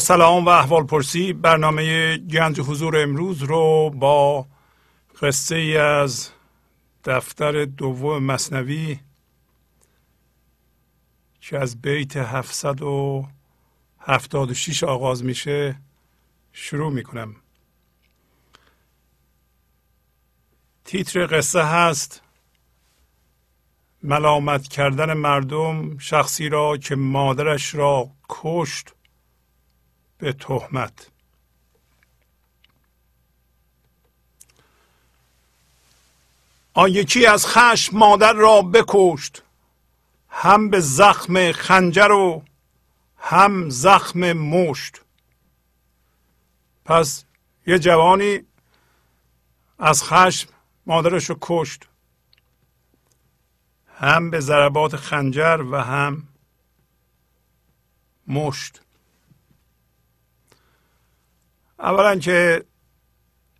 سلام و احوال پرسی برنامه گنج حضور امروز رو با قصه ای از دفتر دوم مصنوی که از بیت 776 آغاز میشه شروع می‌کنم. تیتر قصه هست ملامت کردن مردم شخصی را که مادرش را کشت به تهمت. آن یکی از خشم مادر را بکشت هم به زخم خنجر و هم زخم مشت. پس یه جوانی از خشم مادرش رو کشت هم به ضربات خنجر و هم مشت. اولا که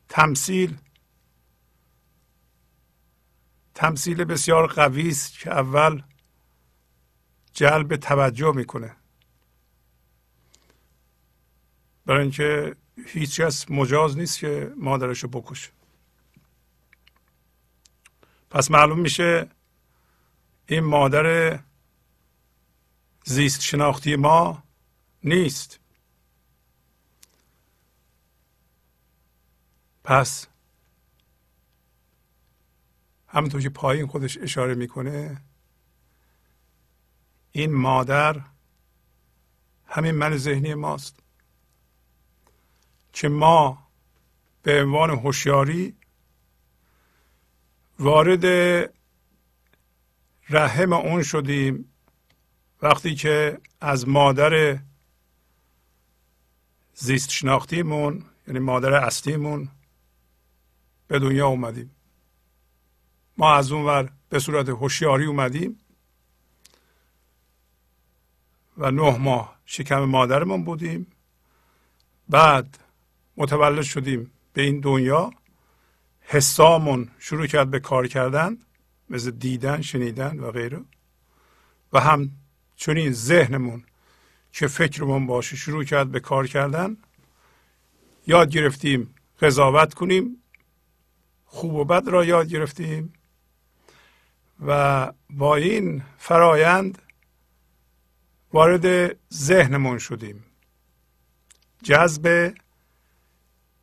تمثیل تمثیل بسیار قوی است که اول جلب توجه می‌کنه. برای اینکه هیچ کس مجاز نیست که مادرش رو بکشه. پس معلوم میشه این مادر زیست شناختی ما نیست. پس همونطور که پایین خودش اشاره می‌کنه این مادر همین من ذهنی ماست که ما به عنوان هوشیاری وارد رحم اون شدیم وقتی که از مادر زیست شناختیمون یعنی مادر اصلیمون به دنیا اومدیم. ما از اون ور به صورت هوشیاری اومدیم و نه ماه شکم مادرمون بودیم. بعد متولد شدیم به این دنیا. حسامون شروع کرد به کار کردن مثل دیدن شنیدن و غیره. و هم چنین ذهنمون که فکرمون باشه شروع کرد به کار کردن. یاد گرفتیم قضاوت کنیم. خوب و بد را یاد گرفتیم و با این فرایند وارد ذهنمون شدیم. جذب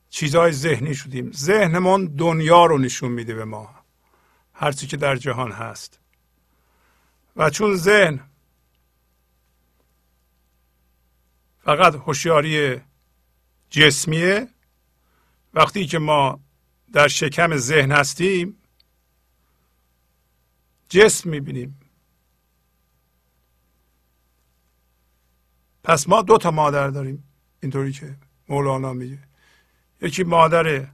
چیزهای ذهنی شدیم. ذهنمون دنیا رو نشون میده به ما هرچی که در جهان هست. و چون ذهن فقط هوشیاری جسمیه وقتی که ما در شکم ذهن هستیم جسم می‌بینیم. پس ما دو تا مادر داریم اینطوری که مولانا میگه. یکی مادر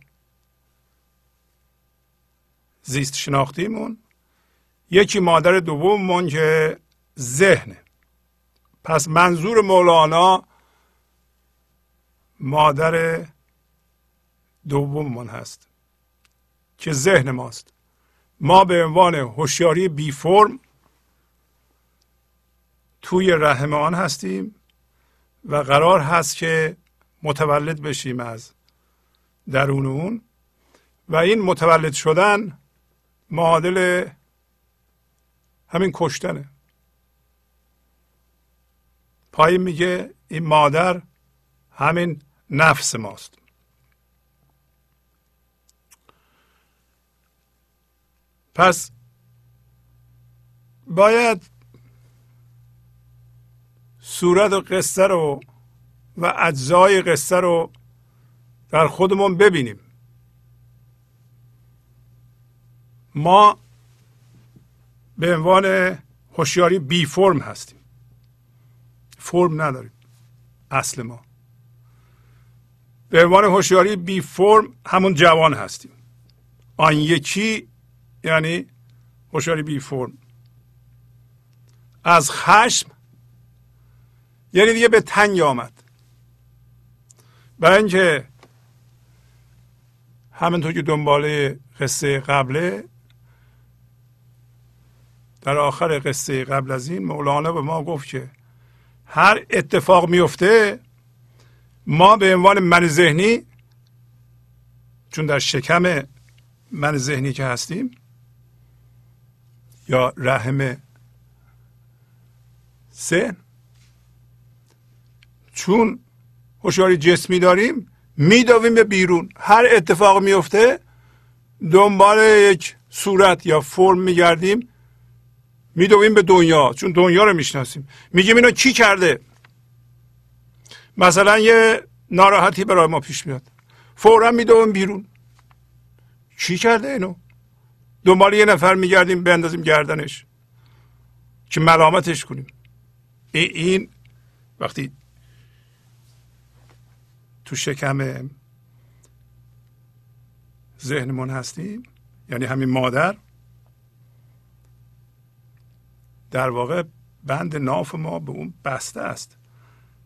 زیست شناختیمون یکی مادر دوممون که ذهنه. پس منظور مولانا مادر دوممون هست. که ذهن ماست. ما به عنوان هوشیاری بی فرم توی رحم آن هستیم و قرار هست که متولد بشیم از درون اون. و این متولد شدن معادل همین کشتنه. پای میگه این مادر همین نفس ماست. پس باید صورت و قصه رو و اجزای قصه رو در خودمون ببینیم. ما به عنوان هوشیاری بی فرم هستیم. فرم نداریم. اصل ما. به عنوان هوشیاری بی فرم همون جوان هستیم. آن یکی یعنی هوشیاری بی فرم. از خشم یعنی دیگه به تنگ آمد. برای اینکه همینطور که دنباله قصه قبله در آخر قصه قبل از این مولانا به ما گفت که هر اتفاق میفته ما به عنوان من ذهنی چون در شکم من ذهنی که هستیم یا رحم سه؟ چون هوشیاری جسمی داریم میدویم به بیرون. هر اتفاق میفته دنبال یک صورت یا فرم میگردیم میدویم به دنیا. چون دنیا رو می‌شناسیم. میگیم اینو کی کرده؟ مثلا یه ناراحتی برای ما پیش میاد. فورا میدویم بیرون. کی کرده اینو؟ دنبال یه نفر میگردیم بندازیم گردنش. که ملامتش کنیم. این وقتی تو شکم ذهنمون هستیم یعنی همین مادر در واقع بند ناف ما به اون بسته است.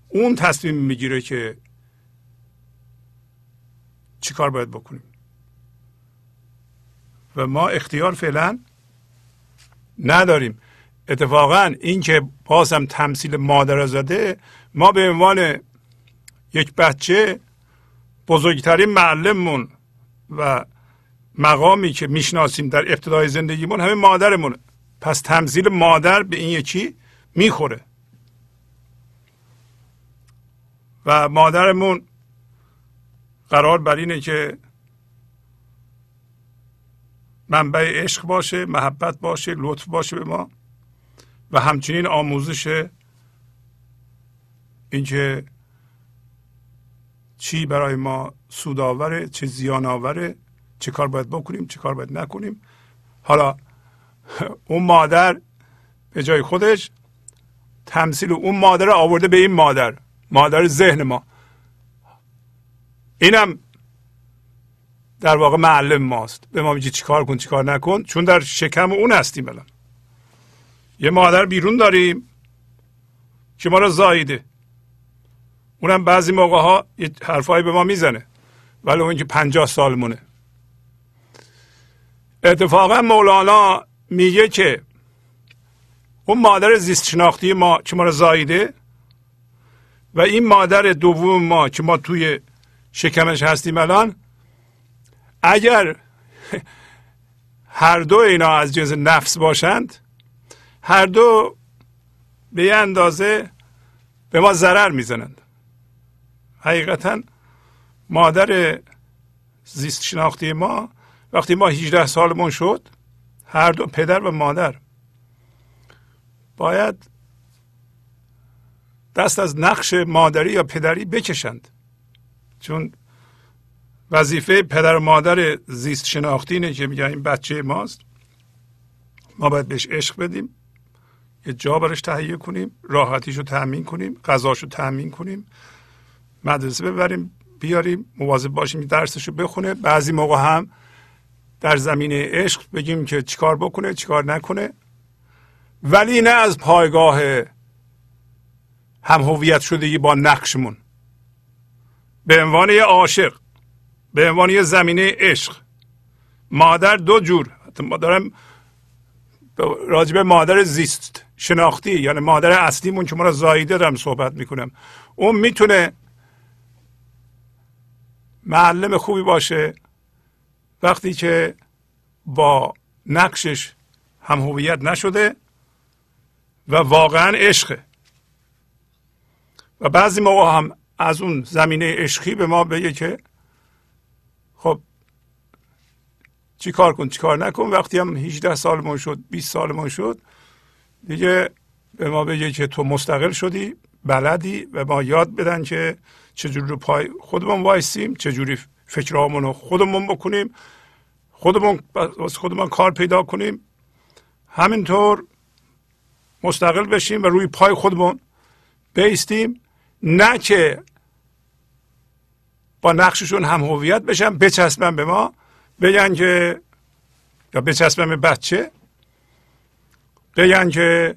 اون تصمیم می‌گیره که چی کار باید بکنیم. و ما اختیار فعلا نداریم. اتفاقا این که بازم تمثیل مادر زده ما به عنوان یک بچه بزرگترین معلممون و مقامی که می‌شناسیم در ابتدای زندگیمون همه مادرمونه پس تمثیل مادر به این یکی می‌خوره. و مادرمون قرار بر اینه که منبع عشق باشه محبت باشه لطف باشه به ما. و همچنین آموزش اینکه چی برای ما سودآوره چه زیان آوره چه کار باید بکنیم چه کار باید نکنیم. حالا اون مادر به جای خودش تمثیل اون مادر آورده به این مادر مادر ذهن ما. اینم در واقع معلم ماست. به ما میگه چیکار کن چیکار نکن. چون در شکم اون هستیم الان. یه مادر بیرون داریم که ما را زاییده. اونم بعضی موقع ها یه حرفایی به ما می‌زنه. ولی اون که پنجاه سال مونه اتفاقا مولانا میگه که اون مادر زیست شناختی ما که ما را زاییده و این مادر دوم ما که ما توی شکمش هستیم الان اگر هر دو اینا از جنس نفس باشند هر دو به یه اندازه به ما ضرر می‌زنند. حقیقتا مادر زیست شناختی ما وقتی ما 18 سالمون شد هر دو پدر و مادر باید دست از نقش مادری یا پدری بکشند. چون وظیفه پدر و مادر زیست شناختی اینه که میگن این بچه ماست. ما باید بهش عشق بدیم یه جا برش تهیه کنیم راحتیشو تأمین کنیم غذاشو تأمین کنیم مدرسه ببریم بیاریم مواظب باشیم درسشو بخونه. بعضی موقع هم در زمینه عشق بگیم که چیکار بکنه چیکار نکنه. ولی نه از پایگاه هم هویت شدگی با نقشمون. به عنوان یه عاشق به عنوان یه زمینه عشق. مادر دو جور. ما دارم راجب مادر زیست شناختی یعنی مادر اصلیمون که ما را زاییده دارم صحبت می‌کنم. اون می‌تونه معلم خوبی باشه وقتی که با نقشش هم هویت نشده و واقعا عشقه. و بعضی موقع هم از اون زمینه عشقی به ما بگه که خب چی کار کن چی کار نکن. وقتی هم 18 سالمون شد 20 سالمون شد دیگه به ما بگه که تو مستقل شدی بلدی و ما یاد بدن که چجوری رو پای خودمون وایسیم چجوری فکرامون رو خودمون بکنیم خودمون خودمون کار پیدا کنیم. همینطور مستقل بشیم و روی پای خودمون بیستیم. نه که با نقششون هم هویت بشن بچسبن به ما. بگن که یا بچسبن به بچه بگن که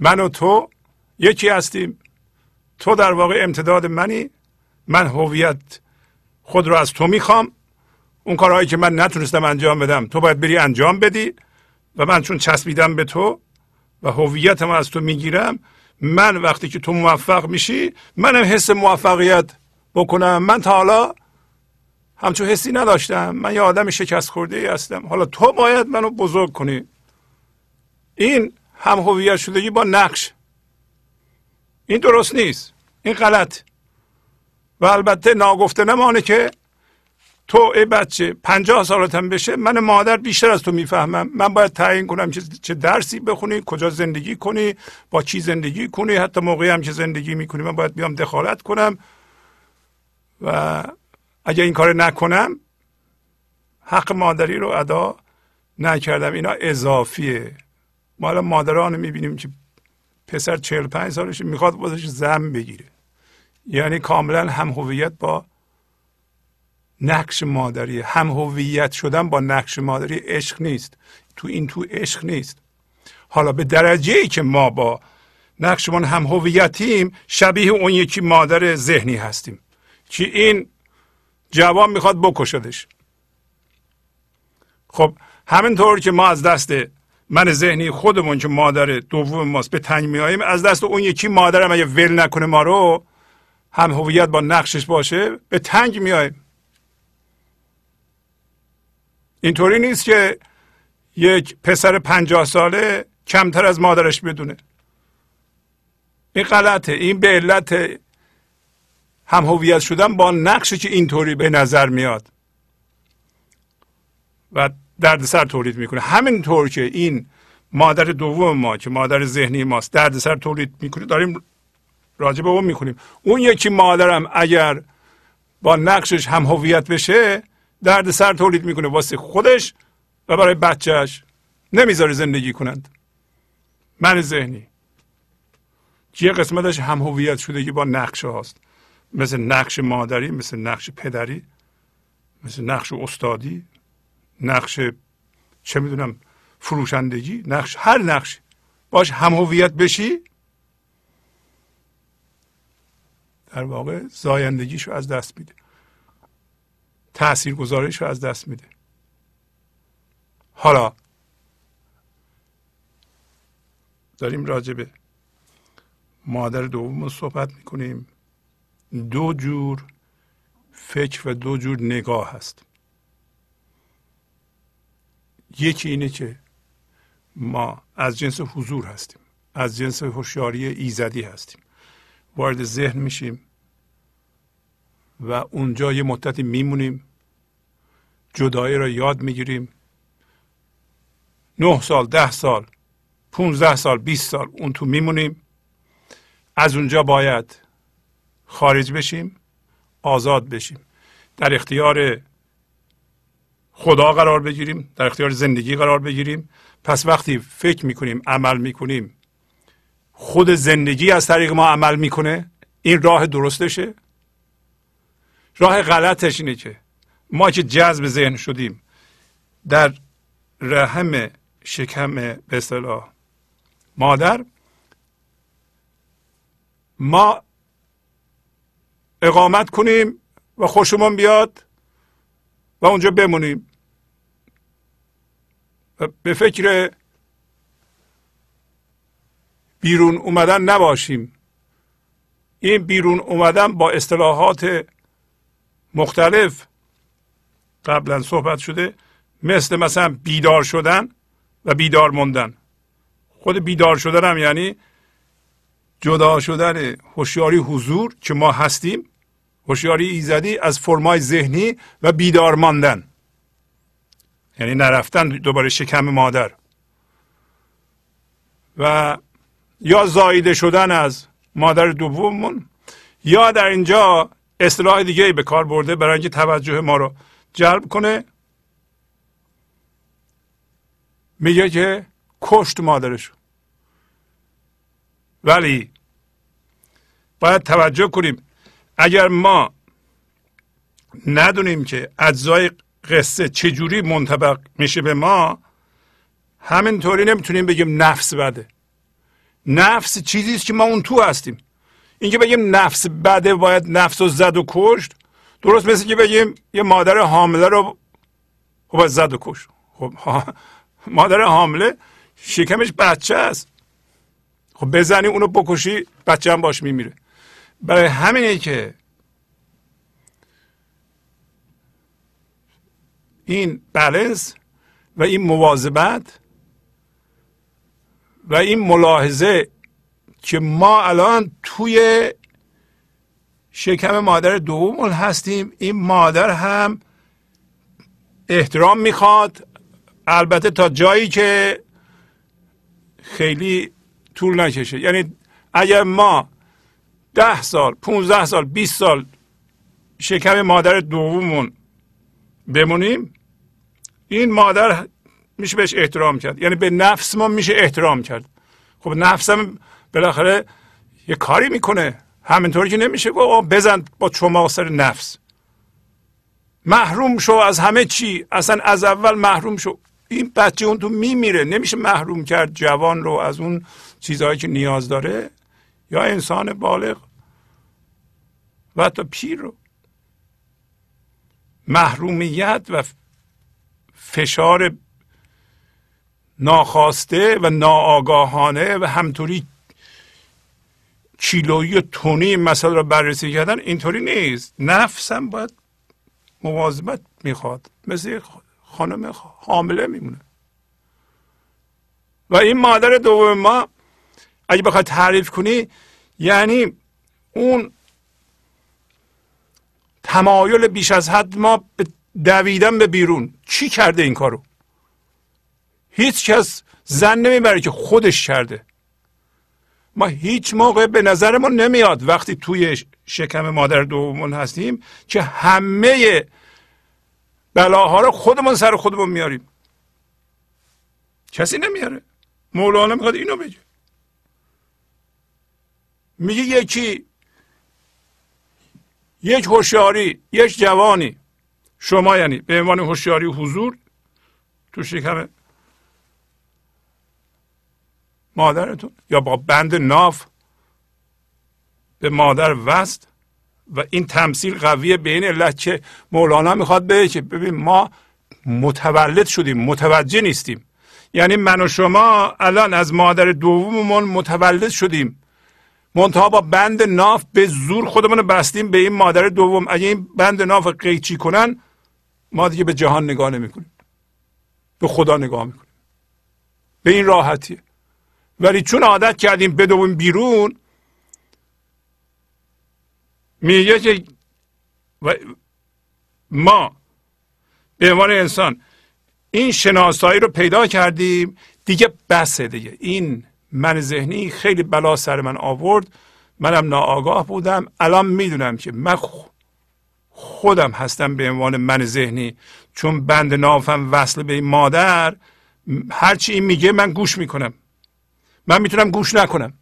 من و تو یکی هستیم. تو در واقع امتداد منی. من هویت خود رو از تو می‌خوام. اون کارهایی که من نتونستم انجام بدم تو باید بری انجام بدی و من چون چسبیدم به تو و هویتم از تو می‌گیرم من وقتی که تو موفق میشی منم حس موفقیت بکنم. من تا حالا همچون حسی نداشتم. من یه آدم شکست خورده ای هستم. حالا تو باید منو بزرگ کنی. این هم هویت شدگی با نقش. این درست نیست. این غلط. و البته ناگفته نمانه که تو ای بچه پنجاه سالتم بشه من مادر بیشتر از تو می‌فهمم. من باید تعیین کنم چه درسی بخونی کجا زندگی کنی با چی زندگی کنی حتی موقعی هم که زندگی می‌کنی من باید بیام دخالت کنم. و اگر این کار نکنم حق مادری رو ادا نکردم. اینا اضافیه. ما الان مادران می‌بینیم که پسر 45 سالش می‌خواد بازش زن بگیره. یعنی کاملا هم هویت با نقش مادری. هم هویت شدن با نقش مادری عشق نیست. تو این تو عشق نیست. حالا به درجه ای که ما با نقشمون هم هویتیم شبیه اون یکی مادر ذهنی هستیم. که این جوان می‌خواد بکشدش. خب همینطور که ما از دست من ذهنی خودمون که مادر دوم ماست به تنگ میاییم از دست اون یکی مادرم اگه ول نکنه ما رو هم هویت با نقشش باشه به تنگ میاییم اینطوری نیست که یک پسر پنجاه ساله کمتر از مادرش بدونه. این غلطه این به علت هم هویت شدن با نقشی که اینطوری به نظر میاد. و دردسر تولید می‌کنه. همینطور که این مادر دوم ما که مادر ذهنی ماست دردسر تولید می‌کنه داریم راجع به اون می‌کنیم اون یکی مادرم اگر با نقشش هم هویت بشه درد سر تولید می‌کنه. واسه خودش و برای بچهش نمی‌ذاره زندگی کنند. من ذهنی. یه قسمتش هم هویت شدگی با نقشه هاست. مثل نقش مادری مثل نقش پدری مثل نقش استادی نقش چه می‌دونم فروشندگی نقش هر نقش. باش هم هویت بشی. در واقع زایندگیشو از دست میده. تأثیر گذاریش رو از دست میده. حالا داریم راجع به مادر دوم صحبت می‌کنیم. دو جور فکر و دو جور نگاه هست. یکی اینه که ما از جنس حضور هستیم از جنس هوشیاری ایزدی هستیم. وارد ذهن میشیم و اونجا یه مدتی میمونیم جدایی را یاد می‌گیریم. نه سال ده سال پونزده سال بیست سال اون تو میمونیم. از اونجا باید خارج بشیم آزاد بشیم. در اختیار خدا قرار بگیریم در اختیار زندگی قرار بگیریم. پس وقتی فکر می‌کنیم عمل می‌کنیم خود زندگی از طریق ما عمل می‌کنه این راه درستشه. راه غلطش اینه که ما که جذب ذهن شدیم در رحم شکم به اصطلاح مادر ما اقامت کنیم و خوشمون بیاد و اونجا بمونیم. و به فکر بیرون اومدن نباشیم. این بیرون اومدن با اصطلاحات مختلف قبلا صحبت شده مثل مثلا بیدار شدن و بیدار موندن. خود بیدار شدن هم یعنی جدا شدن هوشیاری حضور که ما هستیم هوشیاری ایزدی از فرمای ذهنی و بیدار ماندن. یعنی نرفتن دوباره شکم مادر. و یا زایده شدن از مادر دوممون یا در اینجا اصطلاح دیگه به کار برده برای اینکه توجه ما رو جلب کنه. میگه که کشت مادرش ولی باید توجه کنیم اگر ما ندونیم که اجزای قصه چجوری منطبق میشه به ما همینطوری نمی‌تونیم بگیم نفس بده. نفس چیزی است که ما اون تو هستیم. اینکه بگیم نفس بده باید نفس رو زد و کشت درست مثل که بگیم یه مادر حامله رو باید زد و کشت. خب مادر حامله شکمش بچه است. خب بزنی اونو بکشی بچه هم باش میمیره. برای همینه که این بلنس و این مواظبت و این ملاحظه که ما الان توی شکم مادر دوم هستیم این مادر هم احترام می‌خواد. البته تا جایی که خیلی طول نکشه. یعنی اگر ما ده سال پونزده سال 20 سال شکم مادر دوممون بمونیم این مادر میشه بهش احترام کرد. یعنی به نفس ما میشه احترام کرد. خب نفسم بالاخره یه کاری می‌کنه. همینطوری که نمیشه گفت بزن با چما سر نفس. محروم شو از همه چی. اصلا از اول محروم شو. این بچه اون تو میمیره. نمیشه محروم کرد جوان رو از اون چیزهایی که نیاز داره. یا انسان بالغ و حتی پیر رو. محرومیت و فشار ناخواسته و ناآگاهانه و همطوری کیلویی و تونی مسئله رو بررسی کردن اینطوری نیست. نفس هم باید مواظبت می‌خواد. مثل خانم حامله میمونه. و این مادر دوم ما اگه بخواد تعریف کنی یعنی اون تمایل بیش از حد ما دویدن به بیرون. چی کرده این کارو؟ هیچ کس زن نمی‌بره که خودش کرده. ما هیچ موقع به نظرمون نمیاد وقتی توی شکم مادر دومون هستیم که همه بلاها رو خودمون سر خودمون میاریم. کسی نمیاره. مولانا می‌خواد اینو بگه. میگه یکی یک هوشیاری یک جوانی. شما یعنی به عنوان هوشیاری حضور تو شکم مادرتون یا با بند ناف به مادر وست و این تمثیل قویه به این علت که مولانا می‌خواد بگه که ببین ما متولد شدیم متوجه نیستیم. یعنی من و شما الان از مادر دوممون متولد شدیم. منتها با بند ناف به زور خودمون بستیم به این مادر دوم. اگه این بند ناف قیچی کنن ما دیگه به جهان نگاه نمی‌کنیم. به خدا نگاه می‌کنیم. به این راحتیه. ولی چون عادت کردیم بدویم بیرون میگه که ما به عنوان انسان این شناسایی رو پیدا کردیم دیگه بسه دیگه. این من ذهنی خیلی بلا سر من آورد. منم ناآگاه بودم. الان می‌دونم که من خودم هستم به عنوان من ذهنی. چون بند نافم وصل به این مادر هرچی این میگه من گوش می‌کنم. من می‌تونم گوش نکنم.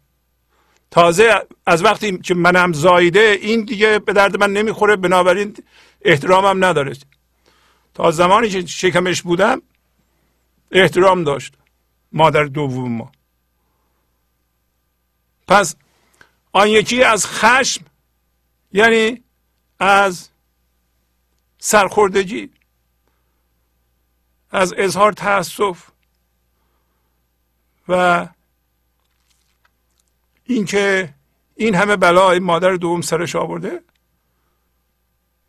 تازه از وقتی که منم زایده این دیگه به درد من نمی‌خوره. بنابراین احترامم نداره. تا زمانی که شکمش بودم احترام داشت مادر دوم ما. پس آن یکی از خشم یعنی از سرخوردگی از اظهار تاسف و اینکه این همه بلا این مادر دوم سرش آورده.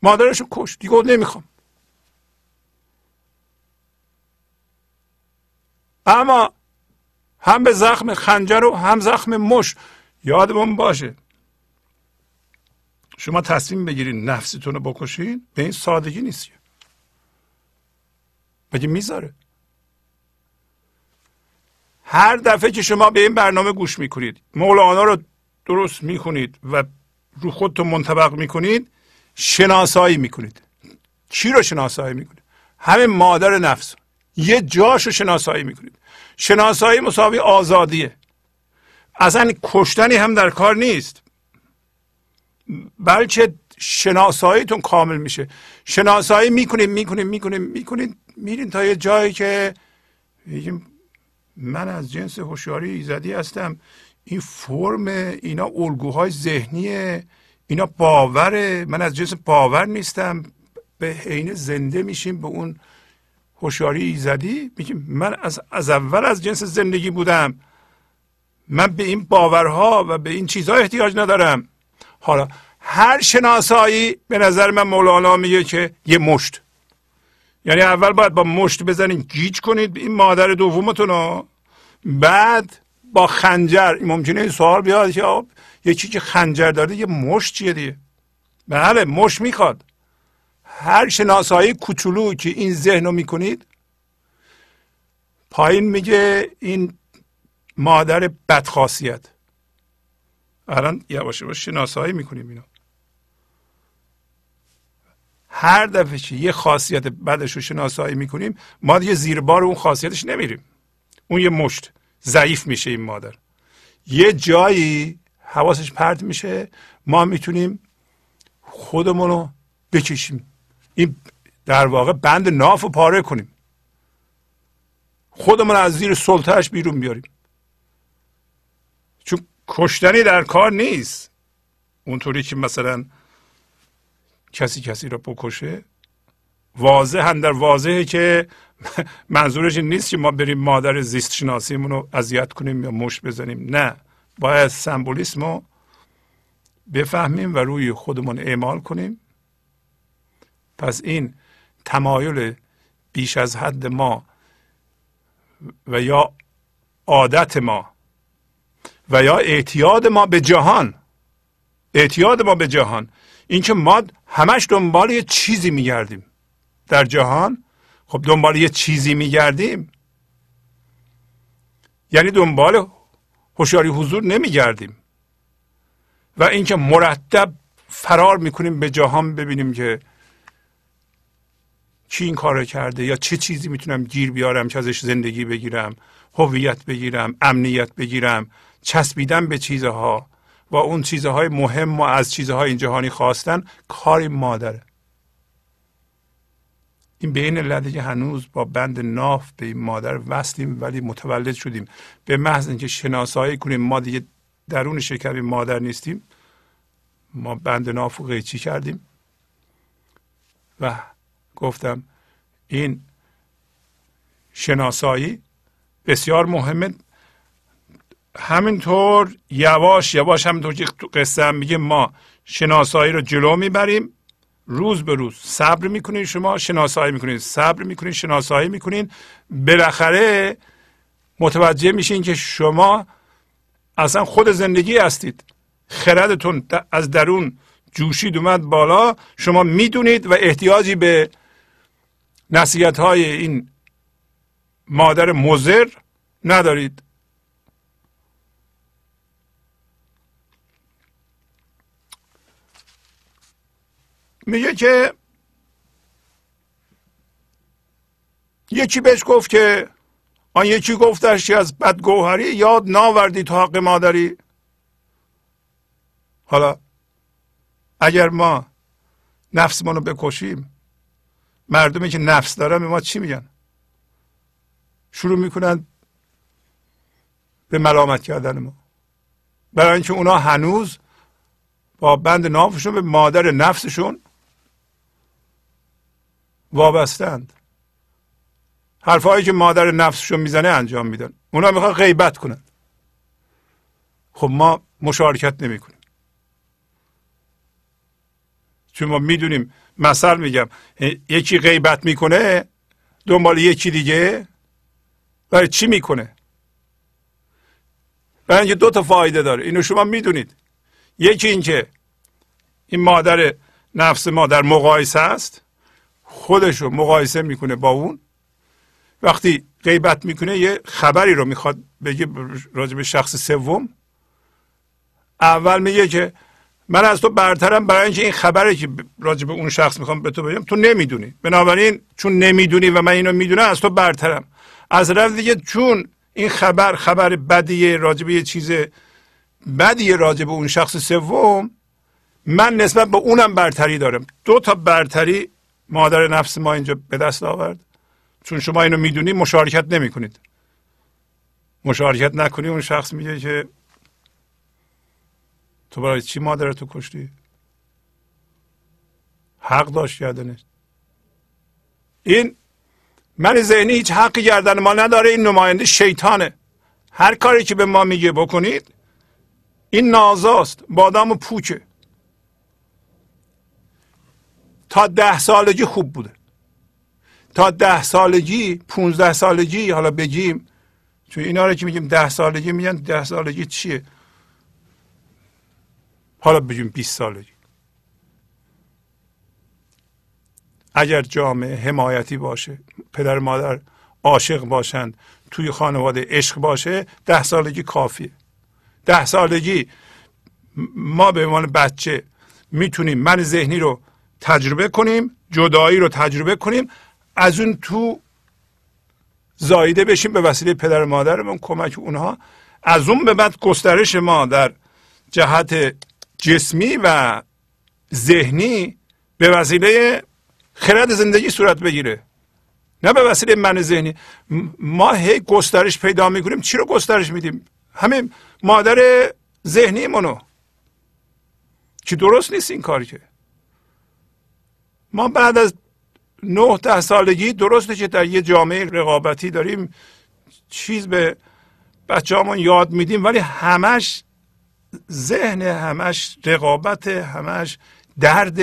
مادرشو کش دیگه نمی‌خوام. اما هم به زخم خنجر و هم زخم مش. یادمون باشه. شما تصمیم بگیرید نفستون رو بکشین به این سادگی نیست بگه می‌ذاره؟ هر دفعه که شما به این برنامه گوش می‌کنید مولانا رو درست می‌کنید و رو خودتون منطبق می‌کنید شناسایی می‌کنید. چی رو شناسایی می‌کنید؟ همه مادر نفس. یه جاش رو شناسایی می‌کنید. شناسایی مساوی آزادیه. اصلا کشتنی هم در کار نیست. بلکه شناساییتون کامل میشه. شناسایی می‌کنید می‌کنید می‌کنید می‌کنید میرین تا یه جایی که من از جنس هوشیاری ایزدی هستم. این فرم اینا الگوهای ذهنیه. اینا باوره. من از جنس باور نیستم. به حین زنده میشیم به اون هوشیاری ایزدی میگیم من از, از اول از جنس زندگی بودم. من به این باورها و به این چیزها احتیاج ندارم. حالا هر شناسایی به نظر من مولانا میگه که یه مشت. یعنی اول باید با مشت بزنید گیج کنید این مادر دومتون رو بعد با خنجر ممکنه این سوال بیاد که یکی که خنجر داره یه مشت چیه دیگه؟ بله مشت می‌خواد. هر شناسایی کوچولو که این ذهن رو می‌کنید پایین میگه این مادر بدخاصیت. الان یواش یواش شناسایی می‌کنیم اینو. هر دفعه که یه خاصیت بدش رو شناسایی می‌کنیم ما دیگه زیر بار اون خاصیتش نمیریم. اون یه مشت ضعیف میشه این مادر. یه جایی حواسش پرت میشه ما می‌تونیم خودمون رو بکشیم. این در واقع بند ناف رو پاره کنیم. خودمون از زیر سلطهش بیرون بیاریم. چون کشتنی در کار نیست. اونطوری که مثلا کسی کسی را بکشه. واضح هم در واضحه که منظورش این نیست که ما بریم مادر زیست شناسیمون رو اذیت کنیم یا مش بزنیم. نه. باید سمبولیسم رو بفهمیم و روی خودمون اعمال کنیم. پس این تمایل بیش از حد ما و یا عادت ما و یا اعتیاد ما به جهان اعتیاد ما به جهان. اینکه ما همش دنبال یه چیزی میگردیم در جهان. خب دنبال یه چیزی میگردیم. یعنی دنبال هوشیاری حضور نمیگردیم. و اینکه مرتب فرار می‌کنیم به جهان ببینیم که کی این کار کرده یا چه چیزی می‌تونم گیر بیارم که ازش زندگی بگیرم هویت بگیرم امنیت بگیرم چسبیدن به چیزها و اون چیزهای مهم و از چیزهای این جهانی خواستن کار مادره این به این علته که هنوز با بند ناف به این مادر وصلیم ولی متولد شدیم. به محض اینکه شناسایی کنیم ما دیگه درون شکم مادر نیستیم ما بند ناف رو قیچی کردیم و گفتم این شناسایی بسیار مهمه. همینطور یواش یواش همینطور که قصه هم میگه ما شناسایی رو جلو می‌بریم روز به روز صبر می‌کنین شما شناسایی می‌کنین صبر می‌کنین شناسایی می‌کنین. بالاخره متوجه میشین که شما اصلا خود زندگی هستید. خردتون از درون جوشید اومد بالا. شما می‌دونید و احتیاجی به نصیحت های این مادر مزر ندارید. میگه که یکی بهش گفت که آن یکی گفتش از بدگوهری یاد ناوردی تو حق مادری. حالا اگر ما نفسمون رو بکشیم مردمی که نفس دارن به ما چی میگن؟ شروع می‌کنن به ملامت کردن ما. برای اینکه اونا هنوز با بند نافشون به مادر نفسشون وابستند. حرفهایی که مادر نفسشون می‌زنه انجام میدن. اونا می‌خوان غیبت کنن. خب ما مشارکت نمی‌کنیم. چون ما می‌دونیم مثل میگم یکی غیبت می‌کنه دنبال یکی دیگه برای چی می‌کنه؟ برای اینکه دو تا فایده داره. اینو شما می‌دونید. یکی اینکه این مادر نفس مادر مقایسه است. خودش رو مقایسه می‌کنه با اون. وقتی غیبت می‌کنه یه خبری رو می‌خواد بگه راجع به شخص سوم. اول میگه که من از تو برترم برای اینکه این خبری که راجع به اون شخص می‌خوام به تو بگم تو نمی‌دونی. بنابراین چون نمی‌دونی و من اینو می‌دونم از تو برترم. از طرف دیگه چون این خبر خبر بدیه راجع به یه چیز بدیه راجع به اون شخص سوم من نسبت به اونم برتری دارم. دو تا برتری مادر نفس ما اینجا به دست آورد. چون شما اینو می‌دونی مشارکت نمی کنید مشارکت نکنی اون شخص میگه که تو برای چی مادرتو کشتی؟ حق داشت کردنش این من ذهنی هیچ حقی گردن ما نداره این نماینده شیطانه. هر کاری که به ما میگه بکنید این نازاست بادام و پوچه تا ده سالگی خوب بوده. تا ده سالگی پونزده سالگی حالا بگیم چون اینا رو که میگیم ده سالگی میگن ده سالگی چیه؟ حالا بگیم 20 سالگی اگر جامعه حمایتی باشه پدر مادر عاشق باشند توی خانواده عشق باشه ده سالگی کافیه. ده سالگی ما به عنوان بچه می‌تونیم من ذهنی رو تجربه کنیم جدایی رو تجربه کنیم از اون تو زایده بشیم به وسیله پدر مادرمون کمک اونها. از اون به بعد گسترش ما در جهت جسمی و ذهنی به وسیله خرد زندگی صورت بگیره. نه به وسیله من ذهنی. ما هی گسترش پیدا می‌کنیم. چی رو گسترش میدیم؟ همین مادر ذهنی منو که درست نیست این کار که؟ ما بعد از نه ده سالگی درسته که در یه جامعه رقابتی داریم چیز به بچه یاد میدیم ولی همش ذهن همش رقابت همش درد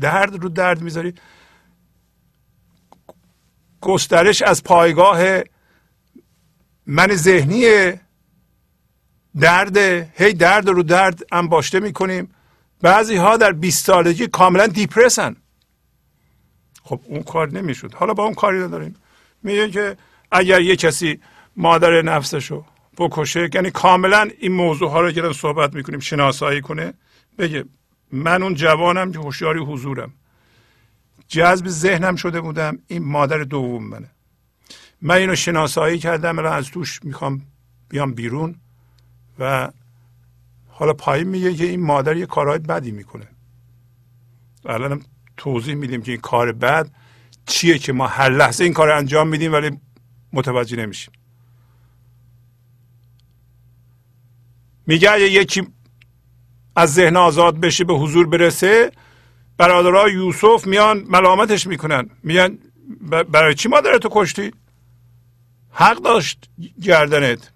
درد رو درد می‌ذاری. گسترش از پایگاه من ذهنی درد هی درد رو درد انباشته می‌کنیم. بعضی ها در 20 سالگی کاملا دیپرسن. خب اون کار نمی‌شد. حالا با اون کاری نداریم. میگه که اگر یه کسی مادر نفسشو بکشه. یعنی کاملا این موضوع ها رو که صحبت می‌کنیم شناسایی کنه. بگه من اون جوانم که هوشیاری حضورم. جذب ذهنم شده بودم این مادر دوم منه. من اینو شناسایی کردم الان از توش می‌خوام بیام بیرون و حالا پایین میگه که این مادر یه کارهای بدی می‌کنه. الان توضیح میدیم که این کار بد چیه که ما هر لحظه این کار انجام میدیم ولی متوجه نمیشیم. میگه اگه یکی از ذهن آزاد بشه به حضور برسه برادرها یوسف میان ملامتش می‌کنن. میگن برای چی مادرتو کشتی؟ حق داشت گردنت.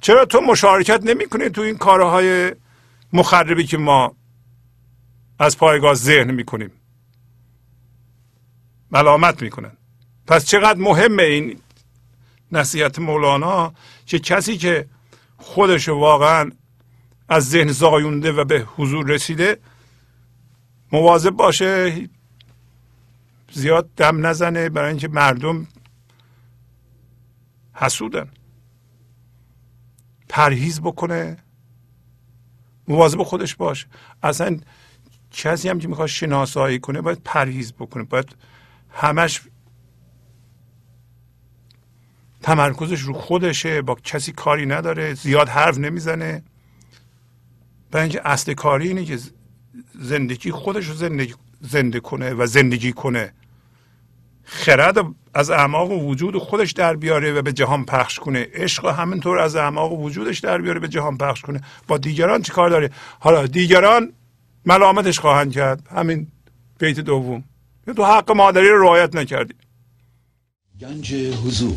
چرا تو مشارکت نمی‌کنی تو این کارهای مخربی که ما از پایگاه ذهن می‌کنیم؟ ملامت می‌کنن. پس چقدر مهمه این نصیحت مولانا که کسی که خودش واقعا از ذهن زایونده و به حضور رسیده. مواظب باشه زیاد دم نزنه برای اینکه مردم حسودن. پرهیز بکنه. مواظب خودش باشه اصلا کسی هم که می‌خواد شناسایی کنه باید پرهیز بکنه. باید همش تمرکزش رو خودشه با کسی کاری نداره زیاد حرف نمی‌زنه. برای اینکه اصل کاری اینه که زندگی خودش رو زندگی زنده کنه و زندگی کنه. خرد از اعماق وجود خودش در بیاره و به جهان پخش کنه. عشق همینطور از اعماق وجودش در بیاره به جهان پخش کنه. با دیگران چی کار داره؟ حالا دیگران ملامتش خواهند کرد. همین بیت دوم. تو حق مادری رو رعایت نکردی. گنج حضور.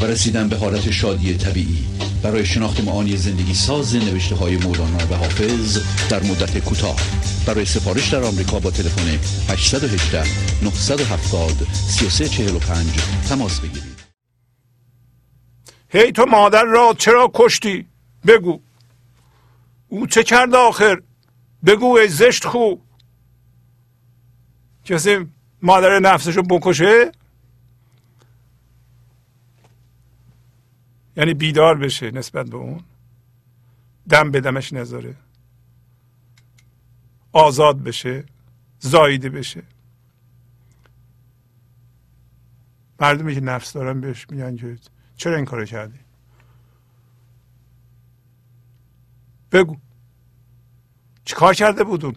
و رسیدن به حالت شادی طبیعی. برای شناخت معانی زندگی ساز نوشته های مولانا و حافظ در مدت کوتاه. برای سفارش در آمریکا با تلفن 818 970 3345 تماس بگیرید. هی تو مادر را چرا کشتی؟ بگو. او چه کرد آخر؟ بگو ای زشت خوب کسی مادر نفسشو بکشه؟ یعنی بیدار بشه نسبت به اون. دم به دمش نذاره. آزاد بشه زایده بشه. مردمی که نفس دارن بهش میگن که چرا این کارو کردی؟ بگو. چیکار کرده بودون؟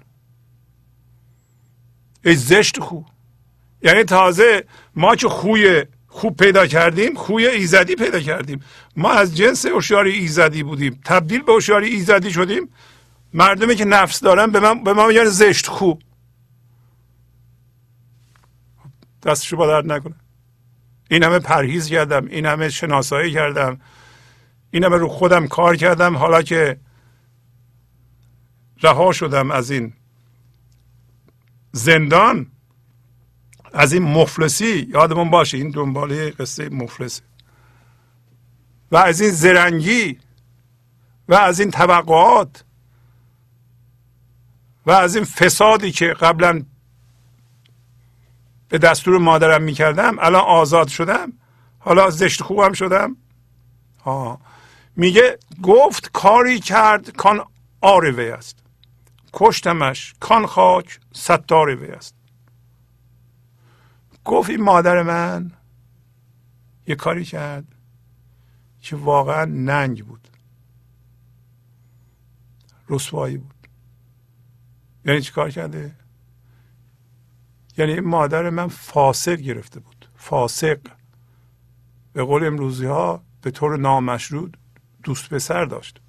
ای زشت خو. یعنی تازه ما که خوی خوب پیدا کردیم خوی ایزدی پیدا کردیم. ما از جنس هوشیاری ایزدی بودیم. تبدیل به هوشیاری ایزدی شدیم. مردمی که نفس دارن به من به ما میگن زشت خوب دستشو با درد نکنه. این همه پرهیز کردم این همه شناسایی کردم این همه رو خودم کار کردم. حالا که رها شدم از این زندان از این مفلسی یادمون باشه این دنباله قصه مفلسه. و از این زرنگی و از این توقعات و از این فسادی که قبلا به دستور مادرم می‌کردم الان آزاد شدم. حالا زشت خوبم شدم. آه. میگه گفت کاری کرد کان آروی است. کشتمش کان خاک ستار وی است. گفت این مادر من یه کاری کرد که واقعا ننگ بود. رسوایی بود. یعنی چی کار کرده؟ یعنی این مادر من فاسق گرفته بود. فاسق. به قول امروزی ها به طور نامشروع دوست به سر داشت.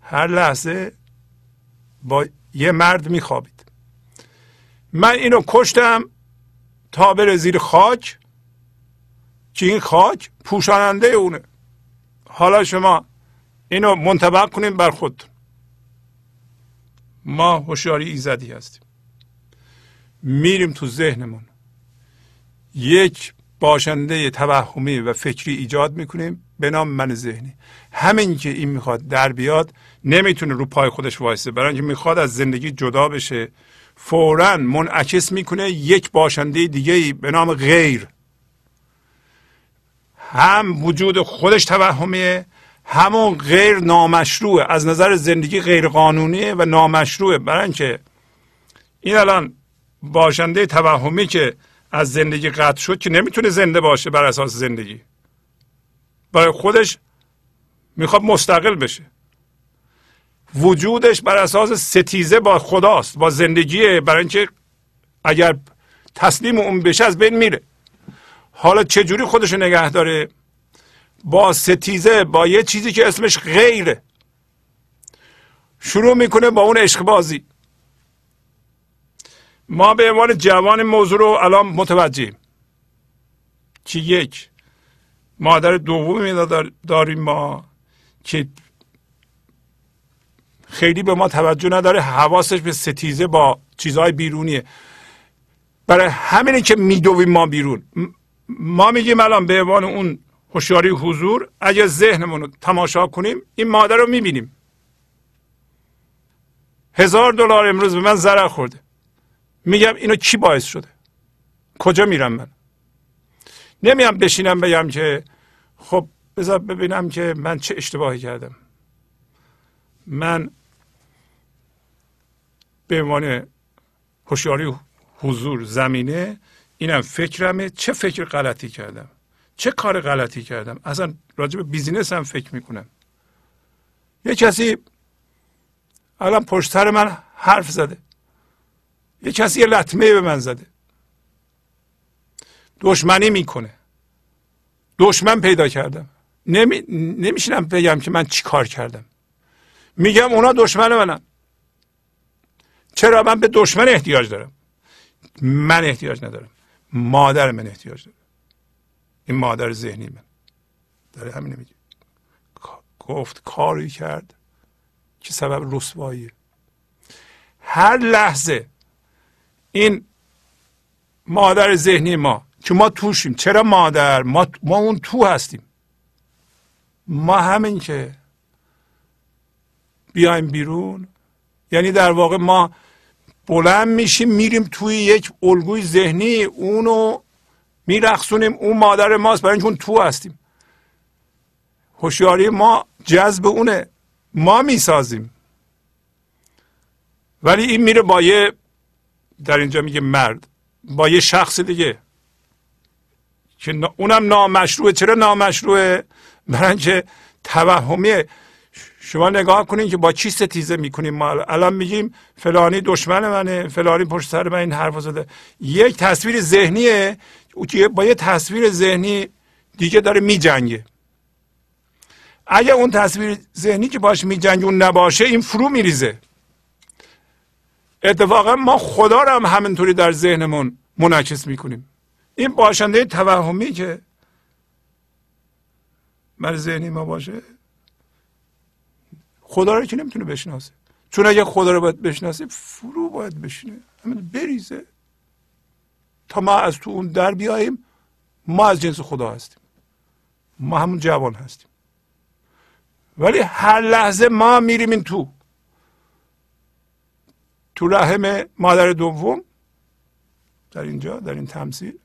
هر لحظه با یه مرد میخوابید. من اینو کشتم تا بره زیر خاک که این خاک پوشاننده اونه. حالا شما اینو منطبق کنیم بر خودتون. ما هوشیاری ایزدی هستیم. میریم تو ذهنمون. یک باشنده توهمی و فکری ایجاد می‌کنیم به نام من ذهنی. همین که این می‌خواد در بیاد نمی‌تونه رو پای خودش وایسه. برای اینکه می‌خواد از زندگی جدا بشه. فورا منعکس می‌کنه یک باشنده دیگه به نام غیر. هم وجود خودش توهمیه همون غیر نامشروعه. از نظر زندگی غیر قانونیه و نامشروعه. برای اینکه این الان باشنده توهمی که از زندگی قطع شد که نمی‌تونه زنده باشه بر اساس زندگی. برای خودش می‌خواد مستقل بشه. وجودش بر اساس ستیزه با خداست با زندگی برای اینکه اگر تسلیم اون بشه از بین میره. حالا چجوری خودش نگه داره؟ با ستیزه با یه چیزی که اسمش غیره. شروع می‌کنه با اون عشق بازی. ما به عنوان جوان موضوع رو الان متوجهیم. که یک؟ مادر دومی داریم ما که خیلی به ما توجه نداره. حواسش به ستیزه با چیزهای بیرونیه. برای همینه که میدویم ما بیرون. ما میگیم الان به عنوان اون هوشیاری حضور اگه ذهنمون رو تماشا کنیم این مادر رو می‌بینیم. هزار دلار امروز به من ضرر خورده. میگم اینو کی باعث شده؟ کجا میرم من؟ نمیام بشینم بگم که خب بذار ببینم که من چه اشتباهی کردم. من به عنوان هوشیاری حضور زمینه اینم فکرمه. چه فکر غلطی کردم؟ چه کار غلطی کردم؟ اصلا راجع به بیزینس هم فکر می‌کنم. یه کسی الان پشت سر من حرف زده. یه کسی یه لطمه به من زده. دشمنی می‌کنه. دشمن پیدا کردم. نمی... نمیشینم بگم که من چی کار کردم. میگم اونا دشمن منم چرا من به دشمن احتیاج دارم؟ من احتیاج ندارم. مادر من احتیاج داره. این مادر ذهنی من. داره همین میگه. گفت کاری کرد که سبب رسواییه هر لحظه این مادر ذهنی ما که ما توشیم چرا مادر؟ ما, ما اون تو هستیم. ما همین که بیایم بیرون یعنی در واقع ما بلند میشیم میریم توی یک الگوی ذهنی. اونو میرخصونیم. اون مادر ماست. برای اینکه اون تو هستیم. هوشیاری ما جذب اونه. ما می‌سازیم. ولی این میره با یه در اینجا میگه مرد با یه شخص دیگه. که اونم نامشروعه. چرا نامشروعه؟ برای اینکه توهمیه. شما نگاه کنین که با چی ستیزه می‌کنیم ما؟ الان میگیم فلانی دشمن منه فلانی پشت سر من این حرف زده. یک تصویر ذهنیه که با یه تصویر ذهنی دیگه داره میجنگه. اگه اون تصویر ذهنی که باش میجنگه اون نباشه این فرو میریزه. اتفاقا ما خدا رو هم همینطوری در ذهنمون منعکس می‌کنیم. این باشنده توهمی که من ذهنی ما باشه خدا رو که نمی‌تونه بشناسه. چون اگه خدا رو باید بشناسه فرو باید بشینه. همین بریزه. تا ما از تو اون در بیاییم ما از جنس خدا هستیم. ما همون جوان هستیم. ولی هر لحظه ما میریم این تو. تو رحم مادر دوم در اینجا در این تمثیل.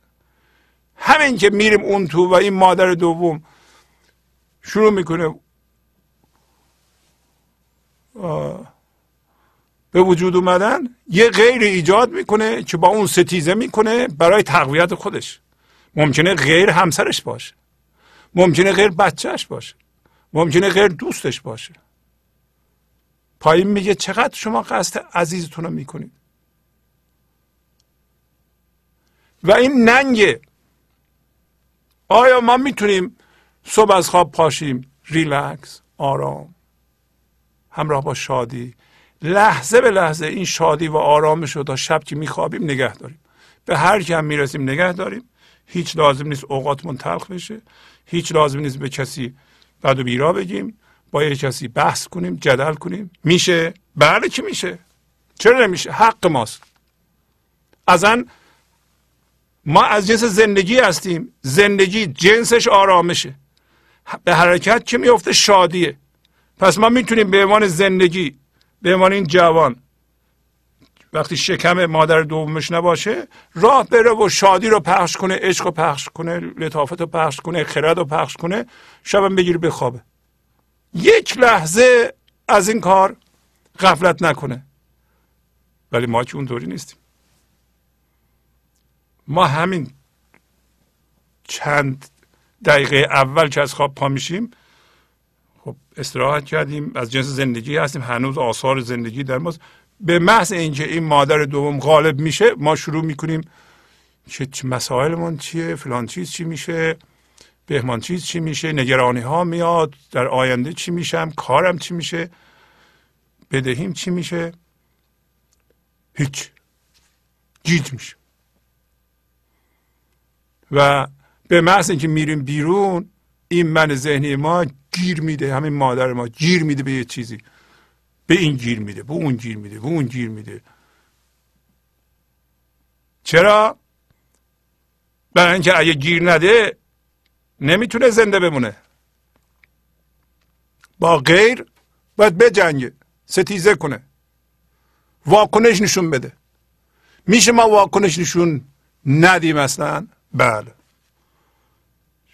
همین که میریم اون تو و این مادر دوم شروع می‌کنه به وجود اومدن یه غیر ایجاد می‌کنه که با اون ستیزه می‌کنه برای تقویت خودش. ممکنه غیر همسرش باشه. ممکنه غیر بچهش باشه. ممکنه غیر دوستش باشه. پایین میگه چقدر شما قصد عزیزتون رو می‌کنید. و این ننگه آیا ما می‌تونیم صبح از خواب پاشیم؟ ریلکس آرام. همراه با شادی. لحظه به لحظه این شادی و آرامش رو تا شب که میخوابیم نگه داریم. به هر کم می‌رسیم نگه داریم. هیچ لازم نیست اوقاتمون تلخ بشه. هیچ لازم نیست به کسی بد و بیرا بگیم. با یه کسی بحث کنیم جدل کنیم. میشه؟ بله که میشه. چرا نمیشه؟ حق ماست. ازن ما از جنس زندگی هستیم. زندگی جنسش آرامشه. به حرکت که میفته شادیه. پس ما می‌تونیم به عنوان زندگی به عنوان این جوان وقتی شکم مادر دومش نباشه راه بره و شادی رو پخش کنه عشق رو پخش کنه لطافت رو پخش کنه خرد رو پخش کنه شبم بگیره بخوابه. یک لحظه از این کار غفلت نکنه. ولی ما که اونطوری نیستیم. ما همین چند دقیقه اول که از خواب پا میشیم استراحت کردیم از جنس زندگی هستیم هنوز آثار زندگی در ماست. به محض اینکه این مادر دوم غالب میشه ما شروع می‌کنیم که مسائلمون چیه فلان چیز چی میشه بهمان چیز چی میشه نگرانی ها میاد در آینده چی میشم کارم چی میشه بدهیم چی میشه؟ هیچ. گیج میشه. و به محض اینکه میریم بیرون این من ذهنی ما گیر میده همین مادر ما گیر میده به یه چیزی. به این گیر میده به اون گیر میده به اون گیر میده. چرا؟ برای اینکه اگه گیر نده نمی‌تونه زنده بمونه. با غیر باید بجنگه ستیزه کنه. واکنش نشون بده. میشه ما واکنش نشون ندیم اصلا؟ بله.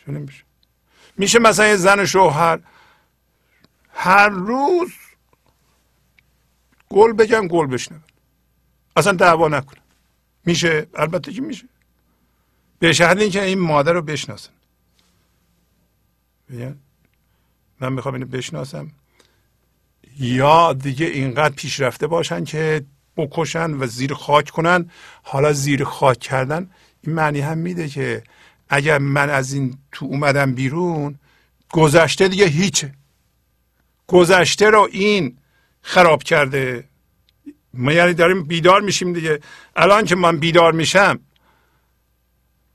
میشه میشه مثلا زن شوهر. هر روز گل بگن گل بشنون اصلا دعوا نکنه میشه؟ البته که میشه. به شهر اینکه این مادر رو بشناسن. من می‌خوام اینو بشناسم. یا دیگه اینقدر پیشرفته باشن که بکشن و زیر خاک کنن. حالا زیر خاک کردن این معنی هم میده که اگر من از این تو اومدم بیرون گذشته دیگه هیچه. گذشته رو این خراب کرده. ما یعنی داریم بیدار میشیم دیگه. الان که من بیدار میشم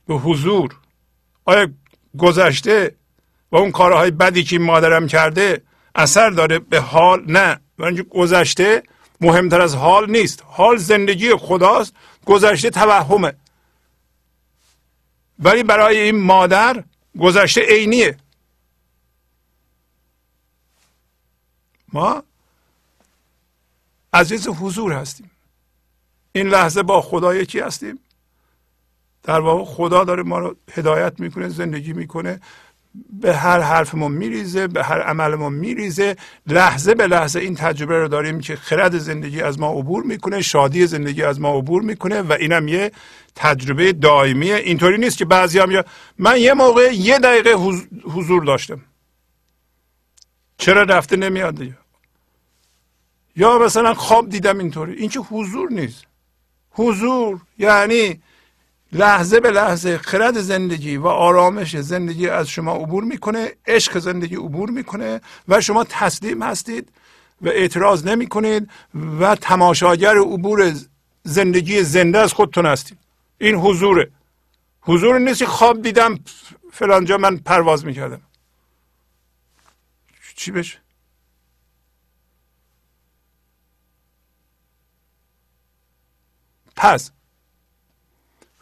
به حضور آیا گذشته و اون کارهای بدی که مادرم کرده اثر داره به حال؟ نه. برای گذشته مهمتر از حال نیست. حال زندگی خداست. گذشته توهمه. ولی برای این مادر گذشته عینیه. ما عزیز حضور هستیم. این لحظه با خدا یکی هستیم؟ در واقع خدا داره ما رو هدایت می‌کنه زندگی می‌کنه. به هر حرفمون میریزه به هر عملمون میریزه. لحظه به لحظه این تجربه رو داریم که خرد زندگی از ما عبور می‌کنه شادی زندگی از ما عبور می‌کنه و اینم یه تجربه دائمیه اینطوری نیست که بعضی هم یا من یه موقع یه دقیقه حضور داشتم. چرا رفته نمیاد؟ یا مثلا خواب دیدم اینطوری. این که حضور نیست. حضور یعنی لحظه به لحظه خرد زندگی و آرامش زندگی از شما عبور می‌کنه عشق زندگی عبور می‌کنه و شما تسلیم هستید و اعتراض نمی کنید و تماشاگر عبور زندگی زنده از خودتون هستید. این حضوره. حضور نیست خواب دیدم فلانجا من پرواز می‌کردم. چی بشه؟ پس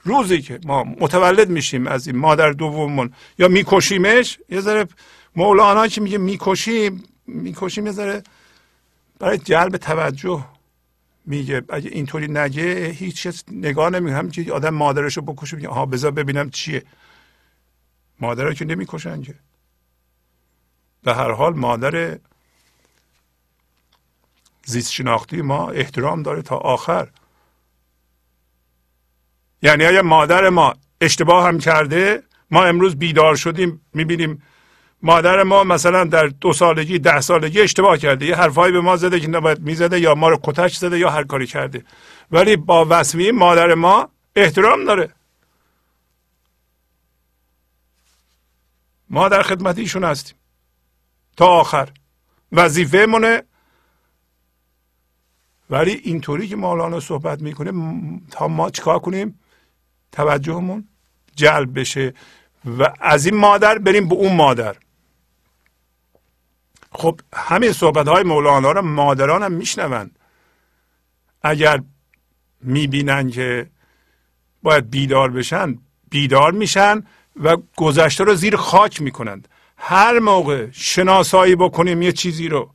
روزی که ما متولد میشیم از این مادر دوممون یا میکشیمش یه ذره مولانا که میگه می‌کشیم می‌کشیم یه ذره برای جلب توجه میگه. اگه اینطوری نگه هیچ کس نگاه نمی‌کنه. که آدم مادرش رو بکشه میگه آها بذار ببینم چیه. مادر که نمی‌کشن که. به هر حال مادر زیست شناختی ما احترام داره تا آخر. یعنی اگر مادر ما اشتباه هم کرده؟ ما امروز بیدار شدیم می‌بینیم مادر ما مثلا در دو سالگی ده سالگی اشتباه کرده. یه حرفایی به ما زده که نباید می‌زده یا ما رو کتش زده یا هر کاری کرده. ولی با وسمی مادر ما احترام داره. ما در خدمت ایشون هستیم. تا آخر. وظیفه مونه ولی اینطوری که مولانا صحبت می‌کنه تا ما چیکار کنیم؟ توجهمون جلب بشه و از این مادر بریم به اون مادر. خب همین صحبت های مولانا رو مادران هم میشنوند. اگر می‌بینن که باید بیدار بشن بیدار میشن و گذشته رو زیر خاک می‌کنند. هر موقع شناسایی بکنیم یه چیزی رو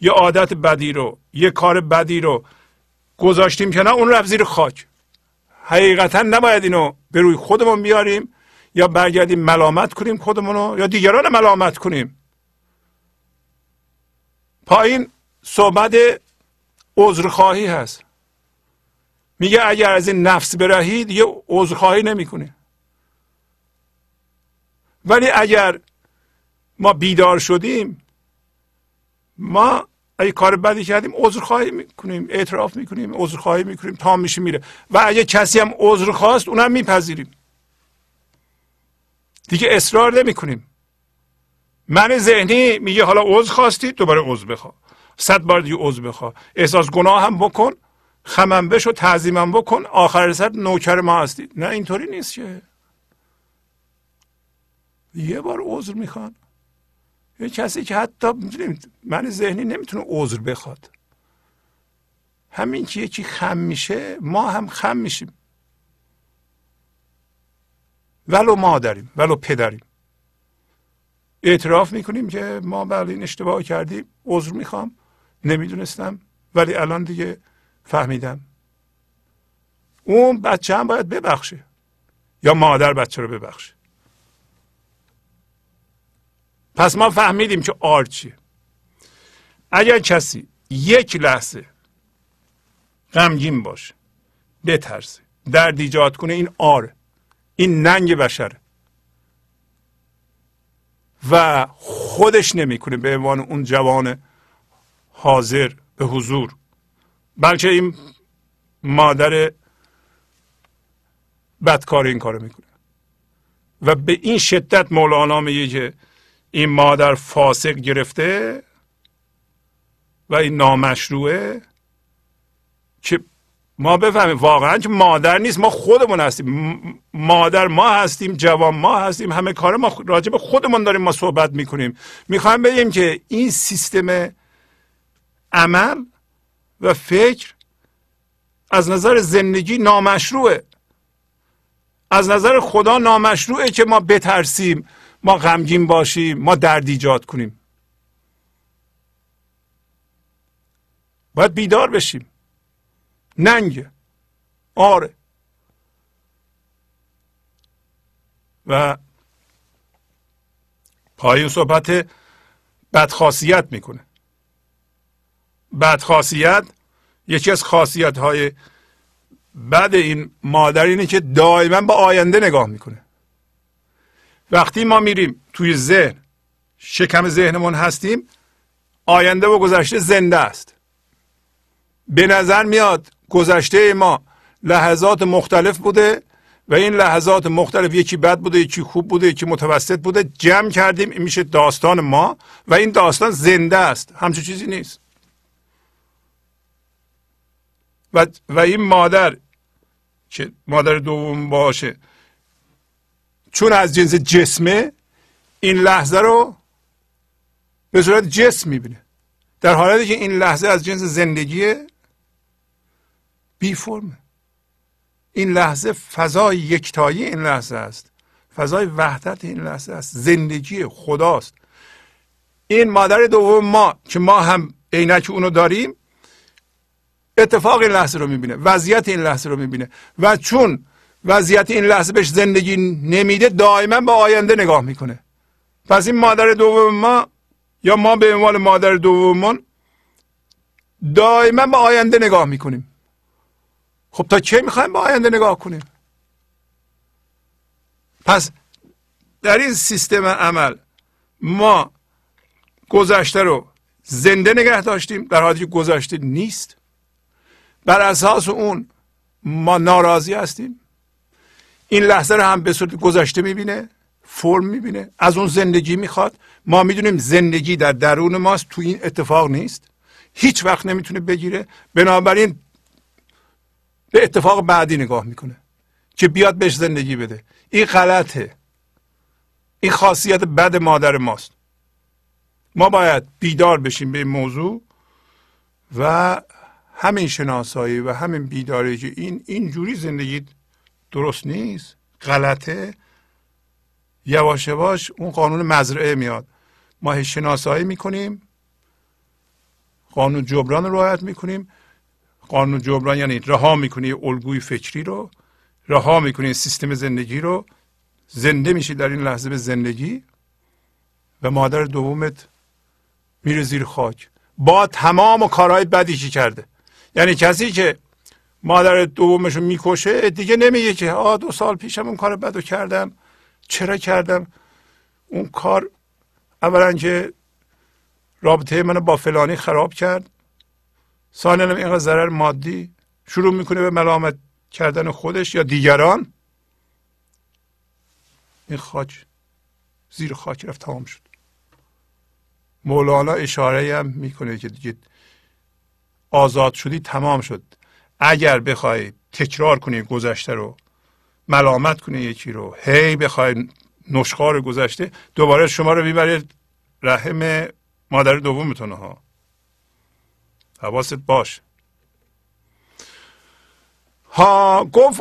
یه عادت بدی رو یه کار بدی رو گذاشتیم که نه اون رفت زیر خاک. حقیقتا نباید اینو به روی خودمون بیاریم یا برگردیم ملامت کنیم خودمونو یا دیگران ملامت کنیم. پایین صحبت عذرخواهی هست. میگه اگر از این نفس برهید یه عذرخواهی نمی‌کنه. ولی اگر ما بیدار شدیم ما اگه کار بدی کردیم عذرخواهی می‌کنیم اعتراف می‌کنیم عذرخواهی می‌کنیم تا میشه میره. و اگه کسی هم عذر خواست اونم میپذیریم. دیگه اصرار نمی‌کنیم. من ذهنی میگه حالا عذر خواستی دوباره عذر بخوا. صد بار دیگه عذر بخوا. احساس گناه هم بکن خمم بش و تعظیمم بکن آخر سر نوکر ما هستی. نه اینطوری نیست که. یه بار عذر می‌خوان. یه کسی که حتی من ذهنی نمی‌تونه عذر بخواد. همین که یکی خم میشه ما هم خم میشیم. ولو مادریم ولو پدریم. اعتراف می‌کنیم که ما بله این اشتباه کردیم عذر می‌خوام نمی‌دونستم ولی الان دیگه فهمیدم. اون بچه هم باید ببخشه. یا مادر بچه رو ببخشه. پس ما فهمیدیم که آر چیه. اگر کسی یک لحظه غمگین باشه بترسه درد ایجاد کنه این آر این ننگ بشره و خودش نمی‌کنه به عنوان اون جوان حاضر به حضور بلکه این مادر بدکار این کارو می‌کنه. و به این شدت مولانا میگه که این مادر فاسق گرفته و این نامشروعه که ما بفهمیم واقعا که مادر نیست ما خودمون هستیم. مادر ما هستیم جوان ما هستیم همه کار ما راجع به خودمون داریم ما صحبت می‌کنیم. می‌خوایم بگیم که این سیستم عمل و فکر از نظر زندگی نامشروعه. از نظر خدا نامشروعه که ما بترسیم. ما غمگین باشیم ما درد ایجاد کنیم. باید بیدار بشیم. ننگ. آره و پایین صحبت بدخاصیت می‌کنه. بدخاصیت یکی از خاصیت های بد این مادر اینه که دائما به آینده نگاه می‌کنه. وقتی ما میریم توی ذهن شکم ذهنمون هستیم آینده و گذشته زنده است. به نظر میاد گذشته ما لحظات مختلف بوده و این لحظات مختلف یکی بد بوده یکی خوب بوده یکی متوسط بوده. جمع کردیم این میشه داستان ما و این داستان زنده است. همچون چیزی نیست. و, و این مادر که مادر دوم باشه چون از جنس جسمه این لحظه رو به صورت جسم می‌بینه. در حالتی که این لحظه از جنس زندگیه بی فرمه این لحظه فضای یکتایی این لحظه است. فضای وحدت این لحظه است. زندگی خداست. این مادر دوم ما که ما هم عینک اونو داریم اتفاق این لحظه رو می‌بینه. وضعیت این لحظه رو می‌بینه. و چون وضعیت این لحظه بهش زندگی نمیده دائما به آینده نگاه می‌کنه. پس این مادر دوم ما یا ما به عنوان مادر دوممون دائما به آینده نگاه می‌کنیم. خب تا کی می‌خوایم به آینده نگاه کنیم؟ پس در این سیستم عمل ما گذشته رو زنده نگه داشتیم در حالی که گذشته نیست. بر اساس اون ما ناراضی هستیم. این لحظه رو هم به صورت گذشته می‌بینه فرم می‌بینه. از اون زندگی می‌خواد. ما می‌دونیم زندگی در درون ماست تو این اتفاق نیست. هیچ وقت نمی‌تونه بگیره. بنابراین به اتفاق بعدی نگاه می‌کنه که بیاد بهش زندگی بده. این غلطه. این خاصیت بد مادر ماست. ما باید بیدار بشیم به این موضوع و همین شناسایی و همین بیداری که این اینجوری زندگی درست نیست؟ غلطه؟ یواش یواش اون قانون مزرعه میاد. ما شناسایی می‌کنیم. قانون جبران رو رعایت می‌کنیم. قانون جبران یعنی رها می‌کنی الگوی فکری رو رها می‌کنی سیستم زندگی رو. زنده میشی در این لحظه به زندگی و مادر دومت میره زیر خاک. با تمام و کارهای بدی که کرده. یعنی کسی که مادر دومش رو می‌کشه دیگه نمیگه که آ دو سال پیشم اون کار بدو کردم. چرا کردم؟ اون کار اولا که رابطه منو با فلانی خراب کرد. ثانیا اینقدر ضرر مادی. شروع می‌کنه به ملامت کردن خودش یا دیگران. این خاک زیر خاک رفت تمام شد. مولانا اشاره هم می‌کنه که دیگه آزاد شدی تمام شد. اگر بخوای تکرار کنی گذشته رو ملامت کنی یکی رو هی بخوای نشخار گذشته دوباره شما رو می‌بره رحم مادر دومتون ها حواست باش. ها گفت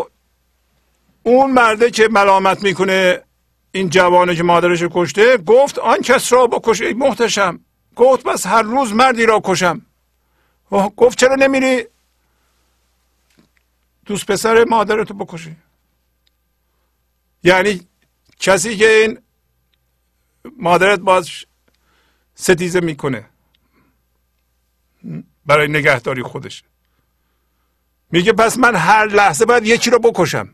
اون مرده که ملامت می‌کنه این جوانه که مادرش کشته گفت آن کس را بکش ای محتشم. گفت بس هر روز مردی را کشم. گفت چرا نمیری؟ دوست پسر مادرتو بکشی. یعنی کسی که این مادرت باز ستیزه می‌کنه. برای نگهداری خودش. میگه پس من هر لحظه باید یکی رو بکشم.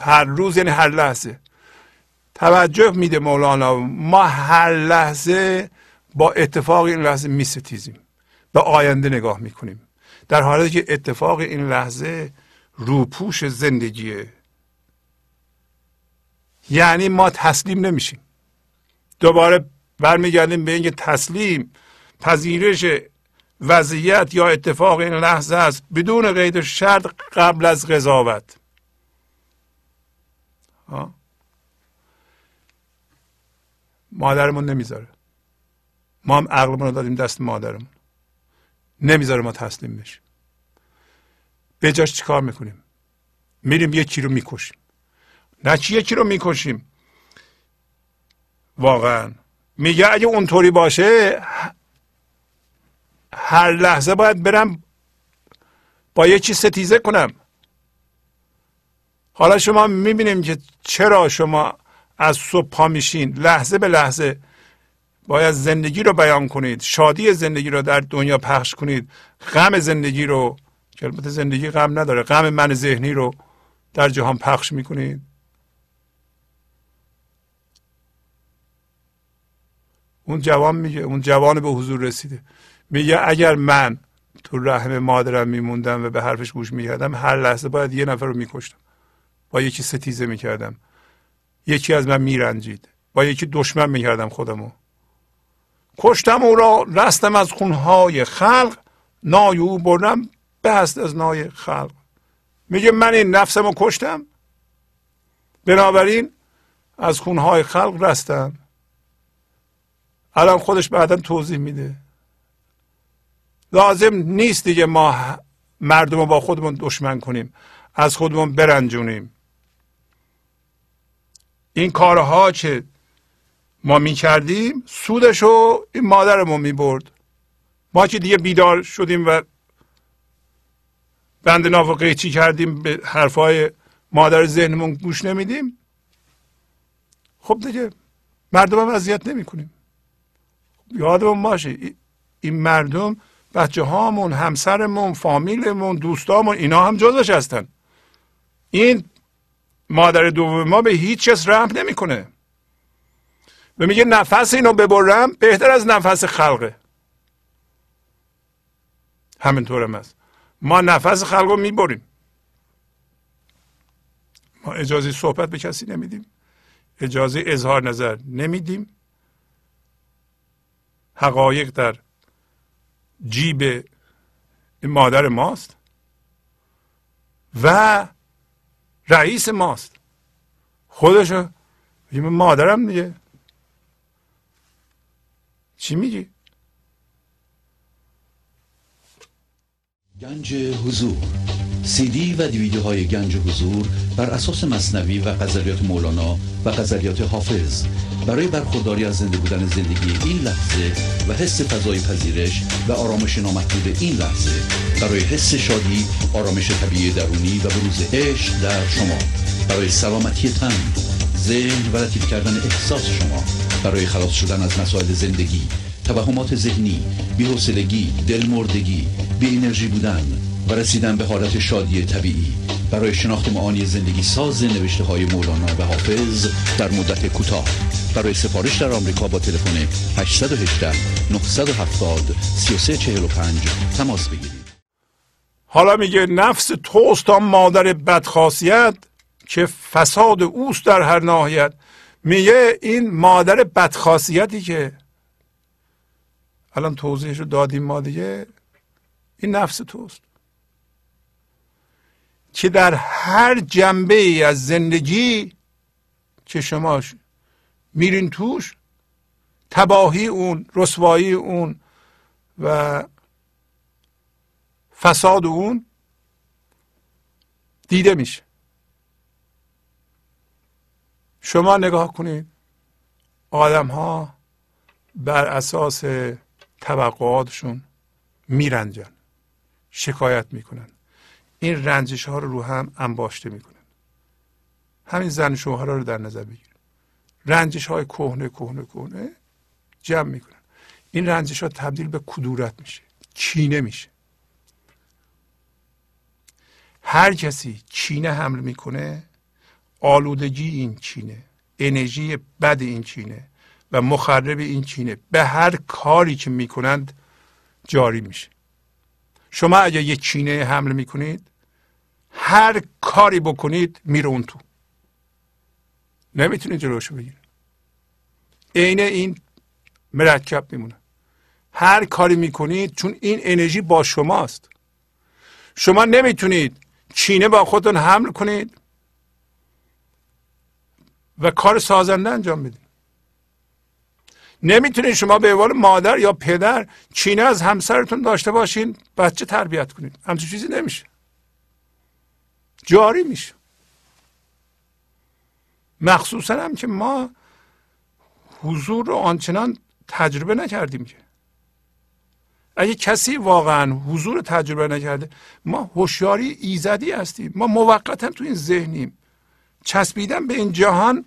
هر روز یعنی هر لحظه. توجه میده مولانا. ما هر لحظه با اتفاق این لحظه میستیزیم. به آینده نگاه می‌کنیم. در حالی که اتفاق این لحظه روپوش زندگیه. یعنی ما تسلیم نمیشیم. دوباره برمیگردیم به اینکه تسلیم پذیرش وضعیت یا اتفاق این لحظه است بدون قید شرط قبل از قضاوت. مادرمون نمی‌ذاره. ما هم عقلمون رو دادیم دست مادرمون. نمی‌ذاره ما تسلیم بشیم. به جاش چیکار می‌کنیم؟ میریم یکی رو می‌کشیم. نه چی یکی رو می‌کشیم؟ واقعا. میگه اگه اونطوری باشه هر لحظه باید برم با یکی ستیزه کنم. حالا شما می‌بینیم که چرا شما از صبح پا میشین؟ لحظه به لحظه باید زندگی رو بیان کنید. شادی زندگی رو در دنیا پخش کنید. غم زندگی رو که البته زندگی غم نداره. غم من ذهنی رو در جهان پخش می‌کنید. اون جوان میگه اون جوان به حضور رسیده. میگه اگر من تو رحم مادرم میموندم و به حرفش گوش می‌کردم هر لحظه باید یه نفر رو میکشتم. با یکی ستیزه می‌کردم. یکی از من میرنجید. با یکی دشمن می‌کردم خودمو. کشتم او را رستم از خونهای خلق نای او بردم بست از نای خلق. میگه من این نفسم رو کشتم. بنابراین از خونهای خلق رستم الان خودش بعدا توضیح میده. لازم نیست دیگه ما مردم رو با خودمون دشمن کنیم. از خودمون برنجونیم. این کارها که ما می کردیم سودش رو این مادرمون می برد ما که دیگه بیدار شدیم و بند ناف قیچی کردیم؟ به حرفای مادر ذهنمون گوش نمیدیم. خب دیگه مردم هم اذیت نمی کنیم یادمون باشه این مردم بچه هامون همسرمون فامیلمون دوستامون اینا هم جزش هستن. این مادر دوم ما به هیچ کس رحم نمی‌کنه. و میگه نفس اینو ببرم بهتر از نفس خلقه. همینطور هم هست. ما نفس خلق رو می‌بریم. ما اجازه صحبت به کسی نمیدیم. اجازه اظهار نظر نمیدیم. حقایق در جیب مادر ماست و رئیس ماست. خودشو مادرم دیگه چی میگی؟ گنج حضور. سی دی و دیویدیو های گنج حضور بر اساس مصنوی و قذریات مولانا و قذریات حافظ. برای برخورداری از زنده بودن زندگی این لحظه و حس فضای پذیرش و آرامش نامحدود این لحظه برای حس شادی آرامش طبیعی درونی و بروز عشق در شما. برای سلامتی تن ذهن و لطیف کردن احساس شما. برای خلاص شدن از مسائل زندگی توهمات ذهنی بی‌حوصلگی دلمردگی بی انرژی بودن و رسیدن به حالت شادی طبیعی. برای شناخت معانی زندگی ساز نوشته های مولانا و حافظ در مدت کوتاه. برای سفارش در آمریکا با تلفن 818 970 3345 تماس بگیرید. حالا میگه نفس توست مادر بدخاصیت که فساد اوست در هر ناحیت. میگه این مادر بدخاصیتی که الان توضیحش رو دادیم ما دیگه. این نفس توست. که در هر جنبه ای از زندگی که شما میرین توش تباهی اون رسوایی اون و فساد اون دیده میشه. شما نگاه کنید آدم ها بر اساس طبقاتشون میرنجن شکایت می‌کنن. این رنجش ها رو رو هم انباشته می‌کنن. همین زن شوهر رو در نظر بگیر. رنجش های کهنه کهنه کهنه جمع می‌کنن. این رنجش ها تبدیل به کدورت میشه. چینه میشه. هر کسی چینه حمل می‌کنه آلودگی این چینه. انرژی بد این چینه. و مخرب این چینه. به هر کاری که می‌کنند جاری میشه. شما اگر یک چینه حمل می‌کنید هر کاری بکنید میره اون تو. نمی‌تونید جلوشو بگیرید. عین این مرکب میمونه. هر کاری می‌کنید چون این انرژی با شماست. شما نمی‌تونید چینه با خودتون حمل کنید و کار سازنده انجام بدید. نمی‌تونید شما به عنوان مادر یا پدر چینه از همسرتون داشته باشین بچه تربیت کنید همچین چیزی نمیشه. جاری میشه. مخصوصا هم که ما حضور رو آنچنان تجربه نکردیم که. اگه کسی واقعا حضور تجربه نکرده ما هوشیاری ایزدی هستیم. ما موقتا تو این ذهنیم. چسبیدن به این جهان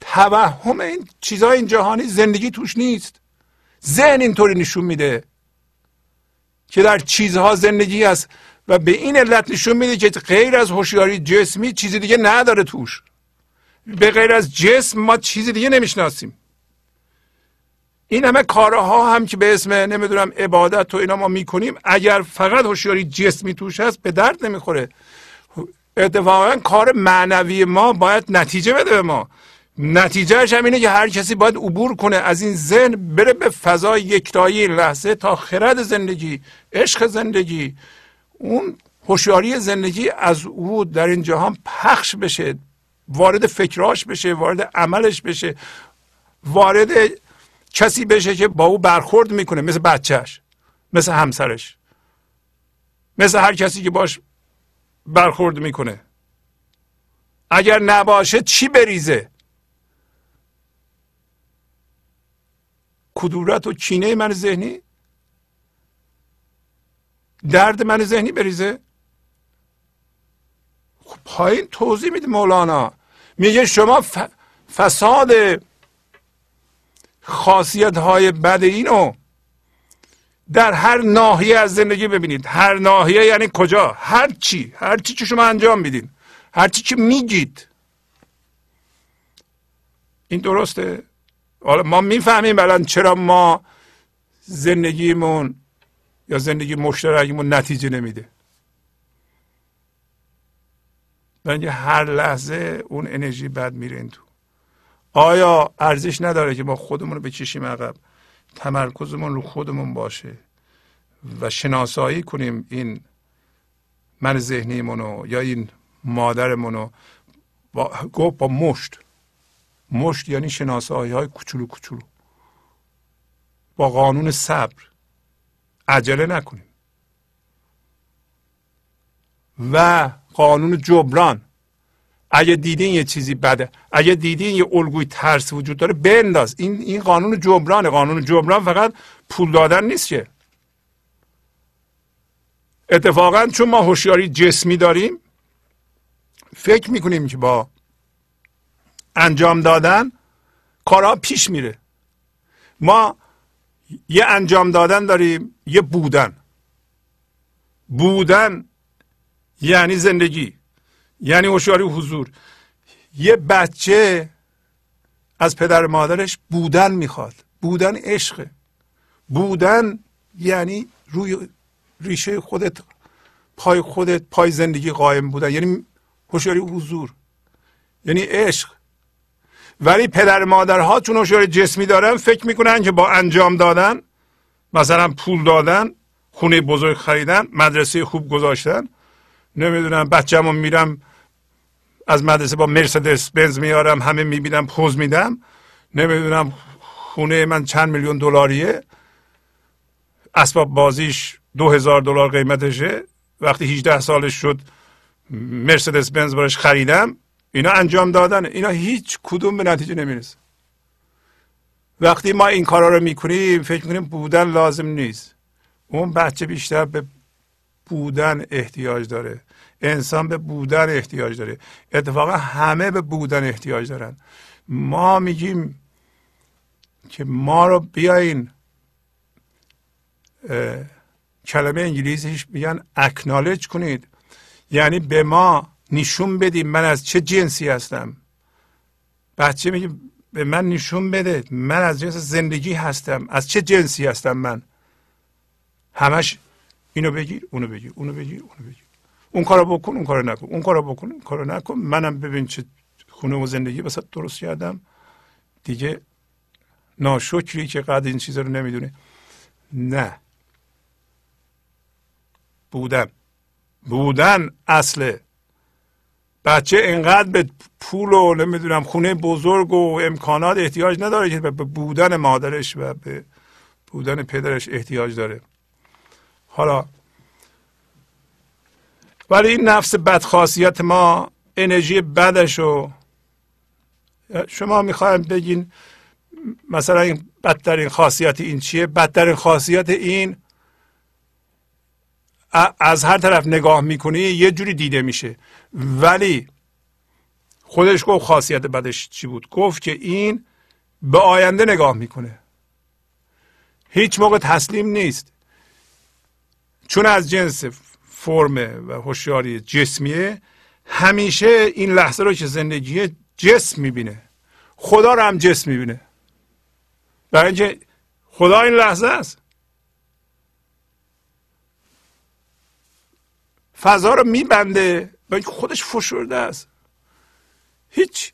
توهم این چیزهای این جهانی زندگی توش نیست. ذهن اینطوری نشون میده که در چیزها زندگی است و به این علت نشون میده که غیر از هوشیاری جسمی چیزی دیگه نداره توش. به غیر از جسم ما چیزی دیگه نمی‌شناسیم. این همه کارها هم که به اسم نمی‌دونم عبادت و اینا ما می‌کنیم اگر فقط هوشیاری جسمی توش هست به درد نمی‌خوره. اتفاقا کار معنوی ما باید نتیجه بده به ما. نتیجهش هم اینه که هر کسی باید عبور کنه از این ذهن بره به فضای یکتایی لحظه تا خرد زندگی عشق زندگی. اون هوشیاری زندگی از او در این جهان پخش بشه وارد فکراش بشه وارد عملش بشه وارد کسی بشه که با او برخورد می‌کنه مثل بچهش مثل همسرش مثل هر کسی که باش برخورد می‌کنه. اگر نباشه چی بریزه؟ کدورت و چینه من ذهنی؟ درد من ذهنی بریزه؟ خب پایین توضیح میده مولانا. میگه شما فساد خاصیت های بد اینو در هر ناحیه از زندگی ببینید. هر ناحیه یعنی کجا؟ هر چی. هر چی که شما انجام میدین. هر چی که میگید. این درسته؟ حالا ما می‌فهمیم الان چرا ما زندگیمون یا زندگی مشترکمون نتیجه نمیده. بنابراین هر لحظه اون انرژی بد میره این تو. آیا ارزش نداره که ما خودمون رو بکشیم عقب؟ تمرکزمون رو خودمون باشه و شناسایی کنیم این من ذهنیمونو یا این مادرمونو با گفت با مشت. مشت یعنی شناسایی های کوچولو کوچولو. با قانون صبر. عجله نکنیم. و قانون جبران. اگه دیدین یه چیزی بده اگه دیدین یه الگوی ترس وجود داره بنداز. این این قانون جبرانه. قانون جبران فقط پول دادن نیست که. اتفاقا چون ما هوشیاری جسمی داریم فکر می‌کنیم که با انجام دادن کارها پیش میره. ما یه انجام دادن داریم یه بودن. بودن یعنی زندگی یعنی هوشیاری حضور. یه بچه از پدر مادرش بودن می‌خواد. بودن عشق بودن یعنی روی ریشه خودت پای خودت پای زندگی قایم بودن. یعنی هوشیاری حضور. یعنی عشق. ولی پدر مادرها چون هوشیاری جسمی دارن فکر می‌کنن که با انجام دادن مثلا پول دادن خونه بزرگ خریدن مدرسه خوب گذاشتن نمی‌دونم بچه‌مو میرم از مدرسه با مرسدس بنز میارم همه می‌بینم پوز میدم نمی‌دونم خونه من چند میلیون دلاریه اسباب بازیش دو هزار دلار قیمتشه وقتی 18 سالش شد مرسدس بنز براش خریدم اینا انجام دادن. اینا هیچ کدوم به نتیجه نمی‌رسه. وقتی ما این کارا رو می‌کنیم فکر می‌کنیم بودن لازم نیست. اون بچه بیشتر به بودن احتیاج داره. انسان به بودن احتیاج داره. اتفاقا همه به بودن احتیاج دارن. ما میگیم که ما رو بیاین کلمه انگلیسیش میگن اکنالج کنید. یعنی به ما نشون بدیم من از چه جنسی هستم؟ بچه میگه به من نشون بده. من از جنس زندگی هستم. از چه جنسی هستم من؟ همش اینو بگیر اونو بگیر اونو بگیر اونو بگیر اون کارو بکن اون کارو نکن. اون کارو بکن اون کارو نکن. منم ببین چه خونه و زندگی بسات درست کردم. دیگه ناشکری که قدر این چیزا رو نمی‌دونه نه. بودن. بودن اصله بچه انقدر به پول و نمی‌دونم خونه بزرگ و امکانات احتیاج نداره که به بودن مادرش و به بودن پدرش احتیاج داره. حالا ولی این نفس بدخاصیت ما انرژی بدش رو شما می‌خوایم بگین مثلا این بدترین خاصیت این چیه؟ بدترین خاصیت این از هر طرف نگاه می‌کنی یه جوری دیده میشه. ولی خودش گفت خاصیت بدش چی بود؟ گفت که این به آینده نگاه می‌کنه. هیچ موقع تسلیم نیست. چون از جنس فرم و هوشیاری جسمیه همیشه این لحظه رو که زندگی جسم می‌بینه. خدا رو هم جسم می‌بینه. برای اینکه خدا این لحظه است. فضا رو میبنده و خودش فشرده است. هیچ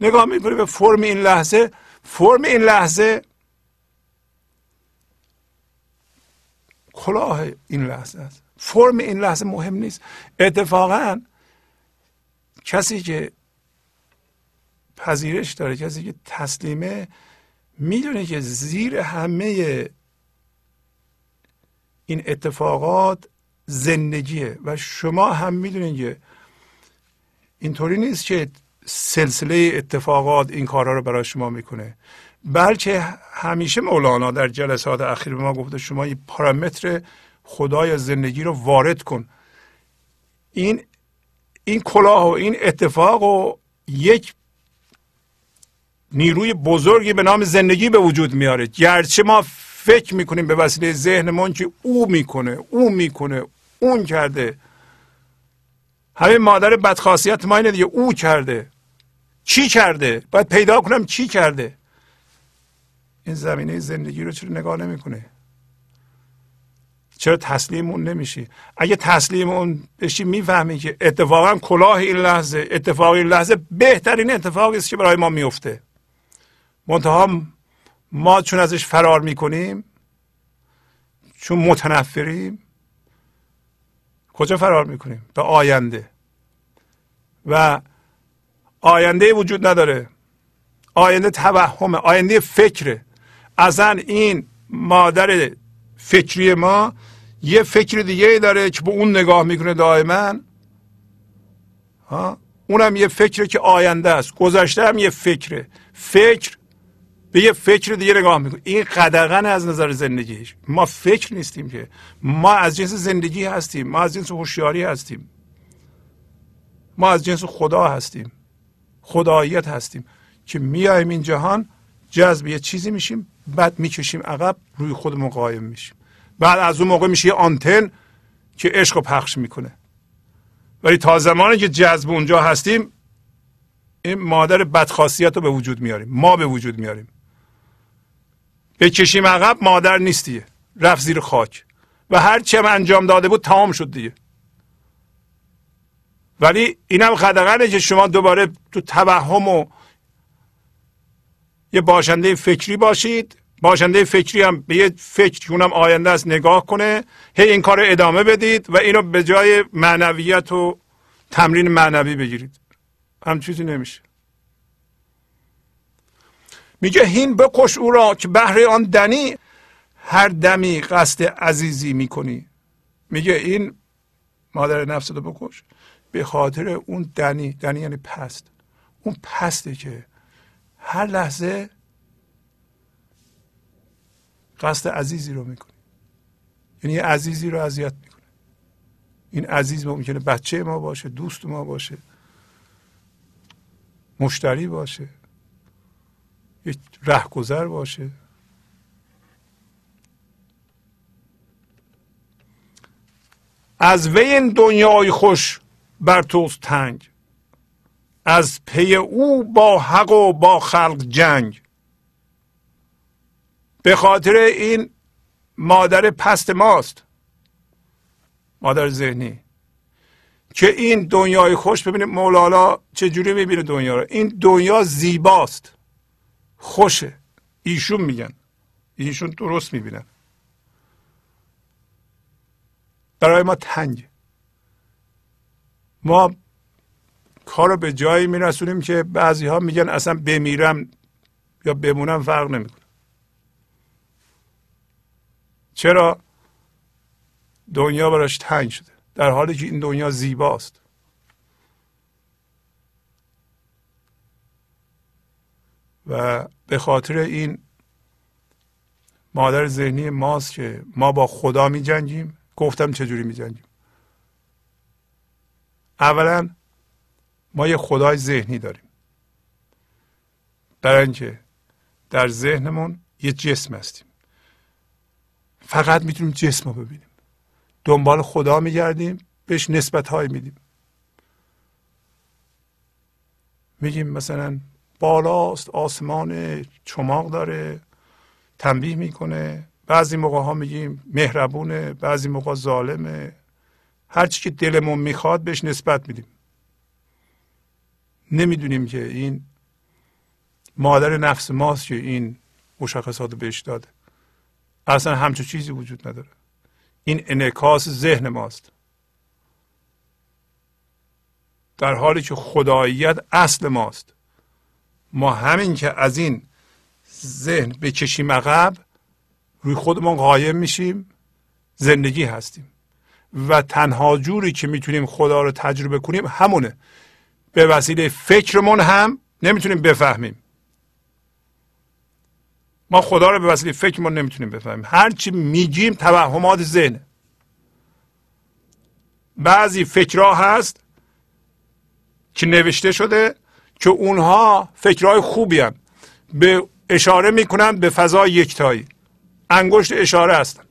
نگاه می‌کنه به فرم این لحظه. فرم این لحظه کلاه این لحظه است. فرم این لحظه مهم نیست. اتفاقا کسی که پذیرش داره کسی که تسلیمه می‌دونه که زیر همه این اتفاقات زندگیه. و شما هم می‌دونید که اینطوری نیست که سلسله اتفاقات این کارها رو برای شما می‌کنه. بلکه همیشه مولانا در جلسات اخیر به ما گفته شما این پارامتر خدای زندگی رو وارد کن. این این کلاه و این اتفاق و یک نیروی بزرگی به نام زندگی به وجود میاره. گرچه ما فکر می‌کنیم به وسیله ذهنمون که او می‌کنه او می‌کنه اون کرده. همین مادر بدخاصیت ما اینه دیگه او کرده. چی کرده؟ باید پیدا کنم چی کرده. این زمینه زندگی رو چرا نگاه نمی‌کنه؟ چرا تسلیم اون نمیشی؟ اگه تسلیم اون بشی می‌فهمی که اتفاقا کلاه این لحظه اتفاق این لحظه بهترین اتفاقی است که برای ما میفته منتها ما چون ازش فرار می‌کنیم چون متنفریم کجا فرار می‌کنیم؟ به آینده. و آینده وجود نداره. آینده توهمه آینده فکره. ازن این مادر فکری ما یه فکر دیگه ای داره که به اون نگاه می‌کنه دائما. ها؟ اونم یه فکره که آینده است. گذشته هم یه فکره. فکر به یه فکر دیگه نگاه می‌کنه این قدغن از نظر زندگیش. ما فکر نیستیم که. ما از جنس زندگی هستیم. ما از جنس هوشیاری هستیم. ما از جنس خدا هستیم. خداییت هستیم. که میایم این جهان جذب یه چیزی میشیم بعد می‌کشیم عقب روی خودمون قایم میشیم. بعد از اون موقع میشه یه آنتن که عشق رو پخش می‌کنه. ولی تا زمانی که جذب اونجا هستیم این مادر بدخاصیت رو به وجود میاریم. ما به وجود میاریم. بکشیم عقب مادر نیست دیگه. رفت زیر خاک. و هر چه انجام داده بود تمام شد دیگه. ولی اینم قدغنه که شما دوباره تو توهم و یه باشنده فکری باشید. باشنده فکری هم به یه فکر اونم آینده است نگاه کنه. هی این کار ادامه بدید و اینو به جای معنویت و تمرین معنوی بگیرید. هم چیزی نمیشه. میگه هین بکش او را که بهر آن دنی هر دمی قصد عزیزی می‌کنی. میگه این مادر نفس رو بکش به خاطر اون دنی. دنی یعنی پست. اون پسته که هر لحظه قصد عزیزی رو می‌کنی. یعنی عزیزی رو اذیت می‌کنه این عزیز ممکنه بچه ما باشه دوست ما باشه مشتری باشه. یک رهگذر باشه. از وی این دنیای خوش بر توست تنگ. از پی او با حق و با خلق جنگ. به خاطر این مادر پست ماست مادر ذهنی که این دنیای خوش ببینید مولانا چجوری می‌بینه دنیا رو؟ این دنیا زیباست. خوشه. ایشون میگن. ایشون درست می‌بینن. برای ما تنگ. ما کار رو به جایی میرسونیم که بعضی ها میگن اصلا بمیرم یا بمونم فرق نمی‌کنه. چرا؟ دنیا براش تنگ شده. در حالی که این دنیا زیباست. و به خاطر این مادر ذهنی ماست که ما با خدا می جنگیم گفتم چجوری می جنگیم اولا ما یه خدای ذهنی داریم. برای اینکه در ذهنمون یه جسم هستیم. فقط می‌تونیم جسم رو ببینیم. دنبال خدا میگردیم بهش نسبت های میدیم. میگیم مثلا بالاست آسمان چماق داره تنبیه می‌کنه. بعضی موقع ها میگیم مهربونه بعضی موقع ظالمه. هرچی که دلمون می‌خواد بهش نسبت میدیم. نمی‌دونیم که این مادر نفس ماست که این مشخصات بهش داده. اصلا همچون چیزی وجود نداره. این انعکاس ذهن ماست. در حالی که خداییت اصل ماست. ما همین که از این ذهن بکشیم عقب روی خودمون قایم میشیم زندگی هستیم. و تنها جوری که می‌تونیم خدا رو تجربه کنیم همونه. به وسیله فکرمون هم نمی‌تونیم بفهمیم. ما خدا رو به وسیله فکرمون نمی‌تونیم بفهمیم. هرچی میگیم توهمات ذهن. بعضی فکرها هست که نوشته شده که اونها فکرهای خوبی هم. به اشاره می‌کنن به فضای یکتایی. انگشت اشاره هستن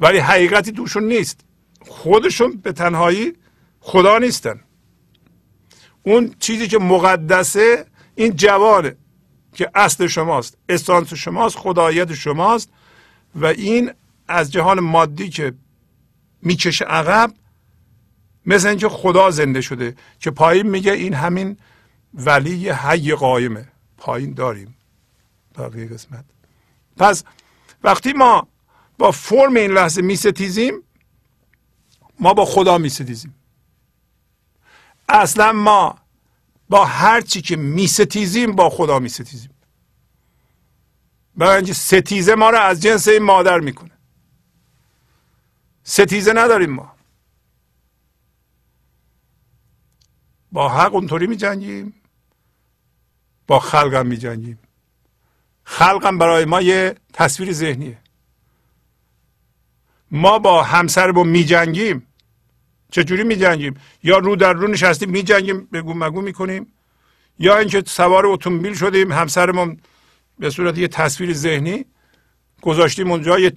ولی حقیقتی دوشون نیست. خودشون به تنهایی خدا نیستن. اون چیزی که مقدسه این جوانه که اصل شماست استانس شماست خدایت شماست و این از جهان مادی که می‌کشه عقب مثل اینکه خدا زنده شده که پایین میگه این همین ولی حی قایمه. پایین داریم. بقیه قسمت. پس وقتی ما با فرم این لحظه میستیزیم ما با خدا میستیزیم. اصلا ما با هر چی که میستیزیم با خدا میستیزیم. برای ستیزه ما رو از جنس این مادر می‌کنه. ستیزه نداریم ما. با حق اونطوری میجنگیم. با خلقم میجنگیم. خلقم برای ما یه تصویر ذهنیه. ما با همسرمون میجنگیم. چجوری میجنگیم؟ یا رو در رو نشستیم میجنگیم بگو مگو می‌کنیم. یا اینکه سوار اتومبیل شدیم همسرمون به صورت یه تصویر ذهنی گذاشتیم اونجا یه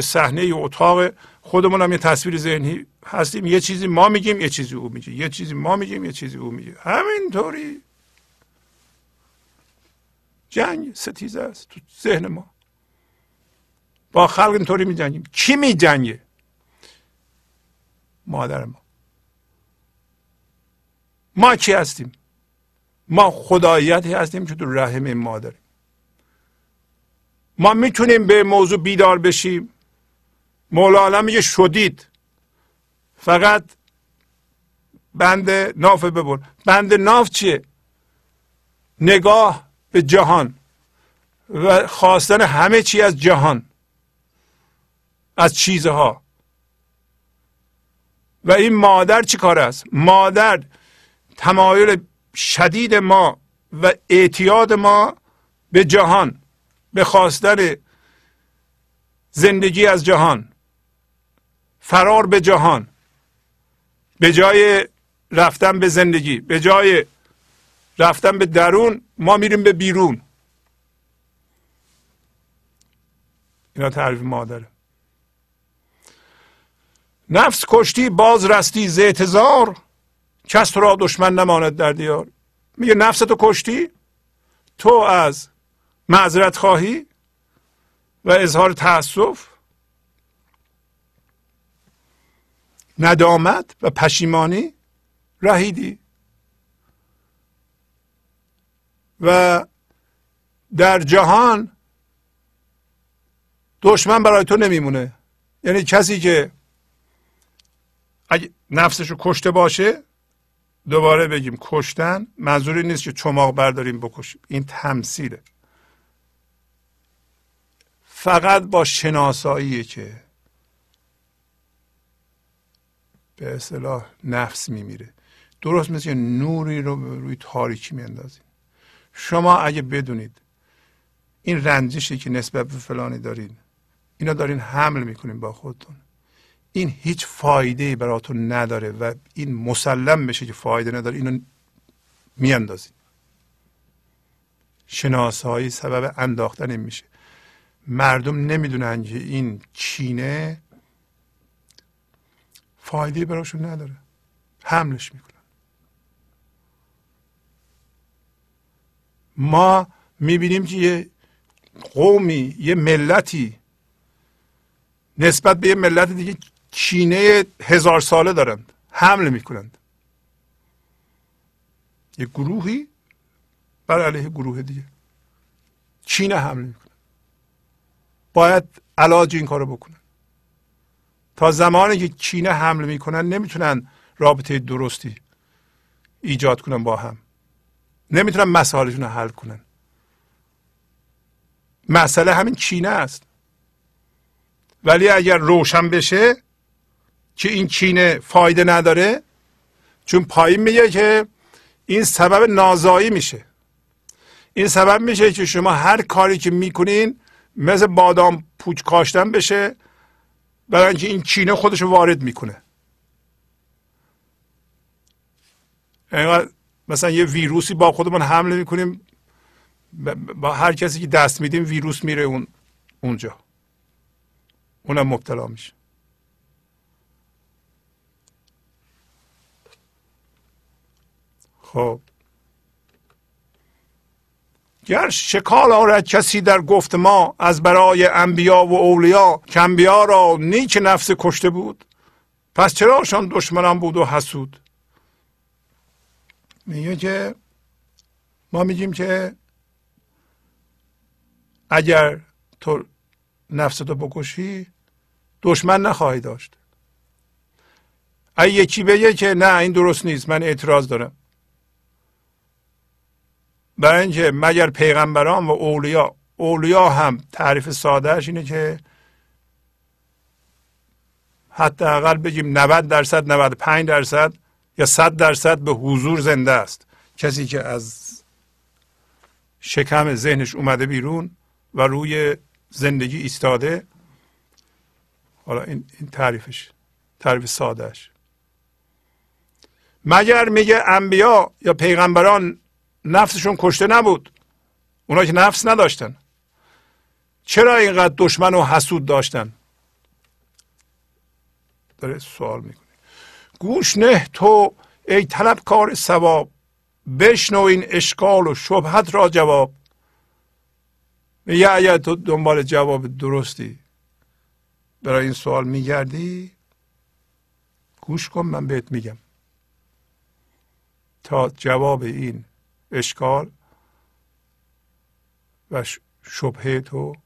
صحنه یه اتاق. خودمون هم یه تصویر ذهنی هستیم. یه چیزی ما میگیم یه چیزی او میگه. یه چیزی ما میگیم یه چیزی او میگه. همینطوری. جنگ ستیزه است تو ذهن ما. با خلق اینطوری میجنگیم. کی میجنگه؟ مادر ما. ما کی هستیم؟ ما خداییتی هستیم که تو رحم این مادریم. ما می‌تونیم به موضوع بیدار بشیم. مولانا میگه شدید. فقط بند ناف ببر. بند ناف چیه؟ نگاه. به جهان و خواستن همه چی از جهان از چیزها. و این مادر چی کار است؟ مادر تمایل شدید ما و اعتیاد ما به جهان به خواستن زندگی از جهان. فرار به جهان به جای رفتن به زندگی به جای رفتن به درون ما میریم به بیرون. اینا تعریف مادره. نفس کشتی باز رستی ز اعتزار کس تو را دشمن نماند در دیار. میگه نفس تو کشتی؟ تو از معذرت خواهی و اظهار تاسف ندامت و پشیمانی رهیدی. و در جهان دشمن برای تو نمیمونه. یعنی کسی که اگه نفسش رو کشته باشه دوباره بگیم کشتن منظوری نیست که چماق برداریم بکشیم. این تمثیله. فقط با شناسایی که به اصطلاح نفس میمیره. درست مثل نوری رو روی تاریکی میاندازیم شما اگه بدونید این رنجشی که نسبت به فلانی دارین اینا دارین حمل می‌کنین با خودتون. این هیچ فایده براتون نداره و این مسلم بشه که فایده نداره اینو میاندازین. شناسایی سبب انداختن میشه. مردم نمی‌دونن که این چینه فایده براشون نداره. حملش می‌کنن. ما می‌بینیم که یه قومی یه ملتی نسبت به یه ملت دیگه چینه هزار ساله دارند حمله می‌کنند. یه گروهی بر علیه گروه دیگه چینه حمله می‌کنه باید علاج این کارو بکنن. تا زمانی که چینه حمله می‌کنن نمی‌تونن رابطه درستی ایجاد کنن با هم. نمی‌تونن مسائلشون رو حل کنن. مسئله همین چینه است. ولی اگر روشن بشه که این چینه فایده نداره چون پایین میگه که این سبب نازایی میشه. این سبب میشه که شما هر کاری که می‌کنین مثل بادام پوچ کاشتن بشه برای اینکه این چینه خودش وارد می‌کنه. اینقدر مثلا یه ویروسی با خودمون حمله می‌کنیم با هر کسی که دست میدیم ویروس میره اون اونجا. اونم مبتلا میشه. خب. گر شکال آرد کسی در گفت ما از برای انبیا و اولیا که انبیا را نیک نفس کشته بود پس چراشان دشمنان بود و حسود؟ میگه که ما میگیم که اگر تو نفستو بکشی دشمن نخواهی داشت. اگه یکی بگه که نه این درست نیست من اعتراض دارم. برای اینکه مگر پیغمبران و اولیا اولیا هم تعریف سادهش اینه که حداقل بگیم 90 درصد 95 درصد یا 100 درصد به حضور زنده است. کسی که از شکم ذهنش اومده بیرون و روی زندگی ایستاده حالا این, این تعریفش تعریف سادهش مگر میگه انبیا یا پیغمبران نفسشون کشته نبود؟ اونا که نفس نداشتن. چرا اینقدر دشمن و حسود داشتن؟ داره سوال می‌کنه. گوش نه تو ای طلبکار ثواب بشنو این اشکال و شبهت را جواب. میگه اگر تو دنبال جواب درستی. برای این سوال میگردی؟ گوش کن من بهت میگم. تا جواب این اشکال و شبهه تو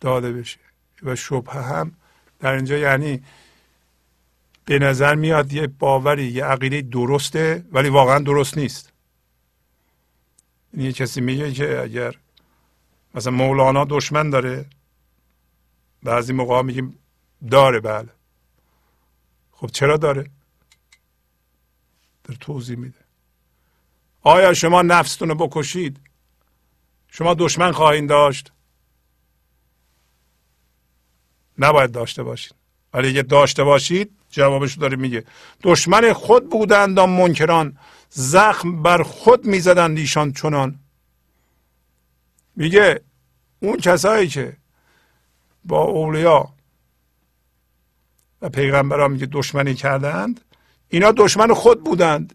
داده بشه. و شبهه هم در اینجا یعنی به نظر میاد یه باوری یه عقیده درسته ولی واقعا درست نیست. یعنی یه کسی میگه که اگر مثلا مولانا دشمن داره بعضی موقع میگیم داره بله. خب چرا داره؟ در توضیح میده. آیا شما نفستون رو بکشید؟ شما دشمن خواهید داشت؟ نباید داشته باشید. ولی اگه داشته باشید جوابش داره میگه دشمن خود بودند آن منکران زخم بر خود می‌زدند ایشان چنان. میگه اون کسایی که با اولیا و پیغمبران میگه دشمنی کردند اینا دشمن خود بودند.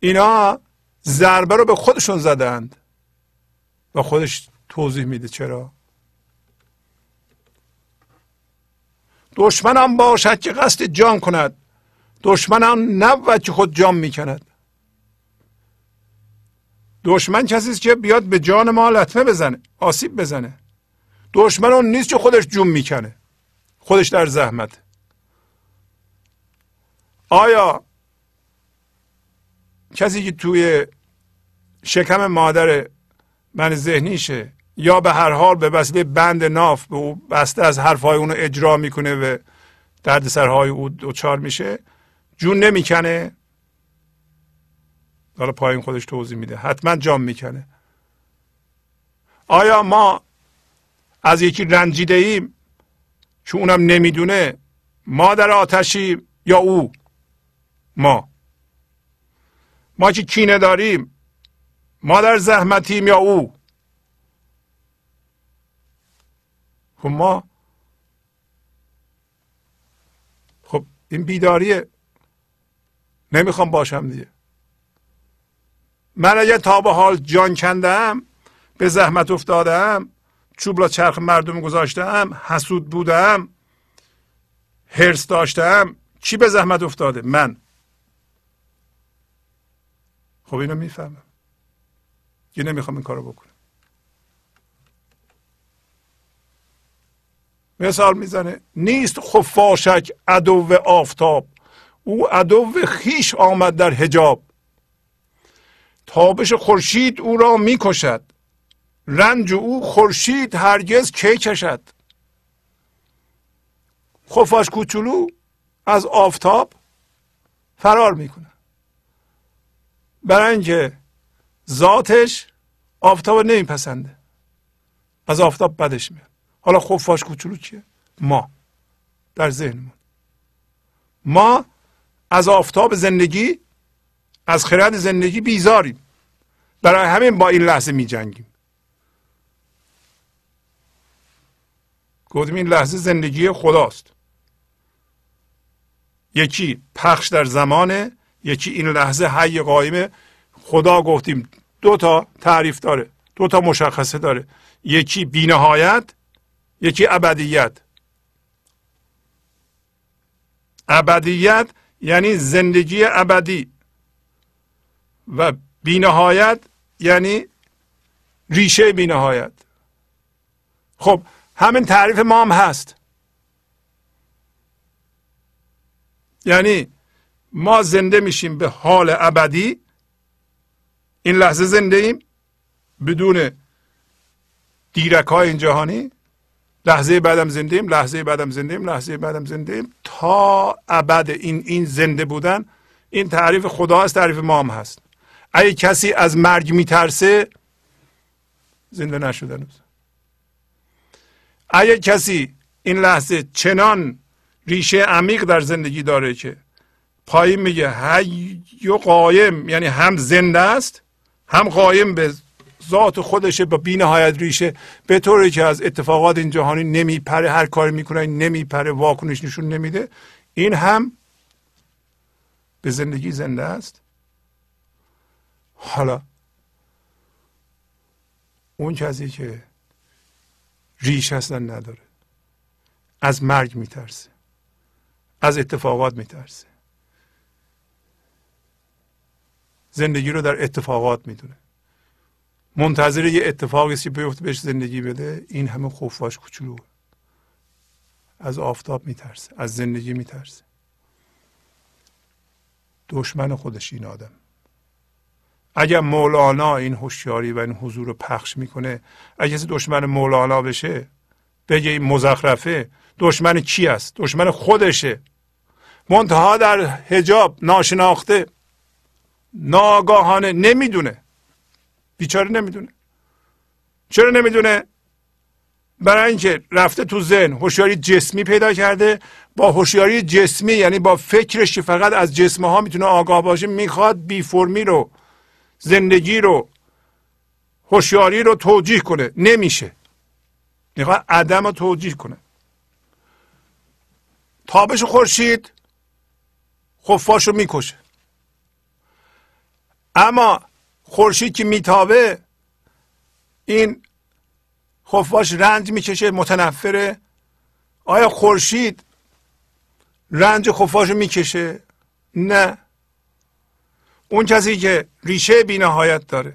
اینا ضربه رو به خودشون زدند. و خودش توضیح میده چرا؟ دشمنم باشد که قصد جان کند. دشمنم نبود که خود جان می‌کند. دشمن کسی است که بیاد به جان ما لطمه بزنه آسیب بزنه. دشمن اون نیست که خودش جون می‌کنه خودش در زحمت. آیا کسی که توی شکم مادر من ذهنیشه یا به هر حال به وسیله بند ناف به او بسته از حرفهای اونو اجرا می‌کنه و دردسرهای او دچار میشه جون نمی‌کنه. حالا پایین خودش توضیح میده. حتما جام می‌کنه. آیا ما از یکی رنجیده ایم که اونم نمی‌دونه؟ ما در آتشی یا او؟ ما. ما که کینه داریم ما در زحمتیم یا او؟ خب ما خب این بیداریه. نمی‌خوام باشم دیگه. من اگر تا به حال جان کندم به زحمت افتادم چوب را چرخ مردم گذاشتم حسود بودم هرس داشتم چی به زحمت افتاده؟ من. خب اینو می‌فهمم. یه نمی‌خوام این کارو بکنم. مثال می‌زنه. نیست خفاشک عدو آفتاب. او عدو خیش آمد در حجاب. تابش خورشید او را می‌کشد. رنج او خورشید هرگز کی کشد؟ خفاش کوچولو از آفتاب فرار می‌کنه برای اینکه ذاتش آفتاب نمیپسنده. از آفتاب بدش میاد. حالا خفاش کوچولو چیه؟ ما. در ذهنمون. ما از آفتاب زندگی از خرد زندگی بیزاریم. برای همین با این لحظه می جنگیم. گفتیم این لحظه زندگی خداست. یکی پخش در زمانه یکی این لحظه حی قایمه. خدا گفتیم دو تا تعریف داره دو تا مشخصه داره. یکی بینهایت یکی ابدیت. ابدیت یعنی زندگی ابدی و بینهایت یعنی ریشه بینهایت. خب همین تعریف ما هم هست. یعنی ما زنده میشیم به حال ابدی. این لحظه زنده ایم بدون دیرک های این جهانی. لحظه بعدم زنده ایم لحظه بعدم زنده ایم لحظه بعدم زنده ایم تا ابد این این زنده بودن این تعریف خدا است تعریف ما هم هست. اگه کسی از مرگ میترسه زنده نشده اگه کسی این لحظه چنان ریشه عمیق در زندگی داره که پایین میگه حی و قایم یعنی هم زنده است هم قایم به ذات خودشه با بینهایت ریشه. به طوری که از اتفاقات این جهانی نمیپره هر کاری می‌کنه نمیپره واکنش نشون نمیده. این هم به زندگی زنده است. حالا اون کسی که ریش اصلا نداره. از مرگ میترسه. از اتفاقات میترسه. زندگی رو در اتفاقات می‌دونه. منتظر یه اتفاقی که بیفته بهش زندگی بده. این همه خفاش کوچولو. از آفتاب میترسه از زندگی میترسه. دشمن خودش این آدم. اگر مولانا این هوشیاری و این حضور رو پخش می‌کنه اگر کسی دشمن مولانا بشه بگه این مزخرفه دشمن کی است؟ دشمن خودشه. منتها در حجاب ناشناخته ناگاهانه نمی‌دونه. بیچاره نمی‌دونه. چرا نمی‌دونه؟ برای اینکه رفته تو ذهن هوشیاری جسمی پیدا کرده با هوشیاری جسمی یعنی با فکرش فقط از جسم ها می‌تونه آگاه باشه می‌خواد بی فرمی رو زندگی رو هوشیاری رو توجیه کنه. نمیشه. می‌خواد عدم رو توجیه کنه. تابش خورشید خفاش رو می‌کشه. اما خورشید که میتابه این خفاش رنج می‌کشه متنفره. آیا خورشید رنج خفاش رو می‌کشه؟ نه. اون کسی که ریشه بینهایت داره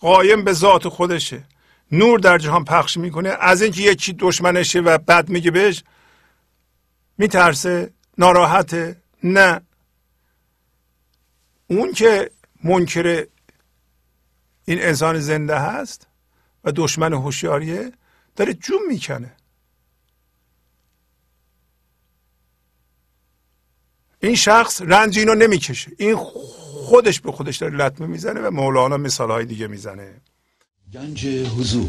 قایم به ذات خودشه نور در جهان پخش می‌کنه. از اینکه یکی دشمنشه و بد میگه بهش میترسه ناراحته. نه. اون که منکر این انسان زنده هست و دشمن هوشیاریه داره جون می‌کنه. این شخص رنج اینو نمی‌کشه. این خودش به خودش داره لطمه می‌زنه و مولانا مثال های دیگه می‌زنه. گنج حضور.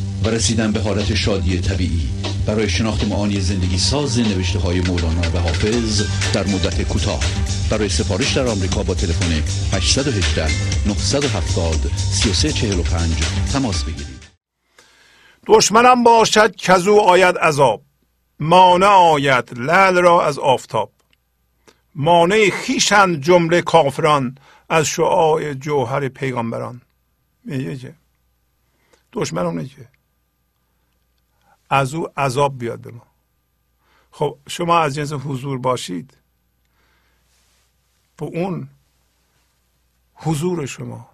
و رسیدن به حالت شادی طبیعی. برای شناخت معانی زندگی ساز نوشته های مولانا و حافظ در مدت کوتاه. برای سفارش در آمریکا با تلفن 818 970 3345 تماس بگیرید. دشمنم باشد کزو آید عذاب. مانع آید لعل را از آفتاب. مانع خیشند جمله کافران از شعاع جوهر پیغمبران. میگه که دشمن اونه که از او عذاب بیاد به ما. خب شما از جنس حضور باشید. به اون حضور شما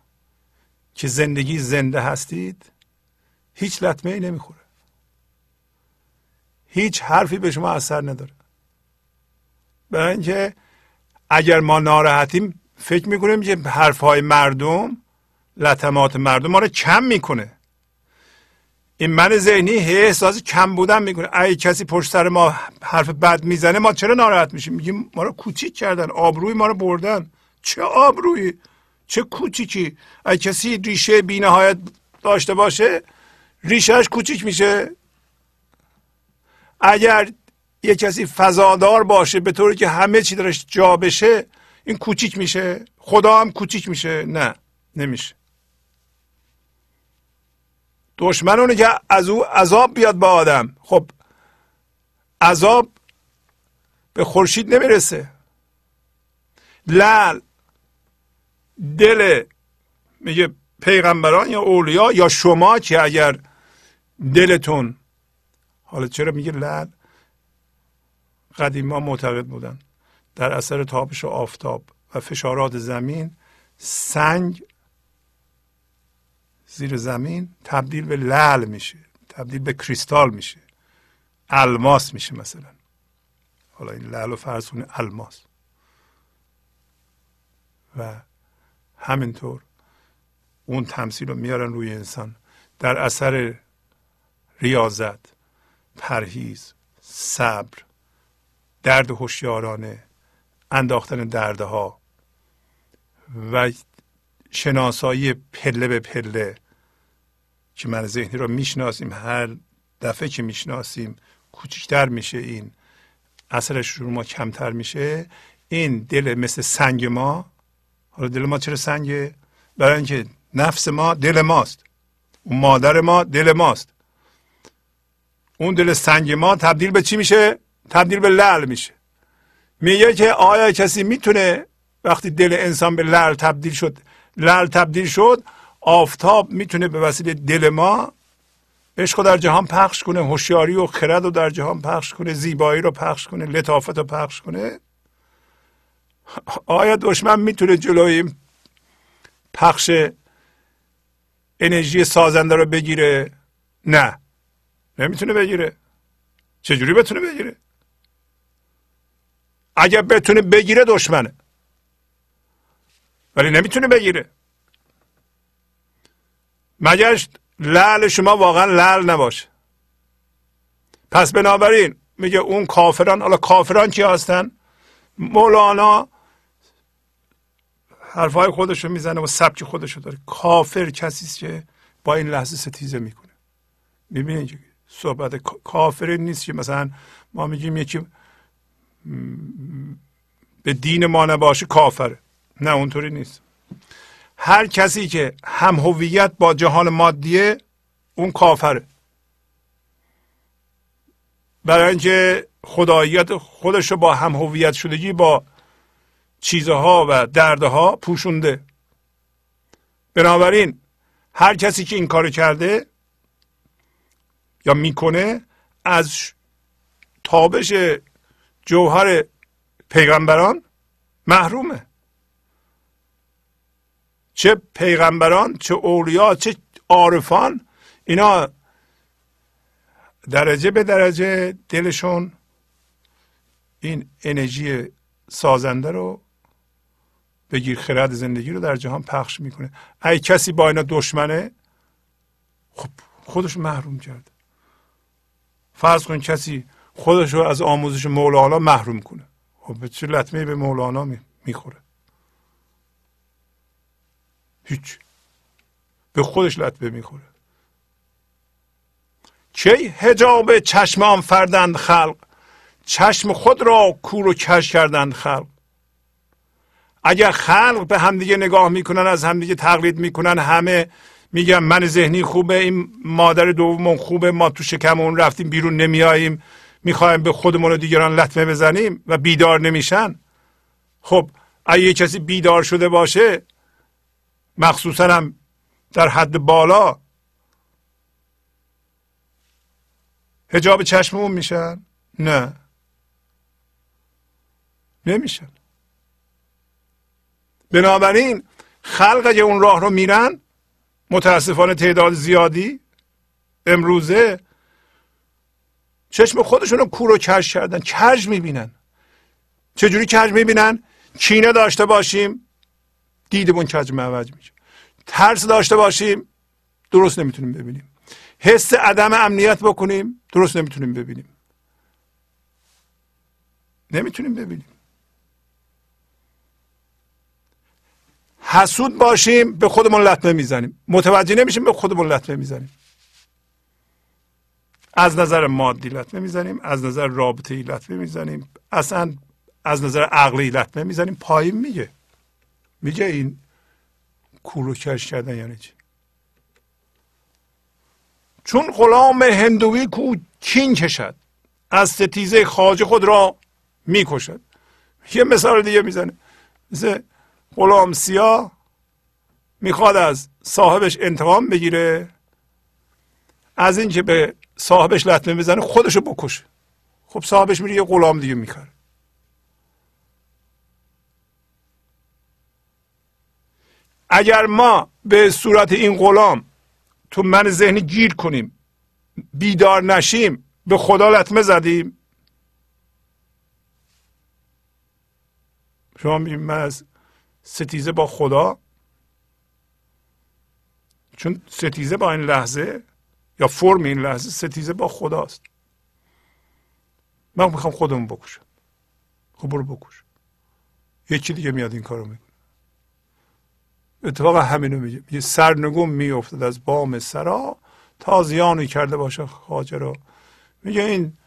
که زندگی زنده هستید هیچ لطمه ای نمی‌خوره. هیچ حرفی به شما اثر نداره. برای اینکه اگر ما ناراحتیم فکر می‌کنیم که حرف های مردم لطمات مردم ما رو کم می‌کنه. این من ذهنی هی احساس کم بودن می‌کنه. اگه کسی پشت سر ما حرف بد می‌زنه ما چرا ناراحت میشیم؟ میگیم ما رو کوچیک کردن آبروی ما رو بردن. چه آبرویی؟ چه کوچیکی؟ اگه کسی ریشه بینهایت داشته باشه ریشهش کوچیک میشه. اگر یه کسی فضادار باشه به طوری که همه چی درش جا بشه این کوچیک میشه. خدا هم کوچیک میشه. نه نمیشه. دشمن که از او عذاب بیاد با آدم. خب عذاب به خورشید نمی‌رسه. لل دل میگه پیغمبران یا اولیا یا شما که اگر دلتون حالا چرا میگه لل قدیما معتقد بودن. در اثر تابش آفتاب و فشارات زمین سنگ زیر زمین تبدیل به لعل میشه تبدیل به کریستال میشه. الماس میشه مثلا. حالا این لعل و فرسون الماس. و همینطور اون تمثیل رو میارن روی انسان. در اثر ریاضت پرهیز صبر درد هوشیارانه انداختن دردها. و شناسایی پله به پله که من ذهنی رو می‌شناسیم هر دفعه که می‌شناسیم کوچکتر میشه این اثرش رو ما کمتر میشه. این دل مثل سنگ ما حالا دل ما چرا سنگه؟ برای اینکه نفس ما دل ماست. اون مادر ما دل ماست. اون دل سنگ ما تبدیل به چی میشه؟ تبدیل به لعل میشه. میگه که آیا کسی می‌تونه وقتی دل انسان به لعل تبدیل شد لعل تبدیل شد آفتاب می‌تونه به وسیله دل ما عشق در جهان پخش کنه هوشیاری و خرد رو در جهان پخش کنه زیبایی رو پخش کنه لطافت رو پخش کنه. آیا دشمن می‌تونه جلوی پخش انرژی سازنده رو بگیره؟ نه. نمی‌تونه بگیره. چجوری بتونه بگیره؟ اگر بتونه بگیره دشمنه. ولی نمی‌تونه بگیره. مگر لعل شما واقعا لعل نباشه. پس بنابراین میگه اون کافران حالا کافران کی هستن؟ مولانا حرفهای خودش رو می‌زنه و سبک خودش رو داره. کافر کسی که با این لحظه ستیزه می‌کنه. می‌بینید صحبت کافر نیست که مثلا ما میگیم یکی به دین ما نباشه کافره. نه اونطوری نیست. هر کسی که هم هویت با جهان مادیه اون کافره. برای اینکه خداییت خودش رو با هم هویت شدگی با چیزها و دردها پوشونده. بنابراین هر کسی که این کار کرده یا می‌کنه از تابش جوهر پیغمبران محرومه. چه پیغمبران چه اولیا چه عارفان اینا درجه به درجه دلشون این انرژی سازنده رو بگیر خرد زندگی رو در جهان پخش می‌کنه. ای کسی با اینا دشمنه خب خودش محروم کرده. فرض کن کسی خودش رو از آموزش مولانا محروم کنه. خب به چه لطمه به مولانا می‌خوره. هیچ. به خودش لطمه می‌خوره. کی هجاب چشم آن فردند خلق؟ چشم خود را کور و کش کردند خلق. اگر خلق به همدیگه نگاه می‌کنن از همدیگه تقلید می‌کنن همه میگن من ذهنی خوبه این مادر دومون خوبه ما تو شکمون رفتیم بیرون نمیاییم می‌خوایم به خودمون و دیگران لطمه بزنیم و بیدار نمیشن. خب اگه کسی بیدار شده باشه مخصوصا هم در حد بالا هجاب چشممون میشن نه. نمیشن بنابراین خلق اگه اون راه رو میرن متاسفانه تعداد زیادی امروزه چشم خودشون رو کور و کج کردن کج می‌بینن. چجوری کج می‌بینن؟ کینه داشته باشیم. دیدمون کج معوج میشه. ترس داشته باشیم درست نمی‌تونیم ببینیم. حس عدم امنیت بکنیم درست نمی‌تونیم ببینیم. نمی‌تونیم ببینیم. حسود باشیم به خودمون لطمه می‌زنیم. متوجه نمیشیم به خودمون لطمه می‌زنیم. از نظر مادی لطمه می‌زنیم از نظر رابطه ای لطمه می‌زنیم. اصلا از نظر عقلی لطمه می‌زنیم. پایین میگه. میگه این کورو کش کردن یعنی چی؟ چون غلام هندوی کو کین کشد از ستیزه خاج خود را می‌کشد. یه مثال دیگه می‌زنه. مثل غلام سیاه می‌خواد از صاحبش انتقام بگیره از اینکه به صاحبش لطمه بزنه خودشو بکشه. خب صاحبش میره یه غلام دیگه میکره اگر ما به صورت این غلام تو من ذهنی گیر کنیم بیدار نشیم به خدا لطمه زدیم. شما من از ستیزه با خدا؟ چون ستیزه با این لحظه یا فرم این لحظه ستیزه با خداست. من می‌خوام خودمون بکشم. خب برو بکش. یکی دیگه میاد این کارو می‌کنه. اتفاقا همینو میگه. یه سرنگون میافتد از بام سرا تا زیانی کرده باشه خاجه رو میگه این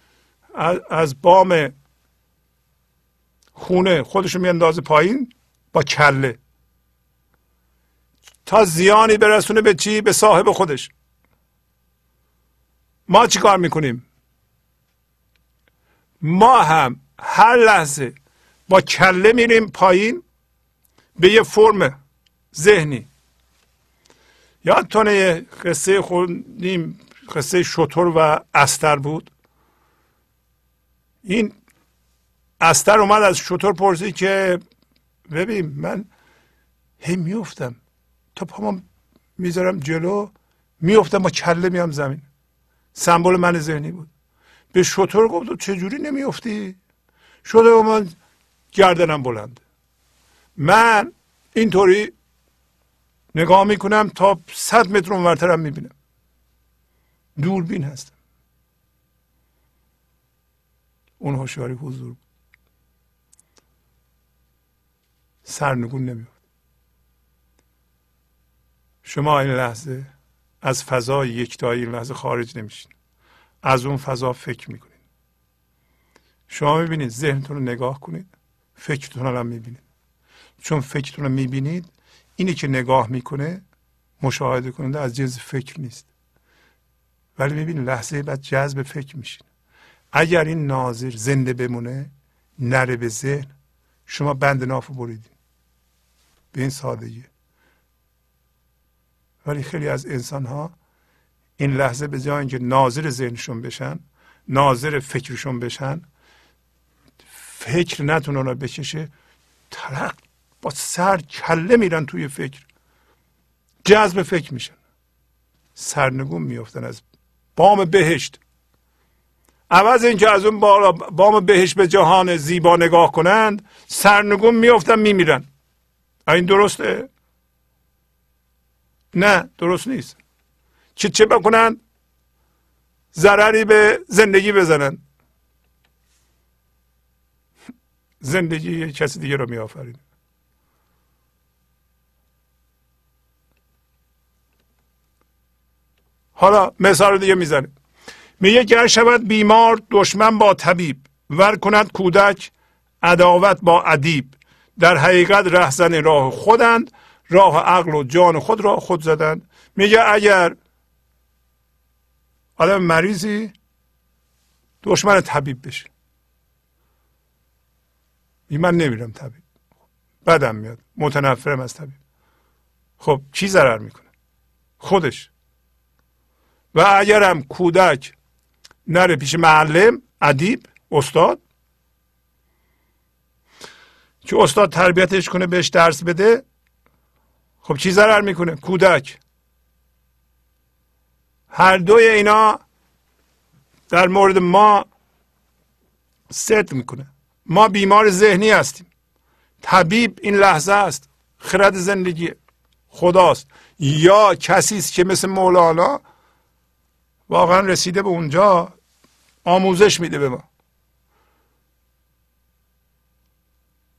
از بام خونه خودشو میاندازه پایین با کله. تا زیانی برسونه به چی؟ به صاحب خودش. ما چی کار می‌کنیم؟ ما هم هر لحظه با کله میریم پایین به یه فرم ذهنی. یادتونه یه قصه خوندیم قصه شطور و استر بود. این استر اومد از شطور پرسید که ببین من هی میفتم. تا پامو می‌ذارم جلو میفتم با کله میام زمین. سمبل من ذهنی بود. به شطور گفت چجوری نمیفتی؟ شده من گردنم بلند. من اینطوری نگاه می‌کنم تا صد متر اونورترم می‌بینم. دوربین هستم. اون هوشیاری حضور بود. سرنگون نمیفت شما این لحظه از فضای یکتایی این لحظه خارج نمیشین. از اون فضا فکر می‌کنید شما می‌بینید ذهنتون رو نگاه کنید. فکرتون رو هم می‌بینید. چون فکرتون رو می‌بینید اینی که نگاه می‌کنه مشاهده کننده از جنس فکر نیست. ولی می‌بینید لحظه بعد جذب فکر میشین. اگر این ناظر زنده بمونه نره به ذهن شما بند نافو بریدین. به این سادگی. ولی خیلی از انسان ها این لحظه به جای اینکه ناظر ذهنشون بشن ناظر فکرشون بشن فکر نتونه رو بکشه ترق با سر کله میرن توی فکر. جذب فکر میشن. سرنگون میفتن از بام بهشت. عوض اینکه از اون بالا بام بهشت به جهان زیبا نگاه کنند سرنگون میفتن میمیرن. این درسته؟ نه درست نیست. چه چه بکنن؟ ضرری به زندگی بزنن. زندگی کسی دیگه رو می حالا مثال دیگه می‌زنه. میگه گر شود بیمار دشمن با طبیب ور کند کودک عداوت با ادیب. در حقیقت رهزن راه خودند راه عقل و جان خود را خود زدن میگه اگر آدم مریضی دشمن طبیب بشه. من نمیرم طبیب. بدم میاد. متنفرم از طبیب. خب چی ضرر می‌کنه؟ خودش. و اگرم کودک نره پیش معلم ادیب استاد که استاد تربیتش کنه بهش درس بده خب چی ضرر می‌کنه؟ کودک. هر دوی اینا در مورد ما ست می‌کنه. ما بیمار ذهنی هستیم. طبیب این لحظه است. خرد زندگی خداست. یا کسی است که مثل مولانا واقعا رسیده به اونجا آموزش میده به ما.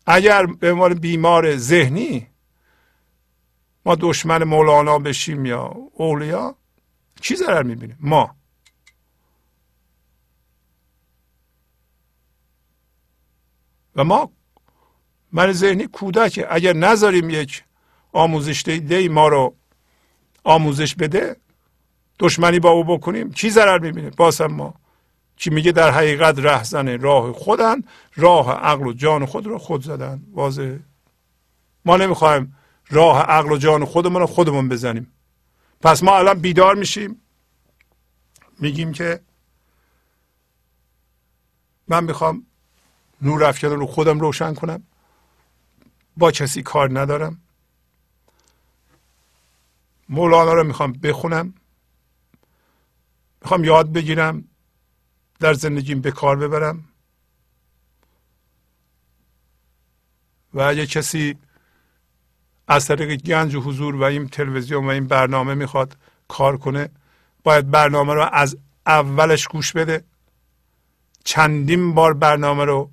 اگر به عنوان بیمار ذهنی ما دشمن مولانا بشیم یا اولیا چی ضرر می‌بینیم ما. و ما من ذهنی کودک اگر نذاریم یک آموزش دی ما رو آموزش بده دشمنی با او بکنیم چی ضرر می‌بینه؟ باسم ما چی میگه؟ در حقیقت رهزن راه خودن راه عقل و جان خود رو خود زدن. واضحه؟ ما نمی‌خوایم راه عقل و جان خودمون رو خودمون بزنیم. پس ما الان بیدار میشیم. میگیم که من می‌خوام نور افکن رو خودم روشن کنم. با کسی کار ندارم. مولانا رو می‌خوام بخونم. می‌خوام یاد بگیرم در زندگیم به کار ببرم و اگه کسی از طریق گنج و حضور و این تلویزیون و این برنامه می‌خواد کار کنه باید برنامه رو از اولش گوش بده. چندین بار برنامه رو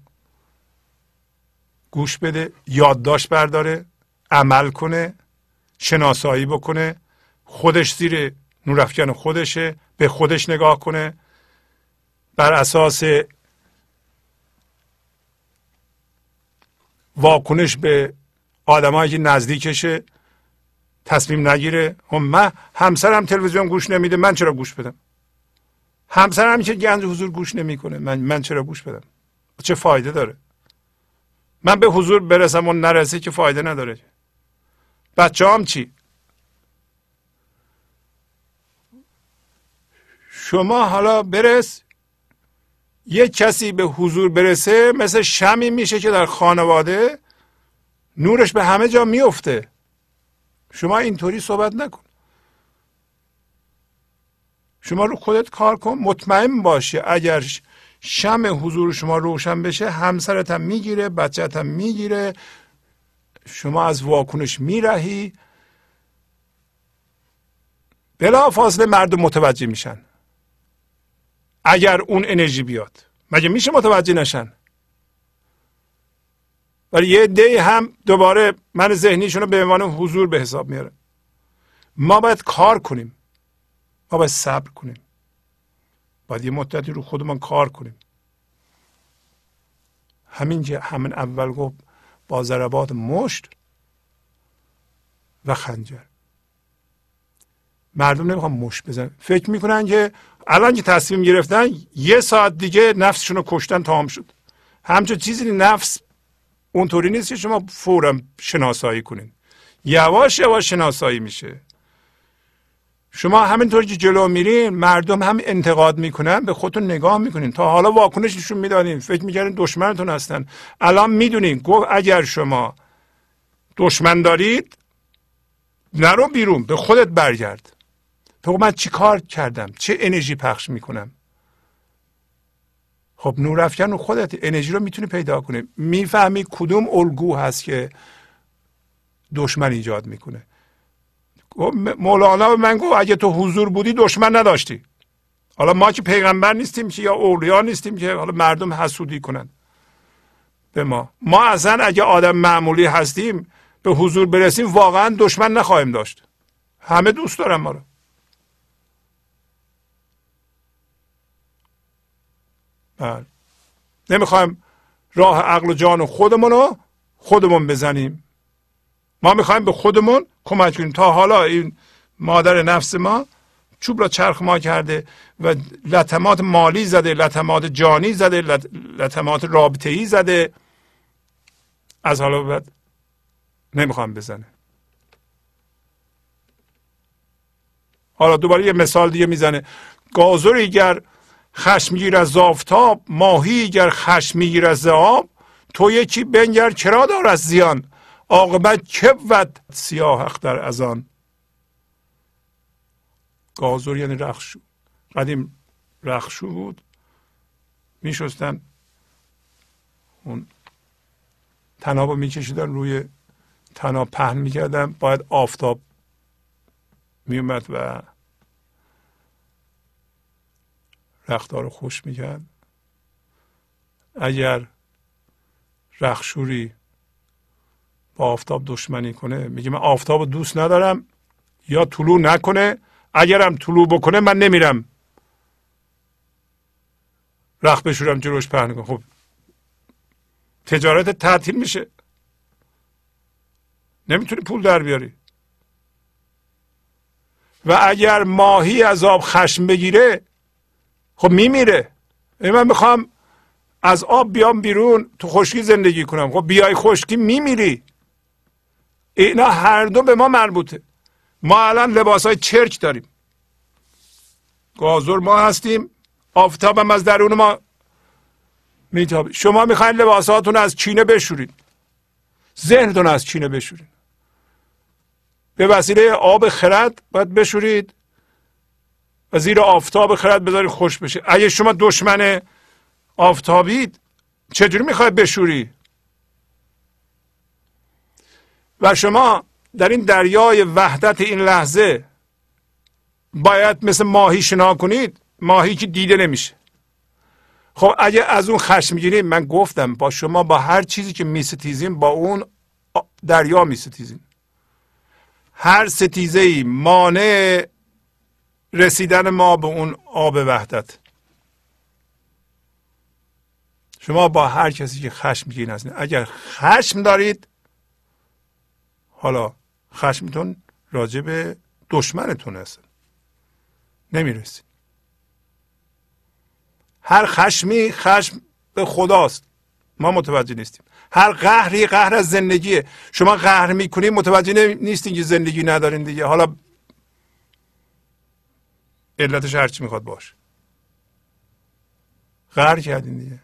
گوش بده یادداشت برداره عمل کنه شناسایی بکنه خودش زیر نورافکن خودشه. به خودش نگاه کنه بر اساس واکنش به آدمایی که نزدیکشه تصمیم نگیره. خب من همسرم تلویزیون گوش نمیده من چرا گوش بدم؟ همسرم که گنج حضور گوش نمی‌کنه من من چرا گوش بدم؟ چه فایده داره؟ من به حضور برسم و نرسه که فایده نداره. بچه هم چی؟ شما حالا برس. یک کسی به حضور برسه مثل شمی میشه که در خانواده نورش به همه جا میفته. شما اینطوری صحبت نکن. شما رو خودت کار کن مطمئن باشه اگر شم حضور شما روشن بشه همسرت هم می‌گیره بچت هم می‌گیره. شما از واکنش میرهی. بلا فاصله مردم متوجه میشن. اگر اون انرژی بیاد. مگه میشه متوجه نشن؟ ولی یه دی هم دوباره من ذهنیشون رو به عنوان حضور به حساب میاره. ما باید کار کنیم. ما باید صبر کنیم. باید یه مدتی رو خودمان کار کنیم. همین همین اول گفت با ضربات مشت و خنجر. مردم نمی‌خوان مشت بزنن. فکر می‌کنن که الان که تصمیم گرفتن یه ساعت دیگه نفسشون رو کشتن تمام شد. همچون چیزی نفس اونطوری نیست که شما فورا شناسایی کنین. یواش یواش شناسایی میشه. شما همینطور که جلو میرین مردم هم انتقاد می‌کنن به خودتون نگاه می‌کنین. تا حالا واکنش نشون می‌دادین. فکر می‌کردین دشمنتون هستن. الان می‌دونین. گفت اگر شما دشمن دارید نرو بیرون. به خودت برگرد. تو من چی کار کردم؟ چه انرژی پخش می‌کنم؟ خب نور افکن خودت انرژی رو می‌تونی پیدا کنی. می‌فهمی کدوم الگو هست که دشمن ایجاد می‌کنه. مولانا به من گفت اگه تو حضور بودی دشمن نداشتی. حالا ما که پیغمبر نیستیم که یا اولیا نیستیم که حالا مردم حسودی کنن. به ما. ما اصلا اگه آدم معمولی هستیم به حضور برسیم واقعا دشمن نخواهیم داشت. همه دوست دارن ما رو. بله. نمی‌خوایم راه عقل و جان خودمون رو خودمون بزنیم. ما می‌خوایم به خودمون کمک کنیم. تا حالا این مادر نفس ما چوب را چرخ ما کرده و لطمات مالی زده لطمات جانی زده لطمات رابطه ای زده. از حالا بعد نمی‌خوام بزنه. حالا دوباره یه مثال دیگه می‌زنه. گازوری گر خشم میگیر از آفتاب ماهی گر خشم میگیر از آب تو یکی بنگر چرا دار از زیان؟ عاقبت چه ود سیاه اختر از آن؟ گازور یعنی رخشو. قدیم رخشو بود. میشستن اون تناب رو میکشیدن روی تناب پهن می‌کردن. باید آفتاب میومد و رختار رو خوش می‌کرد. اگر رخشوری با آفتاب دشمنی کنه میگه من آفتاب دوست ندارم یا طلوع نکنه اگرم طلوع بکنه من نمیرم. رخ بشورم جلوش پهن کنم خب تجارت تعطیل میشه. نمی‌تونی پول در بیاری. و اگر ماهی از آب خشم بگیره خب میمیره. من می‌خوام از آب بیام بیرون تو خشکی زندگی کنم. خب بیای خشکی میمیری. اینا هر دو به ما مربوطه. ما الان لباس های چرک داریم. گازور ما هستیم. آفتاب هم از درون ما میتابه. شما می‌خواین لباساتون از چینه بشورید ذهنتون از چینه بشورید به وسیله آب خرد باید بشورید. و زیر آفتاب خرد بذارید خوش بشه. اگه شما دشمن آفتابید چجوری می‌خواید بشوری؟ و شما در این دریای وحدت این لحظه باید مثل ماهی شنا کنید ماهی که دیده نمیشه. خب اگه از اون خشم می‌گیریم من گفتم با شما با هر چیزی که میستیزیم با اون دریا میستیزیم. هر ستیزه ای مانع رسیدن ما به اون آب وحدت. شما با هر کسی که خشم می‌گیرین هستید اگر خشم دارید حالا خشمتون راجع به دشمنتون هست. نمی‌رسید. هر خشمی خشم به خداست. ما متوجه نیستیم. هر قهری قهر از زندگیه. شما قهر می‌کنید متوجه نیستین که زندگی ندارین دیگه. حالا علتش هرچی می‌خواد باشه. قهر کردین دیگه.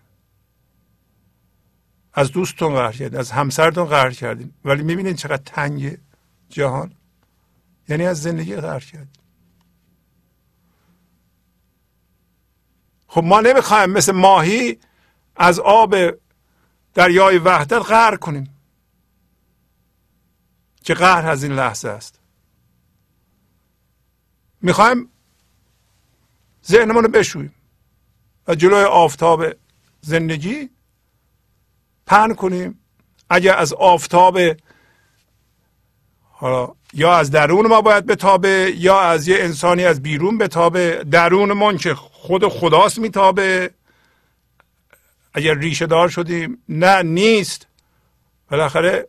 از دوستتون قهر کردین از همسرتون قهر کردین. ولی می‌بینین چقدر تنگ جهان. یعنی از زندگی قهر کردین. خب ما نمی‌خوایم مثل ماهی از آب دریای وحدت قهر کنیم. که قهر از این لحظه است. می‌خوایم ذهنمون رو بشوییم. و جلوی آفتاب زندگی پهن کنیم. اگر از آفتاب حالا یا از درون ما باید بتابه یا از یه انسانی از بیرون بتابه. درونمون که خود خداست میتابه. اگر ریشه دار شدیم نه نیست. بالاخره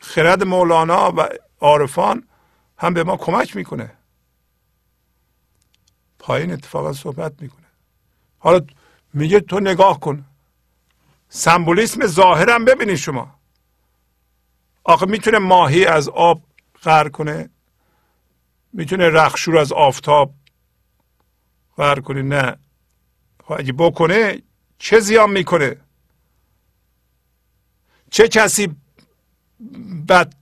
خرد مولانا و عارفان هم به ما کمک می‌کنه. پایین اتفاقا صحبت می‌کنه. حالا میگه تو نگاه کن. سمبولیسم ظاهرم ببینید شما. آخه می‌تونه ماهی از آب غر کنه می‌تونه رخشور از آفتاب غر کنه. نه. خب اگه بکنه چه زیان می‌کنه؟ چه کسی بد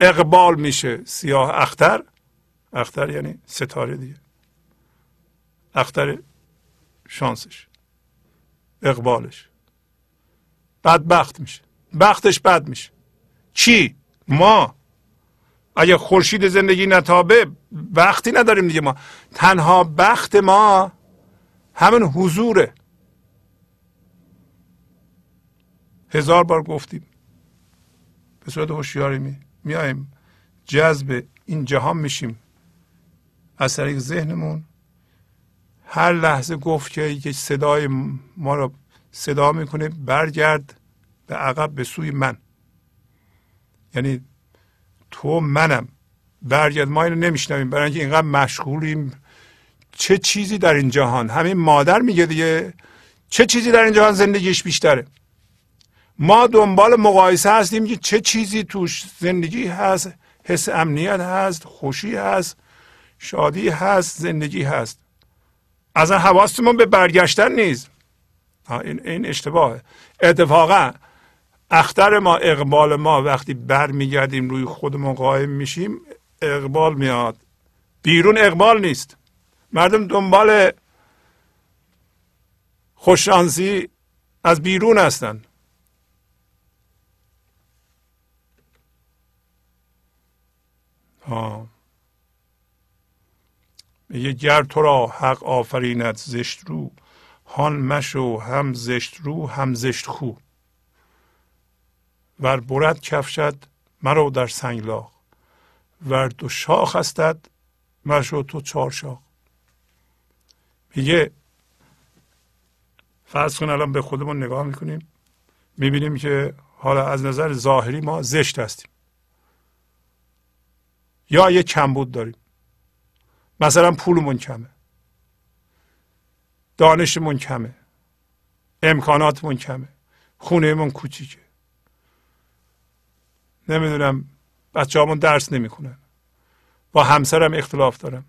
اقبال میشه؟ سیاه اختر؟ اختر یعنی ستاره دیگه. اختر شانسش اقبالش. بدبخت میشه. بختش بد میشه. چی؟ ما؟ اگه خورشید زندگی نتابه وقتی نداریم دیگه ما. تنها بخت ما همین حضوره. هزار بار گفتیم. به صورت هوشیاری می میایم جذب این جهان میشیم. از طریق ذهنمون هر لحظه گفت که یک صدای ما رو صدا می‌کنه برگرد به عقب به سوی من. یعنی تو منم. برگرد ما اینو نمیشنویم. برای اینکه اینقدر مشغولیم. چه چیزی در این جهان؟ همین مادر میگه دیگه. چه چیزی در این جهان زندگیش بیشتره؟ ما دنبال مقایسه هستیم که چه چیزی توش زندگی هست. حس امنیت هست خوشی هست شادی هست زندگی هست. از حواستمون به برگشتن نیست. این, این اشتباهه. اتفاقا اختر ما اقبال ما وقتی برمیگردیم روی خودمون قایم میشیم اقبال میاد. بیرون اقبال نیست. مردم دنبال خوششانسی از بیرون هستند میگه گر تو را حق آفریند زشت رو هان مشو هم زشت رو هم زشت خو. ور برد کفشد مرو در سنگلاخ. ور دو شاخ هستد مشو تو چهار شاخ. میگه فرض کن الان به خودمون نگاه می‌کنیم می‌بینیم که حالا از نظر ظاهری ما زشت هستیم. یا یه کمبود داریم. مثلا پولمون کمه. دانشمون کمه. امکاناتمون کمه. خونهمون کوچیکه. نمی‌دونم بچه همون درس نمی‌کنن با همسرم اختلاف دارم.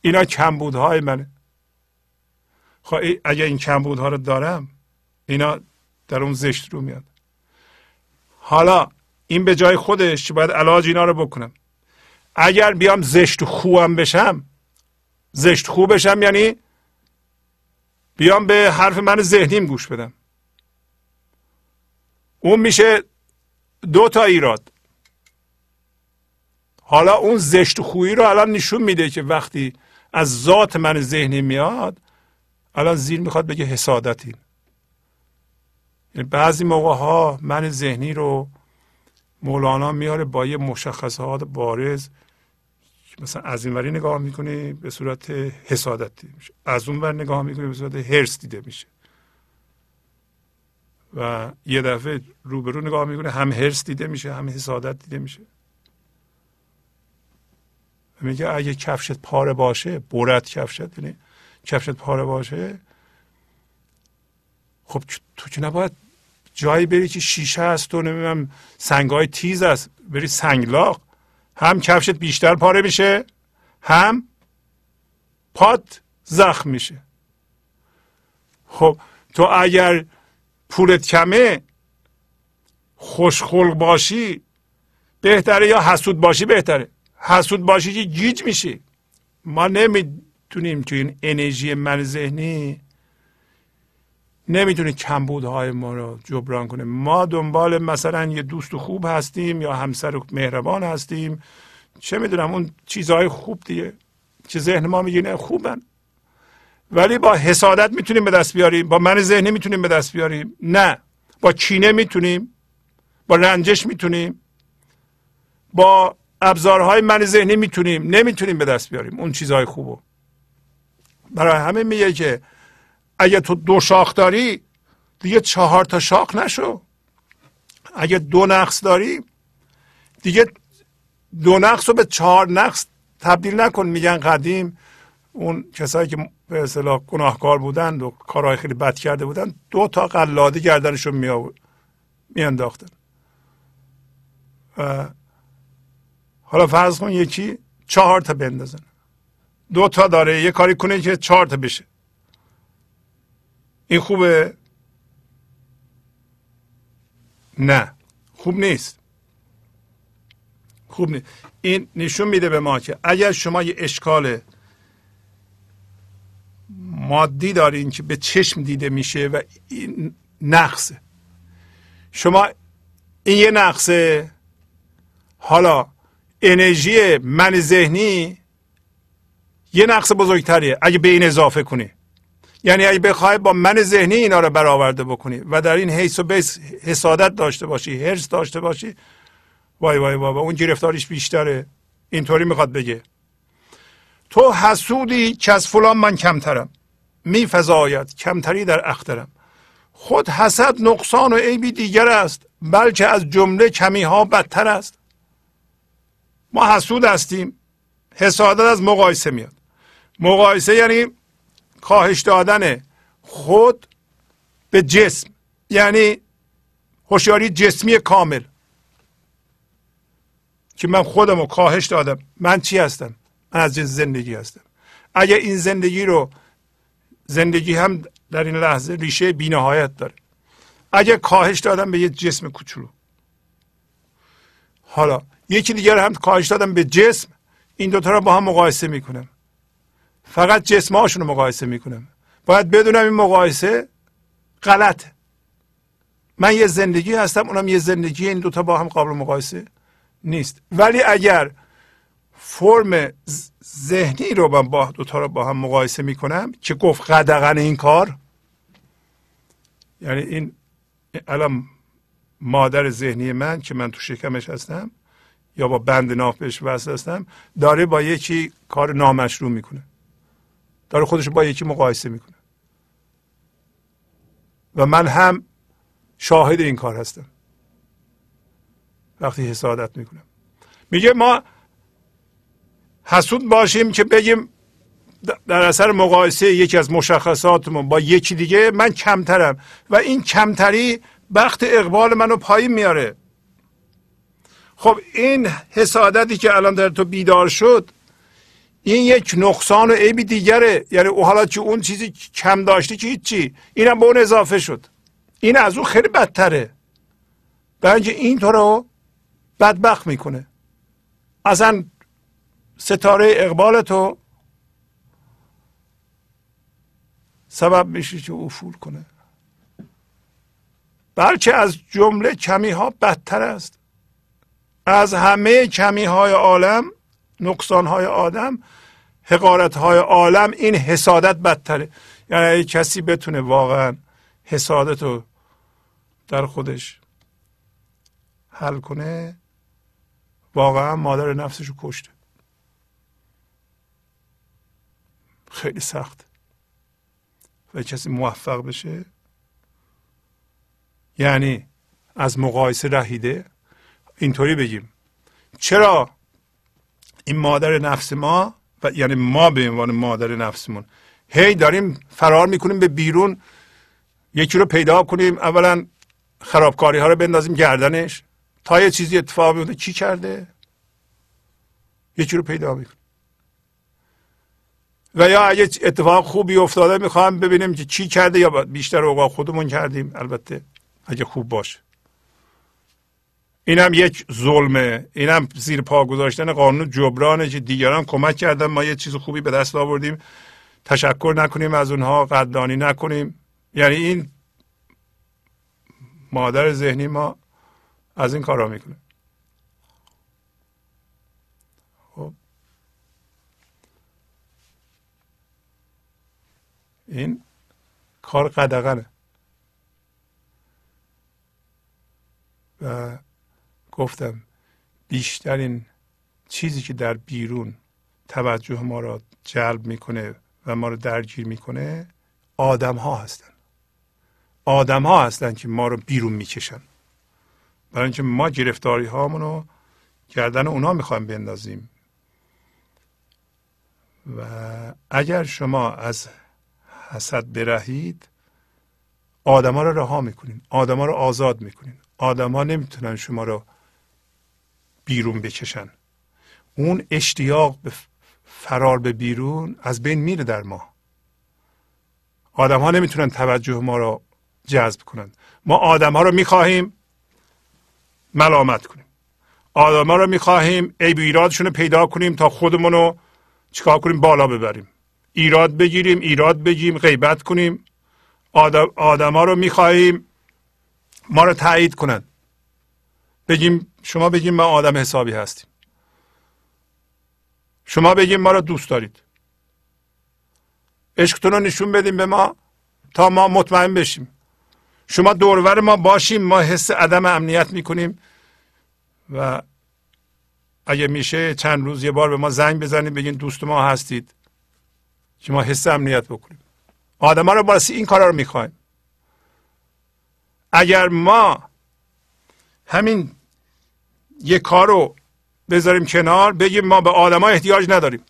اینا کمبودهای منه. خب اگه این کمبودها رو دارم اینا در اون زشت رو میاد. حالا این به جای خودش باید علاج اینا رو بکنم. اگر بیام زشت خوبم بشم زشت خوب بشم یعنی بیام به حرف من ذهنیم گوش بدم. اون میشه دو تا ایراد. حالا اون زشت خویی رو الان نشون میده که وقتی از ذات من ذهنی میاد الان زیر می‌خواد بگه حسادتی. یعنی بعضی موقع ها من ذهنی رو مولانا میاره با یه مشخصات بارز مثلا از این وری نگاه می‌کنی به صورت حسادت دیده میشه. از اون ور نگاه می‌کنی به صورت هرس دیده میشه. و یه دفعه روبرو نگاه می‌کنه هم هرس دیده میشه هم حسادت دیده میشه. میگه اگه کفشت پاره باشه برد کفشت یعنی کفشت پاره باشه خب تو که نباید جایی بری که شیشه هست و نمی‌دونم سنگای تیز است بری سنگلاق. هم کفشت بیشتر پاره میشه هم پات زخم میشه. خب تو اگر پولت کمه خوشخلق باشی بهتره یا حسود باشی بهتره. حسود باشی که گیج میشی. ما نمی‌تونیم تو این انرژی من ذهنی نمی‌تونه کمبودهای ما رو جبران کنه ما دنبال مثلا یه دوست خوب هستیم یا همسر مهربان هستیم. چه می‌دونم اون چیزهای خوب دیگه. که ذهن ما میگه خوبن. ولی با حسادت می‌تونیم به دست بیاریم. با من ذهنی می‌تونیم به دست بیاریم. نه. با کینه می‌تونیم. با رنجش می‌تونیم. با ابزارهای من ذهنی می‌تونیم. نمی‌تونیم به دست بیاریم. اون چیزهای خوبو. برای همه میگه که اگه تو دو شاخ داری دیگه چهار تا شاخ نشو. اگه دو نقص داری دیگه دو نقص رو به چهار نقص تبدیل نکن. میگن قدیم اون کسایی که به اصطلاح گناهکار بودند و کارهای خیلی بد کرده بودند دو تا قلاده گردنشون می میانداختن و حالا فرض کن یکی چهار تا بندازن. دو تا داره یه کاری کنه که چهار تا بشه. این خوبه؟ نه. خوب نیست. خوب نیست. این نشون میده به ما که اگر شما یه اشکال مادی دارین که به چشم دیده میشه و این نقصه. شما این یه نقصه. حالا انرژی من ذهنی یه نقص بزرگتریه. اگه به این اضافه کنی. یعنی اگه بخوای با من ذهنی اینا رو برآورده بکنی و در این حیث و بیس حسادت داشته باشی هرس داشته باشی وای وای وای اون گرفتاریش بیشتره. اینطوری می‌خواد بگه. تو حسودی که از فلان من کمترم. میفزاید. کمتری در اخترم. خود حسد نقصان و عیبی دیگر است بلکه از جمله کمی ها بدتر است. ما حسود هستیم. حسادت از مقایسه میاد. مقایسه یعنی کاهش دادن خود به جسم یعنی هوشیاری جسمی کامل. که من خودم رو کاهش دادم. من چی هستم؟ من از زندگی هستم. اگر این زندگی رو زندگی هم در این لحظه ریشه بینهایت داره. اگر کاهش دادم به یه جسم کوچولو. حالا یکی دیگر هم کاهش دادم به جسم. این دوتا رو با هم مقایسه می‌کنم. فقط جسم هاشون رو مقایسه می‌کنم. باید بدونم این مقایسه غلطه. من یه زندگی هستم اونم یه زندگی این دوتا با هم قابل مقایسه نیست. ولی اگر فرم ذهنی رو من با دوتا رو با هم مقایسه می‌کنم که گفت قدغن این کار یعنی این الان مادر ذهنی من که من تو شکمش هستم یا با بند ناف بهش وصل هستم داره با یکی کار نامشروع می‌کنه. داره خودش با یکی مقایسه می‌کنه. و من هم شاهد این کار هستم. وقتی حسادت می‌کنم. میگه ما حسود باشیم که بگیم در اثر مقایسه یکی از مشخصاتمون با یکی دیگه من کمترم. و این کمتری وقت اقبال منو پایین میاره. خب این حسادتی که الان در تو بیدار شد این یک نقصان و عیبی دیگره. یعنی حالا که اون چیزی کم داشتی که هیچی. اینم به اون اضافه شد. این از اون خیلی بدتره. برای این تو رو بدبخت می‌کنه. اصلا ستاره اقبال تو سبب میشه که افول کنه. بلکه از جمله کمی ها بدتر است. از همه کمی های عالم نقصان های آدم حقارت های عالم این حسادت بدتره. یعنی اگه کسی بتونه واقعا حسادت رو در خودش حل کنه واقعا مادر نفسش رو کشته. خیلی سخت. و کسی موفق بشه یعنی از مقایسه رهیده. اینطوری بگیم. چرا این مادر نفس ما و یعنی ما به عنوان مادر نفسمون. هی داریم فرار می‌کنیم به بیرون. یکی رو پیدا کنیم اولا خرابکاری ها رو بندازیم گردنش. تا یه چیزی اتفاق بیفته کی کرده؟ یکی رو پیدا می‌کنیم. و یا اگه اتفاق خوبی افتاده می‌خوام ببینیم که چی کرده یا بیشتر اوقات خودمون کردیم. البته اگه خوب باشه. اینم یک ظلمه. اینم زیر پا گذاشتن قانون جبرانه که دیگران کمک کردن. ما یه چیز خوبی به دست آوردیم. تشکر نکنیم از اونها قدردانی نکنیم. یعنی این مادر ذهنی ما از این کارا می‌کنه. خب. این کار قدغنه. و گفتم بیشترین چیزی که در بیرون توجه ما را جلب می‌کنه و ما رو درگیر می‌کنه آدم ها هستن آدم ها هستن که ما رو بیرون می‌کشن. برای اینکه ما گرفتاری هامون رو گردن اونا می‌خوایم بندازیم. و اگر شما از حسد برهید آدما رو رها می‌کنین. آدما رو آزاد می‌کنین. آدما نمی‌تونن شما رو بیرون بکشن. اون اشتیاق به فرار به بیرون از بین میره در ما. آدم ها نمی‌تونن توجه ما رو جذب کنند ما آدم ها رو می‌خواهیم ملامت کنیم. آدم ها رو می‌خواهیم عیب ایرادشون رو پیدا کنیم تا خودمون رو چیکار کنیم؟ بالا ببریم. ایراد بگیریم ایراد بگیم غیبت کنیم. آدم, آدم ها رو می‌خواهیم ما رو تایید کنند بگیم شما بگیم ما آدم حسابی هستیم. شما بگیم ما رو دوست دارید. عشقتون رو نشون بدیم به ما تا ما مطمئن بشیم. شما دورور ما باشیم ما حس عدم امنیت می‌کنیم. و اگه میشه چند روز یه بار به ما زنگ بزنید بگین دوست ما هستید. که ما حس امنیت بکنیم. آدم ها رو باسی این کارا رو می‌خوایم. اگر ما همین یه کار رو بذاریم کنار بگیم ما به آدما احتیاج نداریم.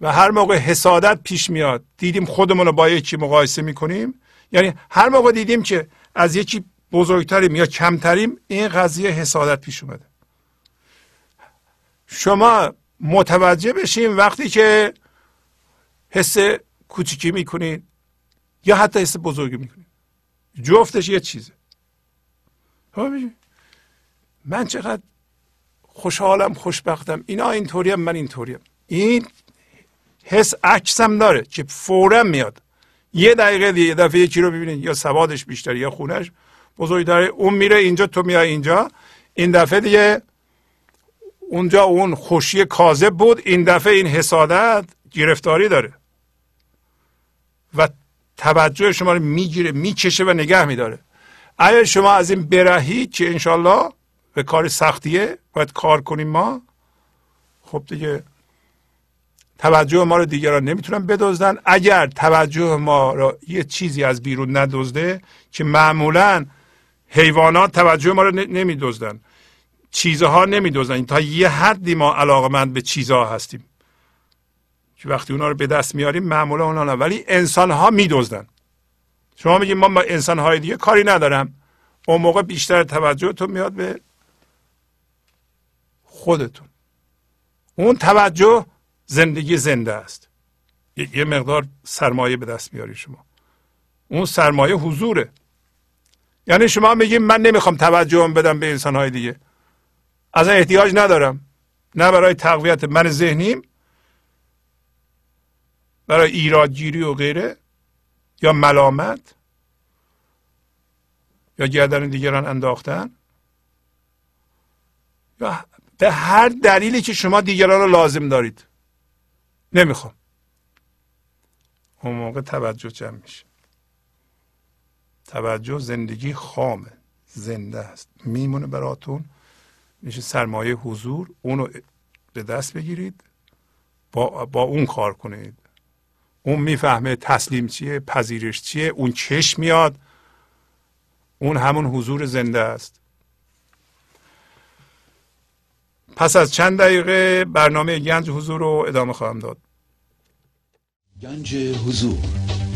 و هر موقع حسادت پیش میاد دیدیم خودمون رو با یکی مقایسه می‌کنیم. یعنی هر موقع دیدیم که از یکی بزرگتریم یا کمتریم این قضیه حسادت پیش اومده. شما متوجه بشیم وقتی که حس کوچیکی می‌کنید یا حتی حس بزرگی می‌کنید. جفتش یه چیزه. من چقدر خوشحالم خوشبختم. اینا اینطوریم من اینطوریم این حس عکسم داره که فورا میاد. یه دقیقه دیگه یه دفعه یکی رو ببینید. یا سوادش بیشتر یا خونش داره اون میره اینجا تو میای اینجا. این دفعه دیگه اونجا اون خوشی کاذب بود. این دفعه این حسادت گرفتاری داره. و توجه شما رو می‌گیره می‌کشه و نگه میداره. اگر شما از این برهید که انشالله به کار سختیه باید کار کنیم ما. خب دیگه توجه ما رو دیگران نمی‌تونن بدزدن. اگر توجه ما رو یه چیزی از بیرون ندزده که معمولا حیوانات توجه ما رو نمیدزدن چیزها نمیدزدن تا یه حدی ما علاقمند به چیزها هستیم. که وقتی اونا رو به دست میاریم معمولا اونا نه. ولی انسان ها میدزدن. شما میگید ما با انسان های دیگه کاری ندارم. اون موقع بیشتر توجهتون میاد به خودتون. اون توجه زندگی زنده است. یه مقدار سرمایه به دست میاری شما. اون سرمایه حضوره. یعنی شما میگیم من نمی‌خوام توجه بدم به انسانهای دیگه. از احتیاج ندارم. نه برای تقویت من ذهنیم برای ایرادگیری و غیره. یا ملامت یا گردن دیگران انداختن؟ یا به هر دلیلی که شما دیگران رو لازم دارید. نمی‌خوام. اون موقع توجه جمع میشه. توجه زندگی خامه. زنده است. میمونه براتون. میشه سرمایه حضور. اونو به دست بگیرید. با, با اون کار کنید. اون می‌فهمه تسلیم چیه پذیرش چیه اون چشم میاد. اون همون حضور زنده است. پس از چند دقیقه برنامه گنج حضور رو ادامه خواهم داد. گنج حضور.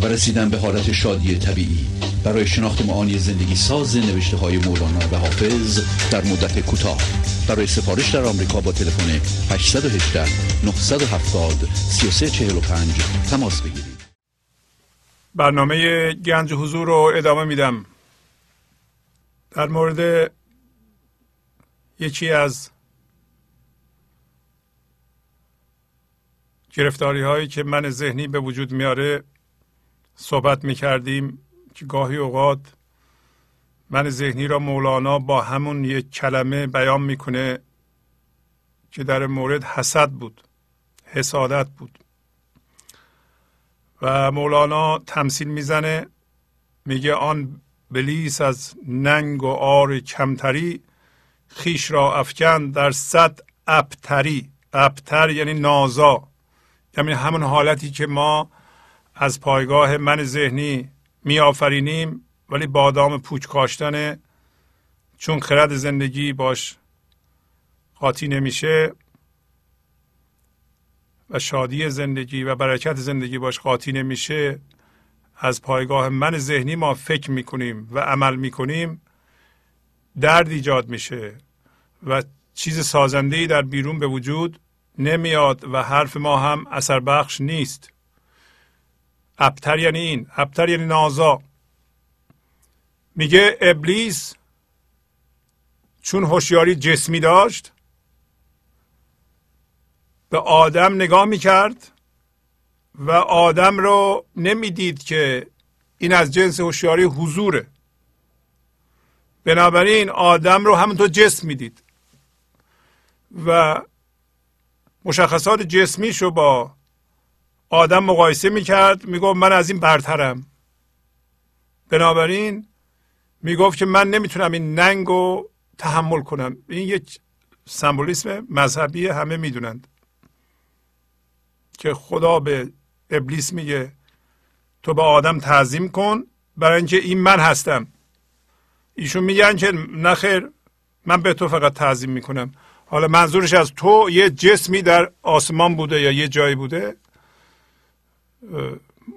و رسیدن به حالت شادی طبیعی. برای شناخت معانی زندگی ساز نوشته های مولانا و حافظ در مدت کوتاه. برای سفارش در آمریکا با تلفن 818 970 3345 تماس بگیرید. برنامه گنج حضور رو ادامه میدم. در مورد یکی از گرفتاری هایی که من ذهنی به وجود میاره صحبت می‌کردیم که گاهی اوقات من ذهنی را مولانا با همون یک کلمه بیان می‌کنه که در مورد حسد بود حسادت بود. و مولانا تمثیل می‌زنه میگه آن بلیس از ننگ و آر کمتری خیش را افکن در صد ابتری. ابتر یعنی نازا. یعنی همون حالتی که ما از پایگاه من ذهنی میآفرینیم ولی بادام پوچ کاشتن چون خرد زندگی باش قاطی نمیشه و شادی زندگی و برکت زندگی باش قاطی نمیشه از پایگاه من ذهنی ما فکر می‌کنیم و عمل می‌کنیم درد ایجاد میشه و چیز سازنده در بیرون به وجود نمیاد و حرف ما هم اثر بخش نیست. ابتر یعنی این ابتر یعنی نازا. میگه ابلیس چون هوشیاری جسمی داشت به آدم نگاه می‌کرد و آدم رو نمی‌دید که این از جنس هوشیاری حضوره. بنابراین آدم رو همونطور جسم می‌دید و مشخصات جسمیش رو با آدم مقایسه می‌کرد می‌گفت من از این برترم. بنابراین می‌گفت که من نمی‌تونم این ننگ رو تحمل کنم. این یک سمبولیسم مذهبی همه می‌دونند. که خدا به ابلیس میگه تو به آدم تعظیم کن برای اینکه این من هستم. ایشون میگن که نخیر من به تو فقط تعظیم می‌کنم. حالا منظورش از تو یه جسمی در آسمان بوده یا یه جایی بوده؟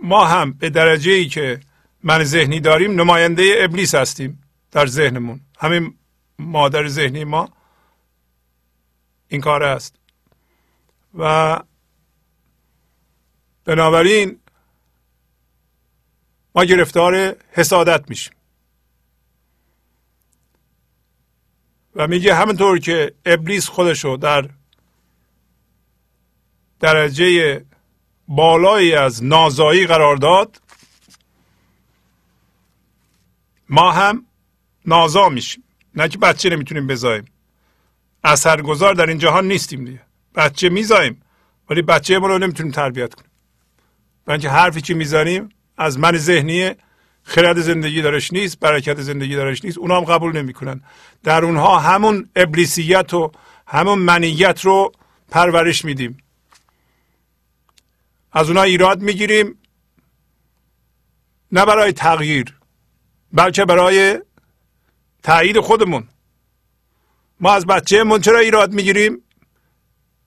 ما هم به درجه ای که من ذهنی داریم نماینده ابلیس هستیم در ذهنمون. همین مادر ذهنی ما این کار است. و بنابراین ما گرفتار حسادت میشیم. و میگه همونطور که ابلیس خودشو در درجه بالایی از نازایی قرار داد. ما هم نازا میشیم. نه که بچه نمی‌تونیم بزاییم. اثرگذار در این جهان نیستیم دیگه. بچه میزاییم ولی بچه ما رو نمی‌تونیم تربیت کنیم. برای حرفی که می‌زنیم از من ذهنی خرد زندگی دارش نیست برکت زندگی دارش نیست. اونا هم قبول نمی‌کنن. در اونها همون ابلیسیت و همون منیت رو پرورش میدیم. از اونها ایراد می‌گیریم نه برای تغییر بلکه برای تایید خودمون. ما از بچهمون چرا ایراد می‌گیریم؟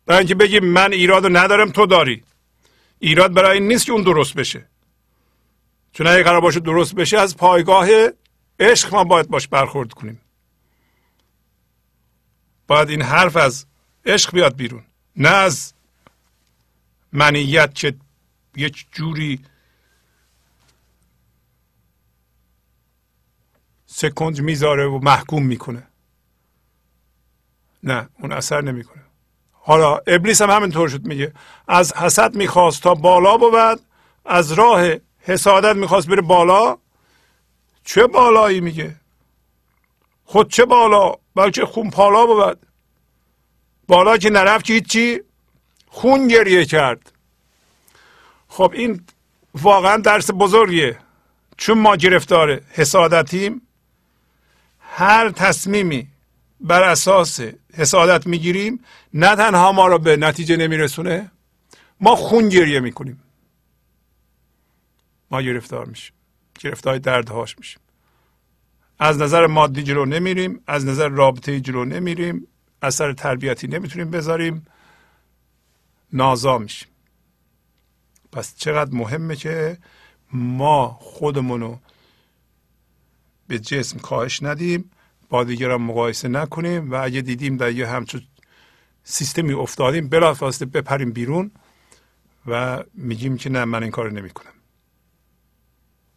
برای اینکه بگیم من ایراد ندارم تو داری. ایراد برای این نیست که اون درست بشه. چون اگه قرار باشه درست بشه از پایگاه عشق ما باید باش برخورد کنیم. باید این حرف از عشق بیاد بیرون نه از منیت که یک جوری سکند می‌ذاره و محکوم می‌کنه. نه اون اثر نمی‌کنه. حالا ابلیس هم همینطور شد میگه از حسد می‌خواست تا بالا بود از راه حسادت می‌خواست بره بالا. چه بالایی میگه؟ خود چه بالا؟ بلکه خون پالا بود. بالا که نرفت که هیچی. خون گریه کرد. خب این واقعا درس بزرگیه. چون ما گرفتار حسادتیم هر تصمیمی بر اساس حسادت می‌گیریم نه تنها ما را به نتیجه نمیرسونه ما خون گریه می‌کنیم. ما گرفتار میشیم گرفتار دردهاش میشیم. از نظر مادی جلو نمیریم از نظر رابطه جلو نمیریم اثر تربیتی نمی‌تونیم بذاریم. نازا میشیم. پس چقدر مهمه که ما خودمونو به جسم کاهش ندیم با دیگران مقایسه نکنیم و اگه دیدیم در یه همچون سیستمی افتادیم بلافاصله بپریم بیرون و میگیم که نه من این کار نمی‌کنم.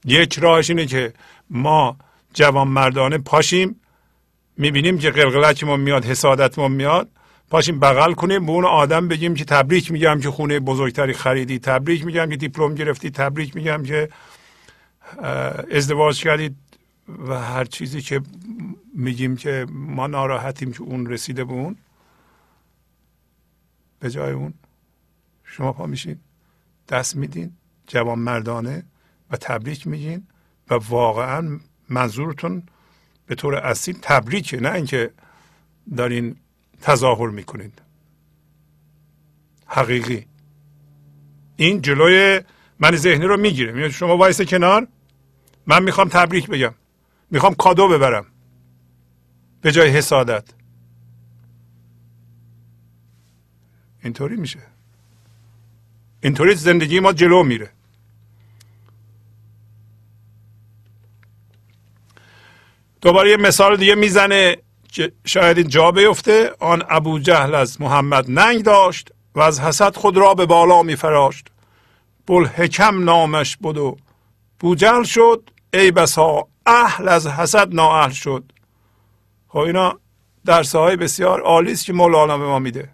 یک راهش اینه که ما جوان مردانه پاشیم می‌بینیم که قلقلکمون میاد حسادتمون میاد. پاشیم بغل کنیم به اون آدم بگیم که تبریک میگم که خونه بزرگتری خریدی. تبریک میگم که دیپلم گرفتی. تبریک میگم که ازدواج کردید و هر چیزی که میگیم که ما ناراحتیم که اون رسیده به اون به جای اون شما پا میشین دست میدین جوان مردانه و تبریک میگین و واقعا منظورتون به طور اصیل تبریکه. نه اینکه دارین تظاهر می‌کنید. حقیقی. این جلوی من ذهنی رو می‌گیره شما وایس کنار. من می‌خوام تبریک بگم. می‌خوام کادو ببرم. به جای حسادت. اینطوری میشه. اینطوری زندگی ما جلو میره. دوباره یه مثال دیگه می‌زنه. شاید این جا بیفته آن ابو جهل از محمد ننگ داشت و از حسد خود را به بالا می فراشت حکم نامش بود و بوجل شد ای بسا اهل از حسد نااهل شد. خب اینا درس های بسیار عالی است که مولانا به ما میده.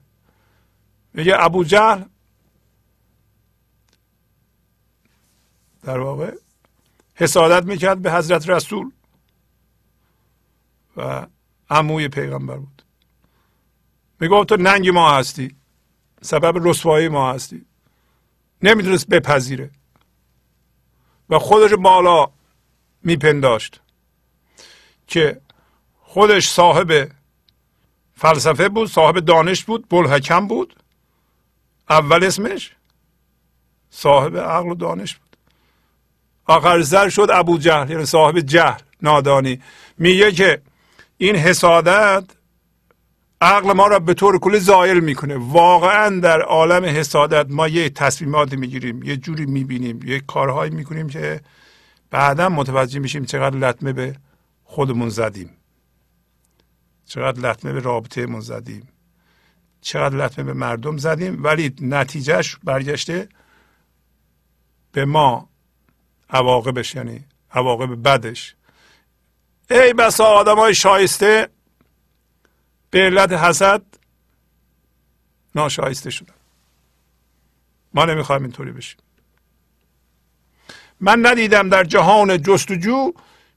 میگه ابو جهل در واقع حسادت می‌کرد به حضرت رسول و عموی پیغمبر بود. می‌گفت تو ننگ ما هستی. سبب رسوایی ما هستی. نمی‌دونست بپذیره. و خودش بالا میپنداشت که خودش صاحب فلسفه بود صاحب دانش بود بلحکم بود. اول اسمش صاحب عقل و دانش بود. آخر زر شد ابو جهل یعنی صاحب جهل نادانی. میگه که این حسادت عقل ما را به طور کلی زایل می‌کنه. واقعا در عالم حسادت ما یه تصمیماتی می‌گیریم یه جوری می‌بینیم یه کارهایی می‌کنیم که بعدا متوجه میشیم چقدر لطمه به خودمون زدیم. چقدر لطمه به رابطهمون زدیم. چقدر لطمه به مردم زدیم. ولی نتیجهش برگشته به ما عواقبش یعنی عواقب بدش. ای بسا آدم های شایسته به علت حسد ناشایسته شدن. ما نمی‌خوایم اینطوری بشیم. من ندیدم در جهان جستجو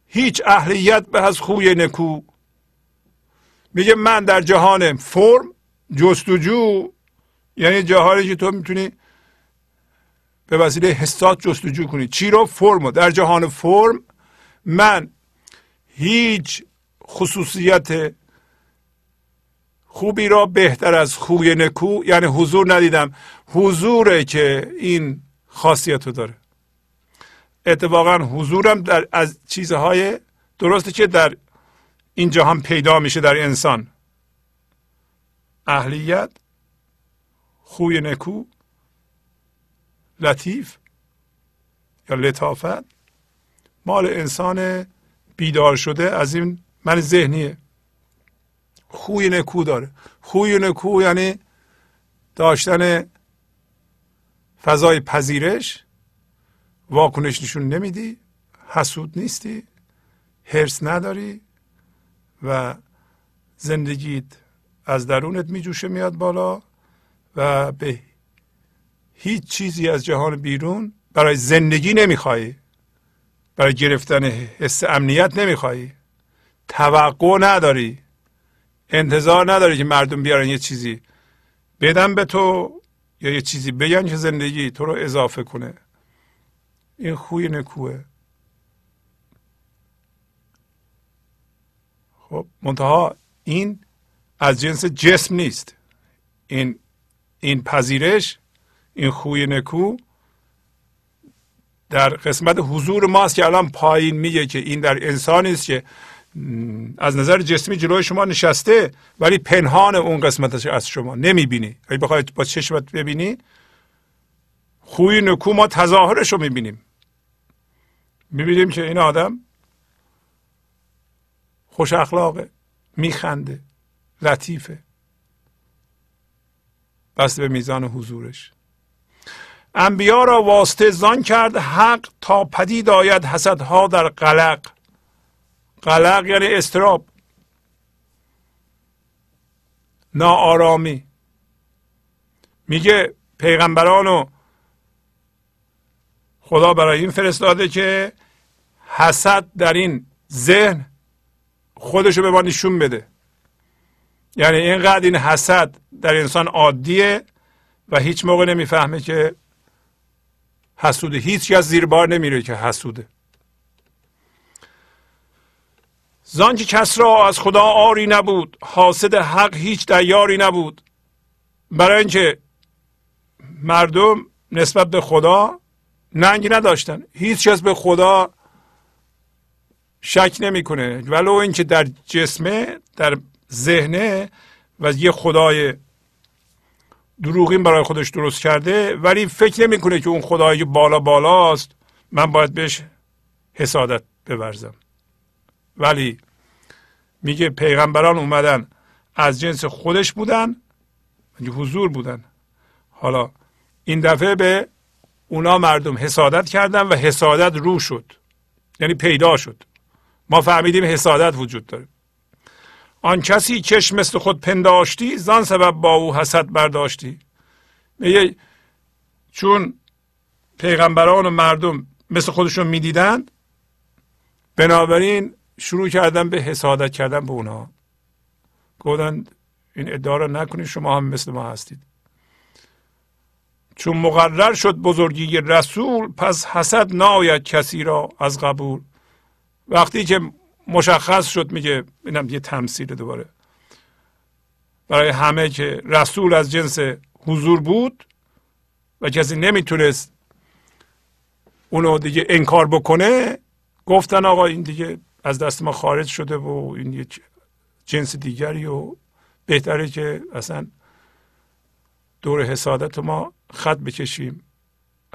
هیچ اهلیت به از خوی نکو. میگه من در جهان فرم جستجو یعنی جهانی که تو می‌تونی به وسیله حسات جستجو کنی. چی رو؟ فرم در جهان فرم من هیچ خصوصیت خوبی را بهتر از خوی نکو یعنی حضور ندیدم. حضوره که این خاصیت رو داره. اتفاقا حضورم در از چیزهای درسته که در این جهان پیدا میشه در انسان. اهلیت خوی نکو لطیف یا لطافت مال انسان بیدار شده از این من ذهنیه. خوی نکو داره. خوی نکو یعنی داشتن فضای پذیرش واکنش نشون نمیدی حسود نیستی هرس نداری و زندگیت از درونت میجوشه میاد بالا و به هیچ چیزی از جهان بیرون برای زندگی نمی‌خوای برای گرفتن حس امنیت نمی‌خوای توقع نداری؟ انتظار نداری که مردم بیارن یه چیزی بدن به تو یا یه چیزی بگن که زندگی تو رو اضافه کنه؟ این خوی نکوه. خب منتها این از جنس جسم نیست. این این پذیرش این خوی نکو در قسمت حضور ماست که الان پایین میگه که این در انسانی است که از نظر جسمی جلوی شما نشسته ولی پنهان اون قسمتش از شما نمی‌بینی. اگه بخوای با چشمت ببینی خوی نکو ما تظاهرش رو می‌بینیم. می‌بینیم که این آدم خوش اخلاقه میخنده لطیفه. بسته به میزان حضورش. انبیا را واسطه زان کرد حق تا پدید آید حسدها در قلق. قلق یعنی استراب ناآرامی. میگه پیغمبرانو خدا برای این فرستاده که حسد در این ذهن خودشو به ما نشون بده. یعنی اینقدر این حسد در انسان عادیه و هیچ موقع نمی‌فهمه که حسوده. هیچ کس زیر بار نمیره که حسوده. زان که کس را از خدا آری نبود. حاسد حق هیچ دیاری نبود. برای اینکه مردم نسبت به خدا ننگی نداشتن. هیچ کس به خدا شک نمی‌کنه. ولو اینکه در جسمه در ذهنه و یه خدای دروغین برای خودش درست کرده ولی فکر نمی‌کنه که اون خدایی که بالا بالاست من باید بهش حسادت بورزم. ولی میگه پیغمبران اومدن از جنس خودش بودن حضور بودن. حالا این دفعه به اونا مردم حسادت کردن و حسادت رو شد یعنی پیدا شد. ما فهمیدیم حسادت وجود داره. آن کسی کش مثل خود پنداشتی زان سبب با او حسد برداشتی. میگه چون پیغمبران و مردم مثل خودشون می‌دیدند بنابراین شروع کردن به حسادت کردن به اونها گفتن این ادعا را نکنید شما هم مثل ما هستید. چون مقرر شد بزرگی رسول پس حسد ناید کسی را از قبول. وقتی که مشخص شد میگه اینم یه تمثیل دوباره. برای همه که رسول از جنس حضور بود و کسی نمی‌تونست اونو دیگه انکار بکنه گفتن آقا این دیگه از دست ما خارج شده و این یه جنس دیگری و بهتره که اصلا دور حسادت ما خط بکشیم.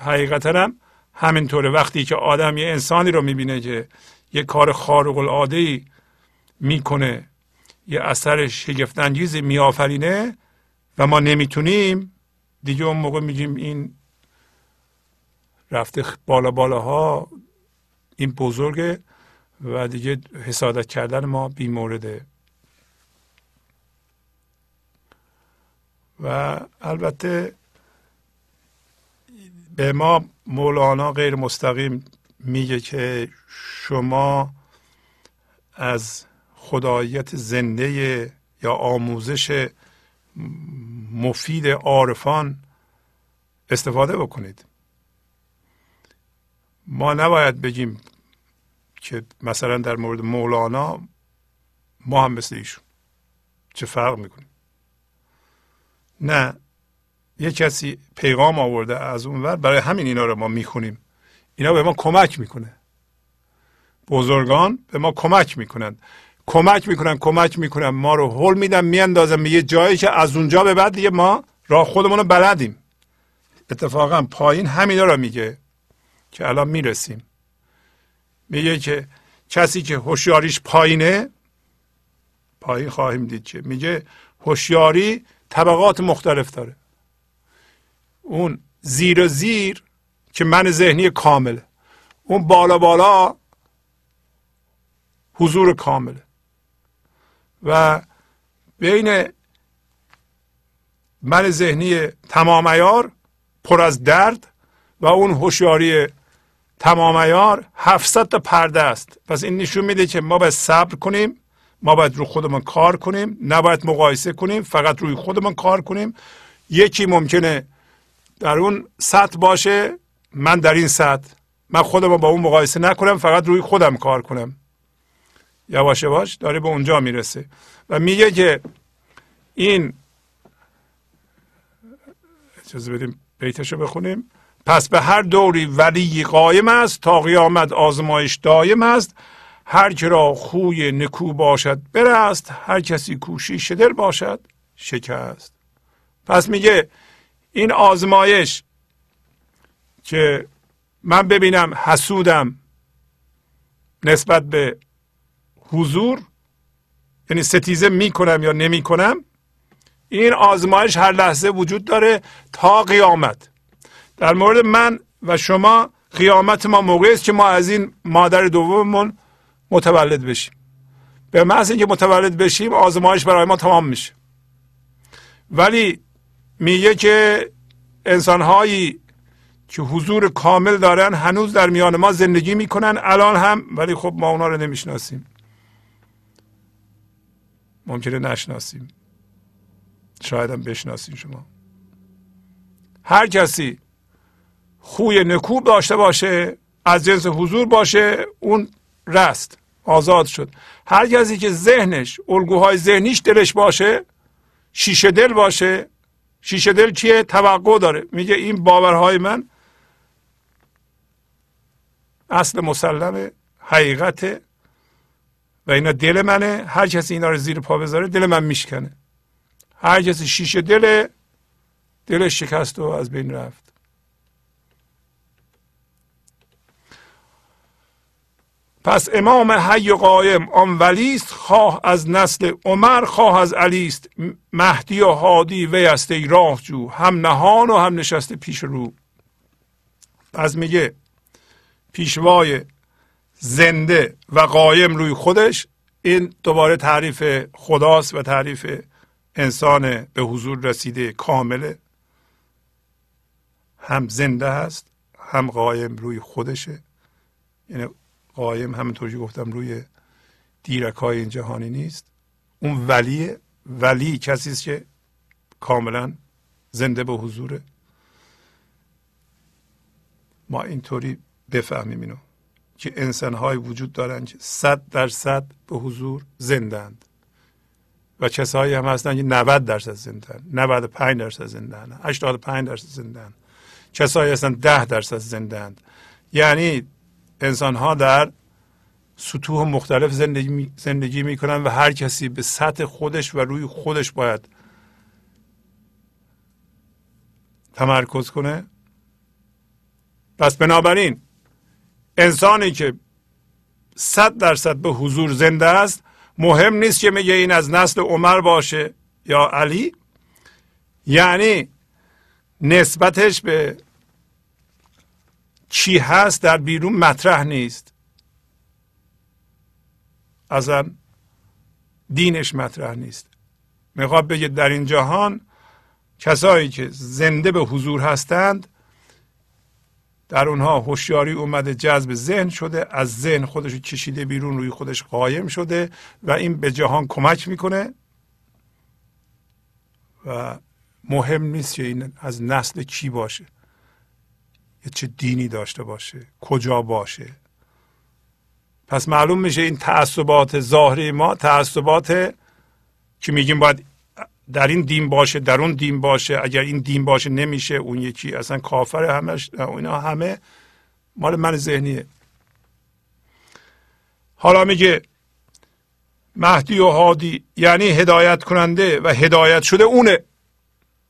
حقیقتا هم همینطوره. وقتی که آدم یه انسانی رو می‌بینه که یه کار خارق العاده ای می‌کنه. یه اثر شگفتانگیزی میآفرینه و ما نمی‌تونیم. دیگه اون موقع میگیم این رفته بالا بالاها این بزرگه و دیگه حسادت کردن ما بیمورده. و البته به ما مولانا غیر مستقیم میگه که شما از خداییت زنده یا آموزش مفید عارفان استفاده بکنید. ما نباید بگیم که مثلا در مورد مولانا ما هم مثل ایشون. چه فرق می‌کنیم نه یه کسی پیغام آورده از اون ور برای همین اینا رو ما می‌خونیم. اینا به ما کمک می‌کنه. بزرگان به ما کمک می‌کنن کمک می‌کنن کمک می‌کنن. ما رو حل میدن میاندازن. به یه جایی که از اونجا به بعد دیگه ما راه خودمون رو بلدیم. اتفاقا پایین همینا رو میگه که الان می‌رسیم. میگه که کسی که هوشیاریش پایینه پایین خواهیم دید که میگه هوشیاری طبقات مختلف داره. اون زیر زیر که من ذهنی کامله. اون بالا بالا حضور کامله. و بین من ذهنی تمام ایار پر از درد و اون هوشیاری تمام ایار 700 تا پرده است. پس این نشون میده که ما باید صبر کنیم ما باید رو خودمون کار کنیم نباید مقایسه کنیم فقط روی خودمون کار کنیم. یکی ممکنه در اون سطح باشه من در این سطح من خودم با اون مقایسه نکنم فقط روی خودم کار کنم. یواش یواش داره به اونجا می‌رسه. و میگه که این اجازه بدیم بیتشو بخونیم. پس به هر دوری ولی قایم است تا قیامت آزمایش دایم است. هر که را خوی نکو باشد برست هر کسی کوشی شدر باشد شکست. پس میگه این آزمایش که من ببینم حسودم نسبت به حضور یعنی ستیزه می‌کنم یا نمی‌کنم این آزمایش هر لحظه وجود داره تا قیامت. در مورد من و شما قیامت ما موقعی است که ما از این مادر دوممون متولد بشیم. به محض اینکه متولد بشیم آزمایش برای ما تمام میشه. ولی میگه که انسانهایی که حضور کامل دارن هنوز در میان ما زندگی می‌کنن الان هم ولی خب ما اونا رو نمی‌شناسیم. ممکنه نشناسیم. شاید هم بشناسیم شما. هر کسی خوی نکوب داشته باشه از جنس حضور باشه اون رست آزاد شد. هر کسی که ذهنش الگوهای ذهنیش دلش باشه شیشه دل باشه. شیشه دل چیه؟ توقع داره. میگه این باورهای من اصل مسلم حقیقت و اینا دل منه. هر کسی اینا رو زیر پا بذاره دل من میشکنه. هر کسی شیشه دل دلش شکست و از بین رفت. پس امام حی و قایم آن ولیست خواه از نسل عمر خواه از علیست. مهدی و هادی وی است راه جو هم نهان و هم نشسته پیش رو. پس میگه پیشوای زنده و قایم روی خودش این دوباره تعریف خداست و تعریف انسان به حضور رسیده کامله. هم زنده هست هم قایم روی خودشه. یعنی قایم همینطوری گفتم روی دیرک های این جهانی نیست. اون ولی ولی کسی است که کاملا زنده به حضوره. ما اینطوری بفهمیم اینو. که انسان های وجود دارند که صد درصد به حضور زندند و کسایی هم هستن که 90 درصد زندن 95 درصد زندن 85 درصد زندن کسایی هستن 10 درصد زندند یعنی انسان ها در سطوح مختلف زندگی, زندگی می‌کنن و هر کسی به سطح خودش و روی خودش باید تمرکز کنه. پس بنابراین انسانی که صد درصد به حضور زنده است مهم نیست که میگه این از نسل عمر باشه یا علی. یعنی نسبتش به چی هست در بیرون مطرح نیست. اصلا دینش مطرح نیست. می‌خواد بگه در این جهان کسایی که زنده به حضور هستند در اونها هوشیاری اومده جذب ذهن شده از ذهن خودش کشیده بیرون روی خودش قایم شده و این به جهان کمک می‌کنه. و مهم نیست که این از نسل کی باشه. یا چه دینی داشته باشه کجا باشه. پس معلوم میشه این تعصبات ظاهری ما تعصبات که میگیم باید در این دین باشه در اون دین باشه اگر این دین باشه نمیشه اون یکی اصلا کافر همش اینا همه مال من ذهنیه. حالا میگه مهدی و هادی یعنی هدایت کننده و هدایت شده اونه.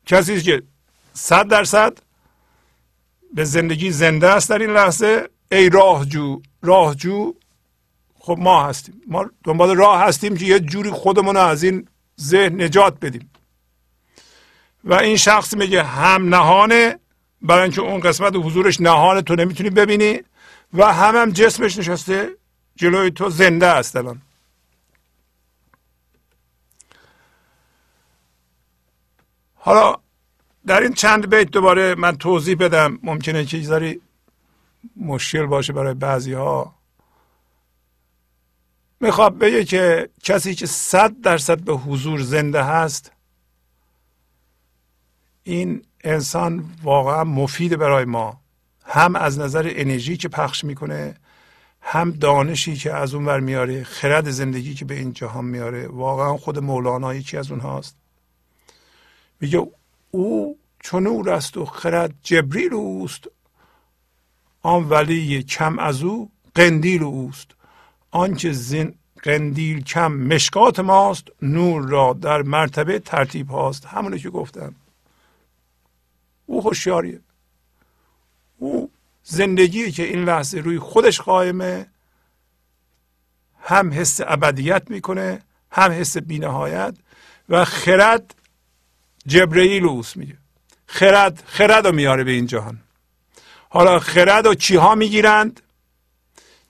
کسی که صد درصد به زندگی زنده است در این لحظه ای راهجو راهجو خب ما هستیم. ما دنبال راه هستیم که یه جوری خودمون از این ذهن نجات بدیم. و این شخص میگه هم نهانه برای اینکه اون قسمت حضورش نهانه تو نمی‌تونی ببینی. و هم هم جسمش نشسته جلوی تو زنده است الان. حالا در این چند بیت دوباره من توضیح بدم. ممکنه چیزی مشکل باشه برای بعضی ها می‌خواد بگه که کسی که صد درصد به حضور زنده هست این انسان واقعا مفید برای ما. هم از نظر انرژی که پخش می‌کنه هم دانشی که از اون ور میاره خرد زندگی که به این جهان میاره واقعا خود مولانا یکی از اونهاست میگه او چون است و خرد جبریل اوست آن ولی کم از او قندیل اوست. آنچه زن قندیل کم مشکات ماست نور را در مرتبه ترتیب هاست. همونه که گفتم. او هوشیاریه. او زندگی که این لحظه روی خودش قائمه. هم حس ابدیت می‌کنه هم حس بینهایت و خرد جبرئیل اوست میگه. خرد خرد رو میاره به این جهان. حالا خرد و چیها می‌گیرند؟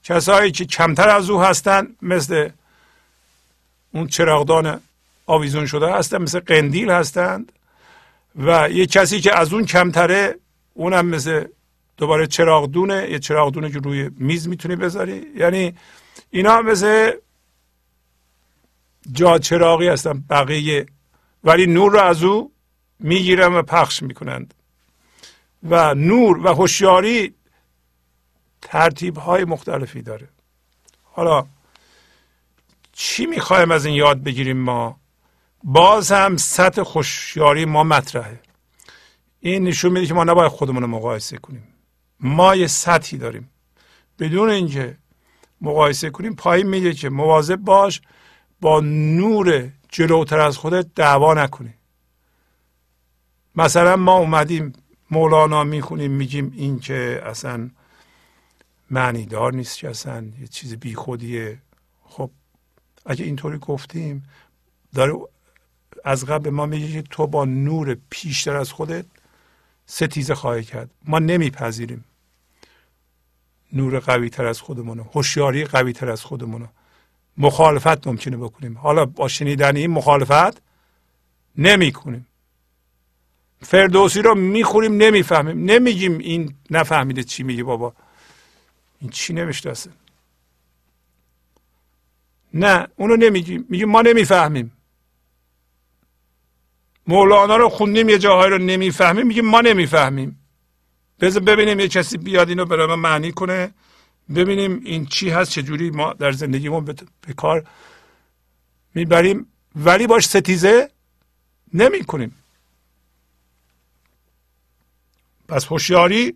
کسایی که کمتر از او هستند مثل اون چراغدان آویزون شده هستند مثل قندیل هستند. و یه کسی که از اون کمتره اونم مثل دوباره چراغدونه یه چراغدونه که روی میز می‌تونی بذاری. یعنی اینا مثل جا چراغی هستن بقیه. ولی نور رو از او می‌گیرن و پخش می‌کنند. و نور و هوشیاری ترتیب های مختلفی داره. حالا چی می‌خوایم از این یاد بگیریم ما؟ باز هم سطح خوشیاری ما مطرحه. این نشون میده که ما نباید خودمون رو مقایسه کنیم. ما یه سطحی داریم. بدون اینکه مقایسه کنیم پایین میگه که مواظب باش با نور جلوتر از خودت دعوا نکنی. مثلا ما اومدیم مولانا می‌خونیم میگیم این که اصلا معنی دار نیست که اصلا یه چیز بیخودیه. خب اگه اینطوری گفتیم داره از قبل ما میگه که تو با نور پیشتر از خودت ستیزه خواهی کرد. ما نمیپذیریم نور قوی تر از خودمونو هوشیاری قوی تر از خودمونو. مخالفت ممکنه بکنیم. حالا با شنیدن این مخالفت نمی کنیم فردوسی رو می‌خوریم نمی‌فهمیم. نمیگیم این نفهمیده چی میگه بابا. این چی نوشته است؟ نه اونو نمیگیم میگیم ما نمی‌فهمیم. مولانا رو خوندیم یه جاهای رو نمی‌فهمیم. میگیم ما نمی‌فهمیم. بذار ببینیم یه کسی بیاد اینو برای ما معنی کنه. ببینیم این چی هست چجوری ما در زندگیمون به کار می‌بریم. ولی باش ستیزه نمی کنیم پس هوشیاری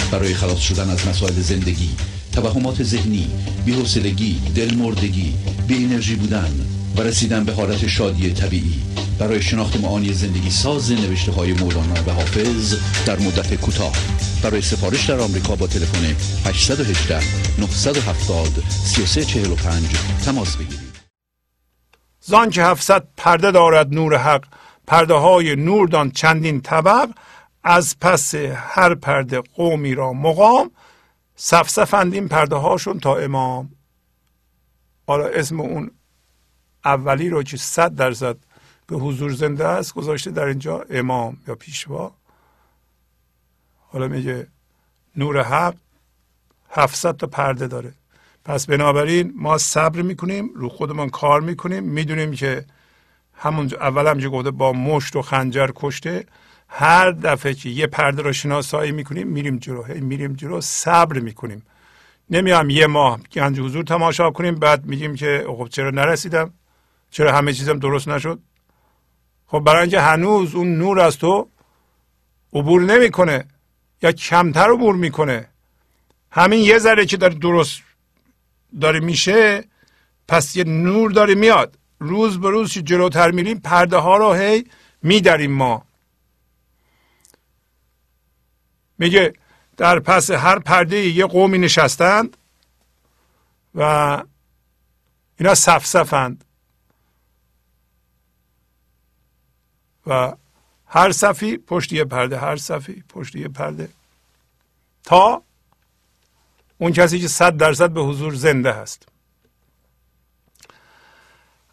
برای خلاص شدن از مسائل زندگی توهمات ذهنی بی‌حوصلگی دلمردگی بی انرژی بودن و رسیدن به حالت شادی طبیعی. برای شناخت معانی زندگی ساز نوشته های مولانا و حافظ در مدت کوتاه. برای سفارش در آمریکا با تلفن 818 970 3345 تماس بگیرید. زان که 700 پرده دارد نور حق. پرده های نوردان چندین طبق از پس هر پرده قومی را مقام صفصفند این پرده هاشون تا امام. حالا اسم اون اولی رو که صد درصد به حضور زنده است گذاشته در اینجا امام یا پیشوا. حالا میگه نور حق 700 تا پرده داره. پس بنابراین ما صبر می‌کنیم رو خودمون کار می‌کنیم. می‌دونیم که همون اول هم گفته با مشت و خنجر کشته هر دفعه که یه پرده رو شناسایی می‌کنیم میریم جلو میریم جلو صبر می‌کنیم. نمیام یه ماه گنج حضور تماشا کنیم بعد میگیم که خب چرا نرسیدم؟ چرا همه چیزم درست نشد؟ خب برای اینکه هنوز اون نور از تو عبور نمی‌کنه یا کمتر عبور می‌کنه. همین یه ذره که داره درست داره میشه پس یه نور داره میاد. روز به روز که جلوتر میریم پرده ها رو هی میداریم ما. میگه در پس هر پرده یه قومی نشستند و اینا صفصفند و هر صفی پشت یه پرده هر صفی پشت یه پرده. تا اون کسی که صد درصد به حضور زنده هست.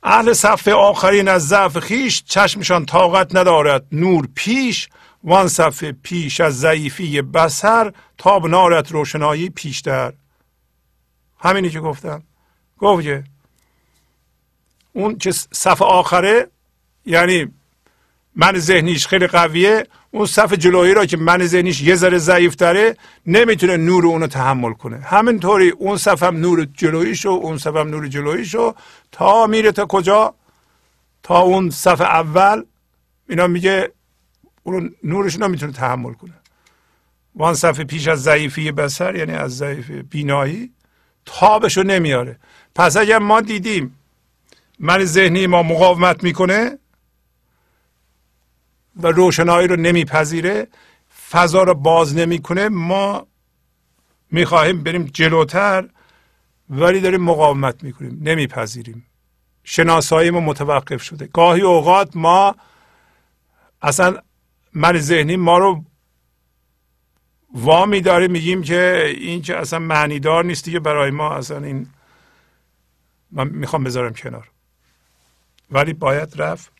اهل صف آخرین از ضعف خیش چشمشان طاقت ندارد. نور پیش وان صفحه پیش از ضعیفی بسر تاب نارت روشنایی پیشتر. همینی که گفتم. گفت اون که صف آخره یعنی من ذهنیش خیلی قویه اون صف جلویی را که من ذهنیش یه ذره ضعیف نمی‌تونه نور اونو تحمل کنه. همینطوری اون صف هم نور جلوییشو اون صف هم نور جلوییشو تا میره تا کجا؟ تا اون صف اول. اینا میگه اون نورش نمی‌تونه تحمل کنه. وان صفحه پیش از ضعیفی بسر یعنی از ضعیف بینایی تابشو نمیاره. پس اگر ما دیدیم من ذهنی ما مقاومت می‌کنه و روشنایی رو نمیپذیره فضا رو باز نمی‌کنه ما می‌خواهیم بریم جلوتر ولی داریم مقاومت می‌کنیم نمیپذیریم. شناسایی ما متوقف شده. گاهی اوقات ما اصلا من ذهنی ما رو وامی داره میگیم که این که اصلا معنیدار نیست دیگه برای ما اصلا این من می‌خوام بذارم کنار. ولی باید رفت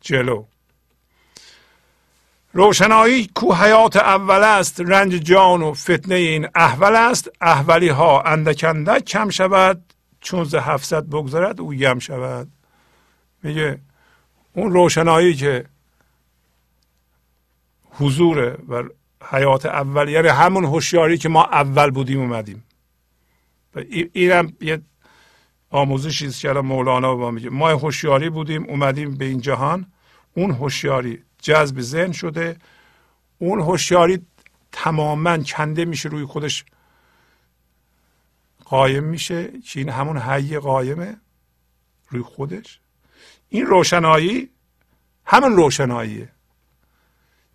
جلو. روشنایی کو حیات اول است رنج جان و فتنه این احول است. احولی ها اندک اندک کم شود چون ز هفتصد بگذارد او یم شود. میگه اون روشنایی که حضوره و حیات اول یعنی همون هوشیاری که ما اول بودیم اومدیم. و اینم یه آموزشی است که مولانا با میگه. ما هوشیاری بودیم اومدیم به این جهان. اون هوشیاری جذب ذهن شده. اون هوشیاری تماما کنده میشه روی خودش قایم میشه که این همون حی قایمه روی خودش. این روشنایی همون روشناییه.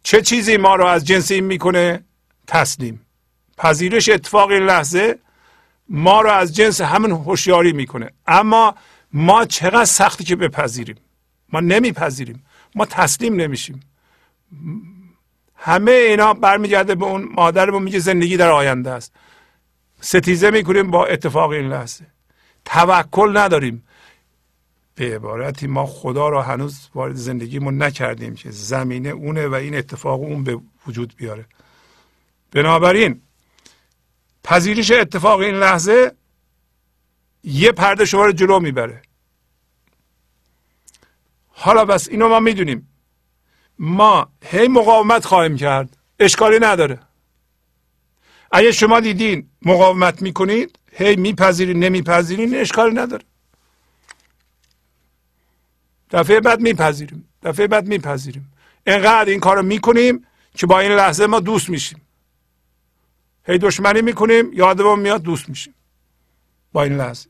چه چیزی ما رو از جنس این می‌کنه؟ تسلیم. پذیرش اتفاق این لحظه ما رو از جنس همون هوشیاری می‌کنه. اما ما چقدر سختی که بپذیریم؟ ما نمیپذیریم. ما تسلیم نمیشیم. همه اینا برمیگرده به اون مادرمون میگه زندگی در آینده است. ستیزه می‌کنیم با اتفاق این لحظه. توکل نداریم. به عبارتی ما خدا را هنوز وارد زندگیمون نکردیم که زمینه اونه و این اتفاق اون به وجود بیاره. بنابراین پذیرش اتفاق این لحظه یه پرده شما رو جلو می‌بره. حالا بس اینو ما می‌دونیم. ما هی مقاومت خواهیم کرد. اشکالی نداره. اگه شما دیدین مقاومت می‌کنید هی میپذیرین نمیپذیرین اشکالی نداره. دفعه بعد میپذیریم. دفعه بعد میپذیریم. اینقدر این کارو می‌کنیم که با این لحظه ما دوست میشیم. هی دشمنی می‌کنیم یادمون میاد دوست میشیم. با این لحظه.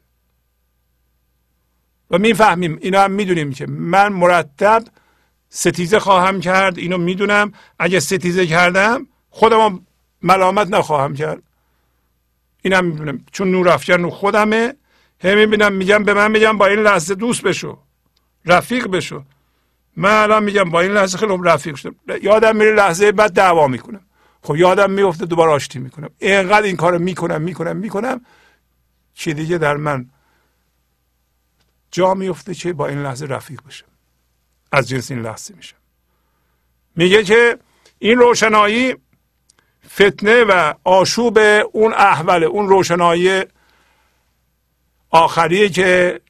و می‌فهمیم اینا هم می‌دونیم که من مرتب ستیزه خواهم کرد اینو می‌دونم. اگه ستیزه کردم خودم ملامت نخواهم کرد. اینم می‌دونم. چون نور افکن خودمه هی می‌بینم میگم به من میگم با این لحظه دوست بشو. رفیق بشو. من الان میگم با این لحظه خیلی رفیق شدم. یادم میره لحظه بعد دعوا می‌کنم. خب یادم میفته دوباره آشتی می‌کنم. اینقدر این کارو می‌کنم می‌کنم می‌کنم چی دیگه در من جا میفته که با این لحظه رفیق بشم. از جنس این لحظه میشم. میگه که این روشنایی فتنه و آشوب اون احوله اون روشنایی آخریه که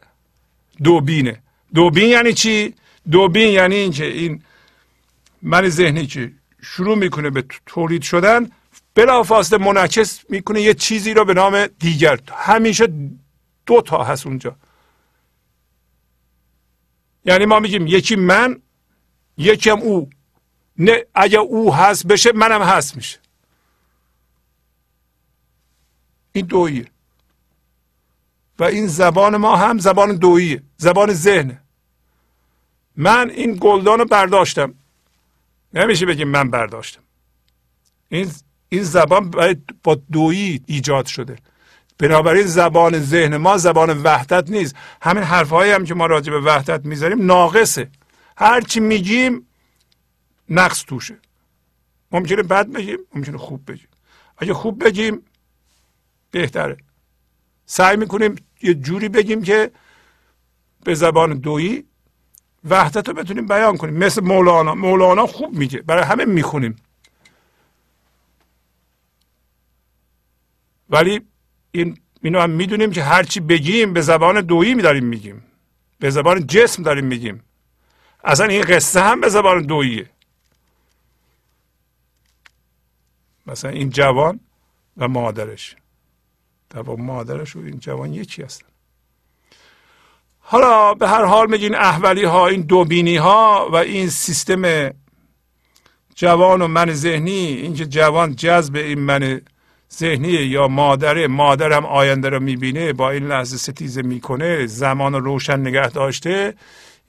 دوبینه دوبین یعنی چی؟ دوبین یعنی اینکه این من ذهنی که شروع می‌کنه به تولید شدن بلافاصله منعکس می‌کنه یه چیزی رو به نام دیگر. همیشه دو تا هست اونجا. یعنی ما میگیم یکی من یکم او. نه اگه او هست بشه منم هست میشه. این دویه. و این زبان ما هم زبان دوییه زبان ذهنه من این گلدان رو برداشتم. نمیشه بگیم من برداشتم. این این زبان با دویی ایجاد شده. بنابراین زبان ذهن ما زبان وحدت نیست. همین حرفهایی هم که ما راجع به وحدت می‌ذاریم ناقصه. هرچی میگیم نقص توشه. ممکنه بد بگیم ممکنه خوب بگیم. اگه خوب بگیم بهتره. سعی می‌کنیم یه جوری بگیم که به زبان دویی وحدت رو بتونیم بیان کنیم. مثل مولانا. مولانا خوب میگه. برای همه می‌خونیم. ولی این اینو هم می‌دونیم که هرچی بگیم به زبان دویی داریم میگیم. به زبان جسم داریم میگیم. اصلا این قصه هم به زبان دوییه. مثلا این جوان و مادرش. در مادرش و این جوان یکی هستن. حالا به هر حال میگین احولی ها این دوبینی ها و این سیستم جوان و من ذهنی اینکه جوان جذب این من ذهنی یا مادره مادر هم آینده رو می‌بینه با این لحظه ستیزه می‌کنه زمان روشن نگه داشته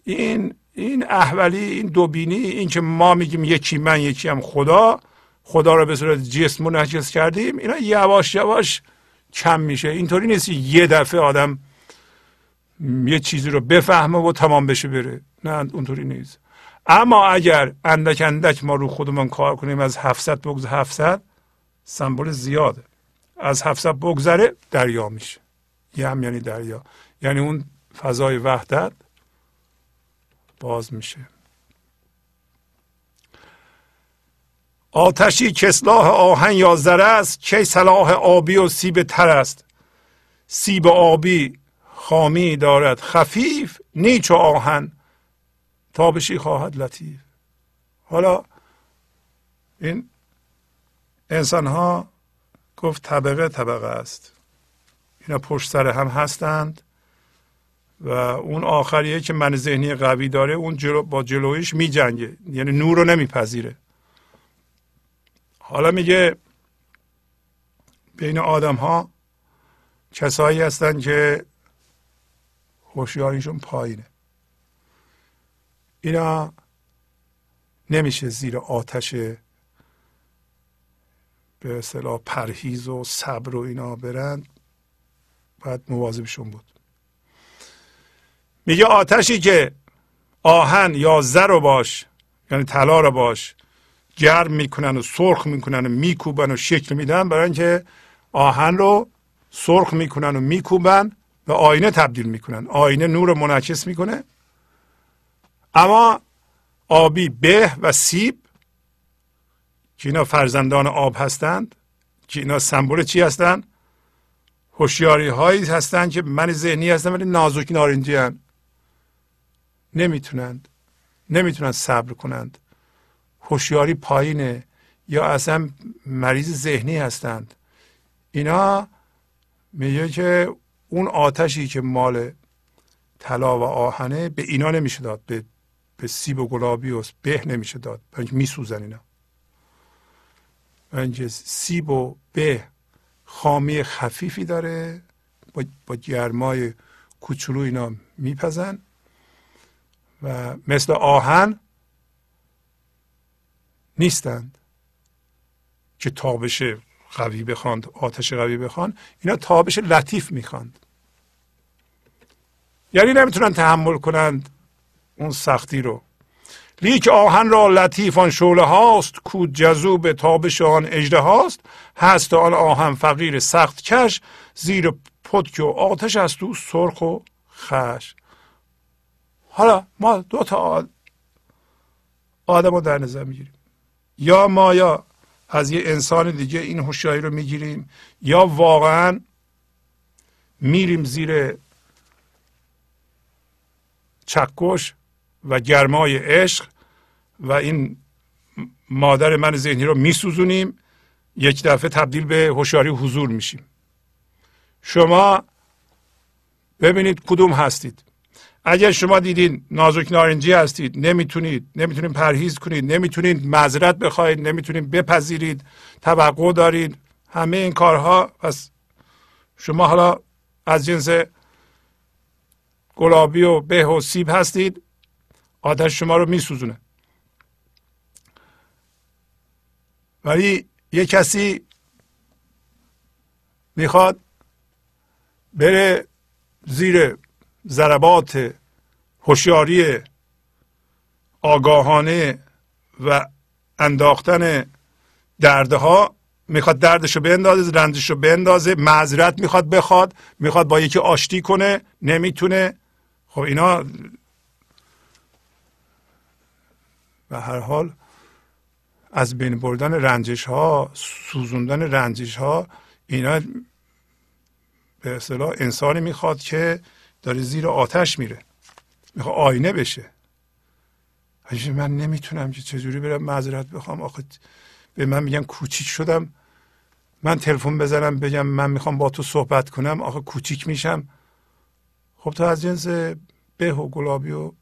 این این احولی این دوبینی این که ما میگیم یکی من یکی هم خدا خدا رو به صورت جسم منعکس کردیم اینا یواش یواش کم میشه. اینطوری نیست یه دفعه آدم یه چیزی رو بفهمه و تمام بشه بره. نه اونطوری نیست. اما اگر اندک اندک ما رو خودمون کار کنیم از 700 بگذر 700 سمبل زیاده. از 700 بگذره دریا میشه. یم یعنی دریا. یعنی اون فضای وحدت باز میشه. آتشی کسلاح آهن یا زر است چه صلاح آبی و سیب تر است؟ سیب آبی خامی دارد خفیف نیچ و آهن. تابشی خواهد لطیف. حالا این انسان ها گفت طبقه طبقه است. اینا پشت سر هم هستند و اون آخریه که من ذهنی قوی داره اون جلو با جلویش می جنگه یعنی نور رو نمیپذیره. حالا میگه بین آدم ها کسایی هستن که هوشیاریشون پایینه. اینا نمیشه زیر آتش به اصطلاح پرهیز و صبر و اینا برند باید مواظبشون بود. میگه آتشی که آهن یا زر رو باش یعنی طلا رو باش گرم می‌کنن و سرخ می‌کنن و میکوبن و شکل میدن برای اینکه آهن رو سرخ می‌کنن و میکوبن و آینه تبدیل می‌کنن. آینه نور منعکس می‌کنه. اما آبی به و سیب که اینا فرزندان آب هستند که اینا سمبل چی هستند؟ هوشیاری هایی هستند که من ذهنی هستن ولی نازک نارنجی هستند. نمی‌تونند نمی‌تونند صبر کنند. هوشیاری پایینه یا اصلا مریض ذهنی هستند. اینا میگه که اون آتشی که مال طلا و آهنه به اینا نمیشه داد. به به سیب و گلابی و به نمیشه داد. برای میسوزن اینا. برای سیب و به خامی خفیفی داره. با, با گرمای کوچولو اینا میپزن. و مثل آهن نیستند که تابش قوی بخواند آتش قوی بخوان اینا تابش لطیف می‌خواند. یعنی نمی‌تونن تحمل کنند اون سختی رو. لیک آهن را لطیف آن شعله هاست کو جذوب تابش آن اجده هاست. هست آن آهن فقیر سخت کش زیر پتک و آتش است او سرخ و خش. حالا ما دو تا آدم رو در نظر می‌گیریم. یا ما یا از یه انسان دیگه این هوشیاری رو می‌گیریم یا واقعا میریم زیر چکش و گرمای عشق و این مادر من ذهنی رو میسوزونیم یک دفعه تبدیل به هوشیاری حضور میشیم. شما ببینید کدوم هستید. اگر شما دیدین نازک نارنجی هستید نمی‌تونید نمی‌تونید پرهیز کنید نمی‌تونید معذرت بخواید نمی‌تونید بپذیرید توقع دارید همه این کارها پس شما حالا از جنس گلابی و به و سیب هستید آتش شما رو میسوزونه. ولی یه کسی می‌خواد بره زیر ضربات هوشیاری آگاهانه و انداختن دردها می‌خواد دردش رو بندازه رنجش رو بندازه معذرت می‌خواد بخواد می‌خواد با یکی آشتی کنه نمی‌تونه. خب اینا و هر حال از بین بردن رنجش ها سوزوندن رنجش ها اینا به اصطلاح انسانی می‌خواد که داره زیر آتش میره. می‌خواد آینه بشه. من نمی‌تونم که چجوری برم معذرت بخوام. آخه به من میگن کوچیک شدم. من تلفن بزنم بگم من می‌خوام با تو صحبت کنم. آخه کوچیک میشم. خب تو از جنس به و گلابی و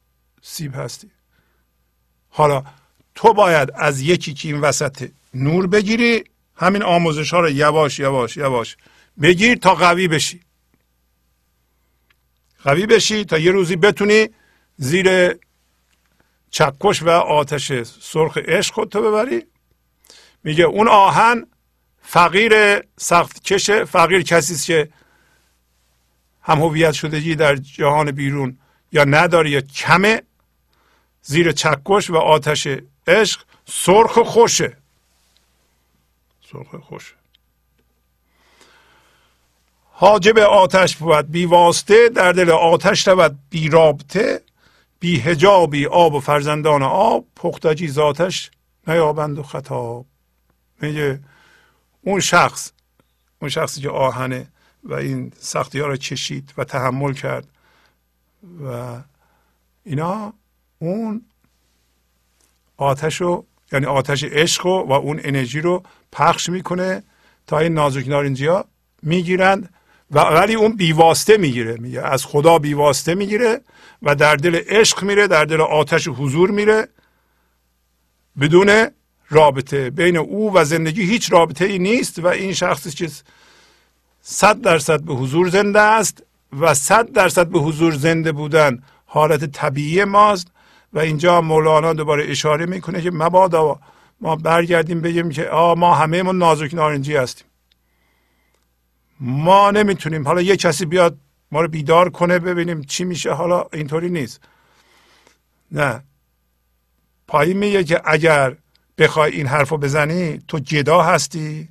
سیب هستی. حالا تو باید از یکی که این وسط نور بگیری همین آموزش ها رو یواش یواش یواش بگیر تا قوی بشی. قوی بشی تا یه روزی بتونی زیر چکش و آتش سرخ عشق خودتو ببری. میگه اون آهن فقیر سخت کشه فقیر کسی که هم هویت شدگی در جهان بیرون یا نداره یا کمه. زیر چکش و آتش عشق سرخ خوشه. سرخ خوشه. حاجب آتش بود بی واسطه در دل آتش رود بی رابطه بی هجابی آب و فرزندان آب پختجی ذاتش نیابند و خطاب. میگه اون شخص اون شخصی که آهنه و این سختی ها رو چشید و تحمل کرد و اینا اون آتش رو یعنی آتش عشق و اون انرژی رو پخش می‌کنه تا این نازک نارنجی می‌گیرند. و ولی اون بیواسته می‌گیره میگه از خدا بیواسته می‌گیره و در دل عشق میره در دل آتش حضور میره بدون رابطه. بین او و زندگی هیچ رابطه ای نیست و این شخصی که صد درصد به حضور زنده است و صد درصد به حضور زنده بودن حالت طبیعی ماست و اینجا مولانا دوباره اشاره می‌کنه که مبادا ما برگردیم بگیم که آ ما همه ما نازک نارنجی هستیم. ما نمی‌تونیم. حالا یه کسی بیاد ما رو بیدار کنه ببینیم چی میشه. حالا اینطوری نیست. نه. پایین میگه که اگر بخوای این حرف رو بزنی تو جدا هستی.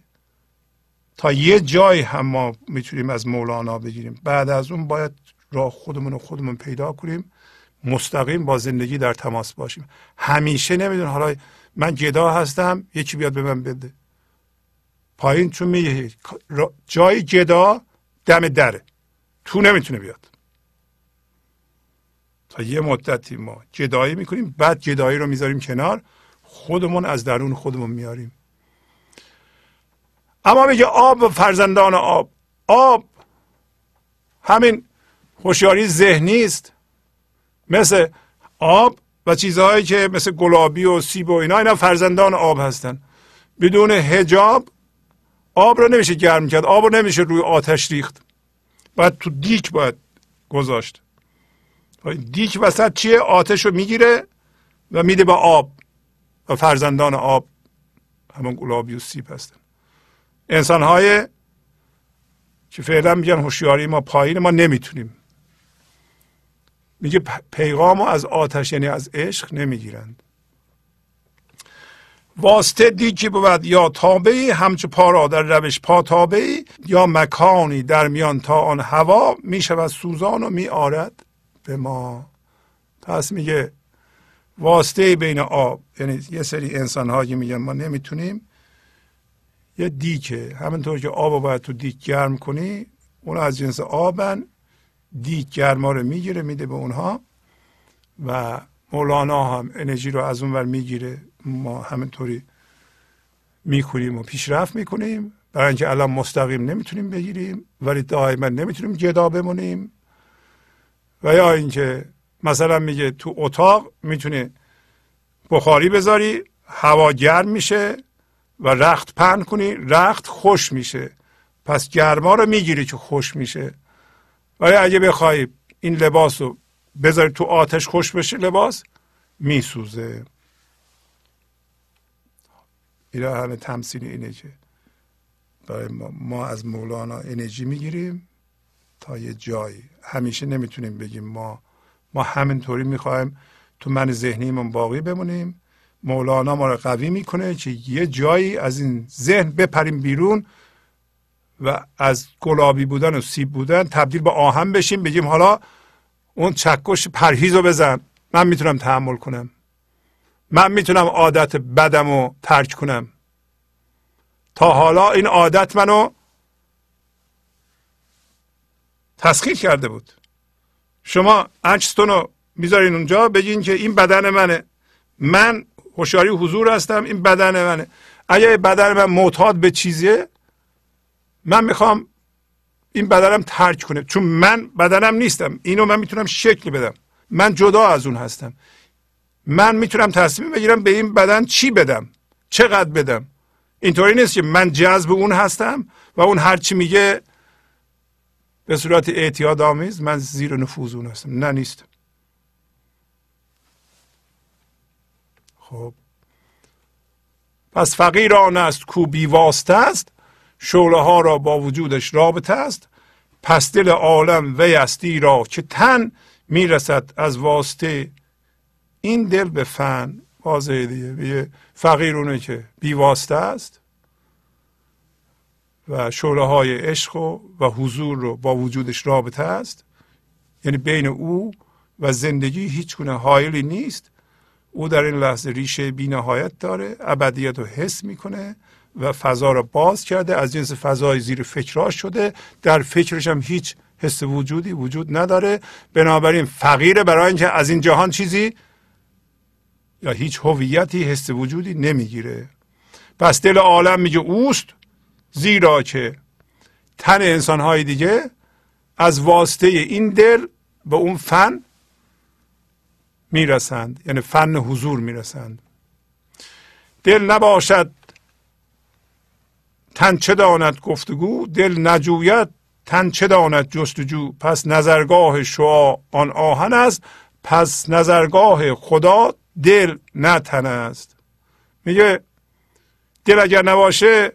تا یه جای هم ما می‌تونیم از مولانا بگیریم. بعد از اون باید راه خودمون رو خودمون پیدا کنیم. مستقیم با زندگی در تماس باشیم. همیشه نمیدون حالا من جدا هستم یکی بیاد به من بده. پایین چون میگه جای جدا دم دره تو نمی‌تونه بیاد. تا یه مدتی ما جدایی می‌کنیم بعد جدایی رو می‌ذاریم کنار خودمون از درون خودمون میاریم اما میگه آب فرزندان آب. آب همین هوشیاری ذهنی است. مثل آب و چیزهایی که مثل گلابی و سیب و اینا اینا فرزندان آب هستن. بدون هجاب آب رو نمیشه گرم کرد آب رو نمیشه روی آتش ریخت. باید تو دیک باید گذاشت. دیک وسط چیه؟ آتش رو می‌گیره و میده به آب. و فرزندان آب همون گلابی و سیب هستن. انسان های که فعلا میگن هوشیاری ما پایین ما نمی‌تونیم. میگه پیغام از آتش یعنی از عشق نمی‌گیرند. واسطه دیکی بود یا تابعی همچه پا را در روش پا تابعی یا مکانی در میان تا آن هوا می‌شود سوزان و میآرد به ما. پس میگه واسطه بین آب یعنی یه سری انسان هایی میگن ما نمی‌تونیم. یه دیکه همینطور که آب رو باید تو دیک گرم کنی اون از جنس آبن دیک گرما رو می‌گیره میده به اونها و مولانا هم انرژی رو از اونور می‌گیره. ما همینطوری می‌کنیم و پیشرفت می‌کنیم. برای اینکه الان مستقیم نمی‌تونیم بگیریم ولی دائما نمی‌تونیم جدا بمونیم. و یا اینکه مثلا میگه تو اتاق می‌تونه بخاری بذاری هوا گرم میشه و رخت پهن کنی رخت خوش میشه. پس گرما رو می‌گیری که خوش میشه. ولی اگه بخوای این لباس رو بذاری تو آتش خوش بشه لباس میسوزه. این همه تمثیل اینه که برای ما, ما از مولانا انرژی می‌گیریم تا یه جایی. همیشه نمی‌تونیم بگیم ما ما همینطوری می‌خوایم تو من ذهنیمون باقی بمونیم. مولانا ما رو قوی می‌کنه که یه جایی از این ذهن بپریم بیرون و از گلابی بودن و سیب بودن تبدیل به آهن بشیم بگیم حالا اون چکش پرهیز رو بزن. من می‌تونم تحمل کنم. من می‌تونم عادت بدم رو ترک کنم. تا حالا این عادت منو تسخیر کرده بود. شما انچستون رو می‌ذارین اونجا بگین که این بدن منه. من هوشیاری حضور هستم این بدن منه. اگه بدن من معتاد به چیزیه من می‌خوام این بدنم ترک کنه. چون من بدنم نیستم. اینو من می‌تونم شکل بدم. من جدا از اون هستم. من می‌تونم تصمیم بگیرم به این بدن چی بدم؟ چقدر بدم؟ اینطوری نیست که من جذب اون هستم و اون هر چی میگه به صورت اعتیاد آمیز من زیر نفوذ اون هستم. نه نیستم خب. پس فقیر آن است کو بیواسته است شعله ها را با وجودش رابطه است. پس دل عالم وی استی را که تن می‌رسد از واسطه این دل به فن واضحه دیگه. فقیر اونه که بیواسته است و شعله های عشق و, و حضور رو با وجودش رابطه است. یعنی بین او و زندگی هیچ گونه حایلی نیست. او در این لحظه ریشه بینهایت داره ابدیت رو حس می‌کنه و فضا رو باز کرده. از جنس فضای زیر فکرها شده. در فکرش هم هیچ حس وجودی وجود نداره. بنابراین فقیره برای اینکه از این جهان چیزی یا هیچ هویتی حس وجودی نمی‌گیره. پس دل عالم میگه اوست زیرا که تن انسانهای دیگه از واسطه این دل به اون فن می‌رسند. یعنی فن حضور می‌رسند. دل نباشد تن چه داند گفتگو دل نجوید تن چه داند جستجو. پس نظرگاه شعا آن آهن است پس نظرگاه خدا دل نه تن است. میگه دل اگر نباشه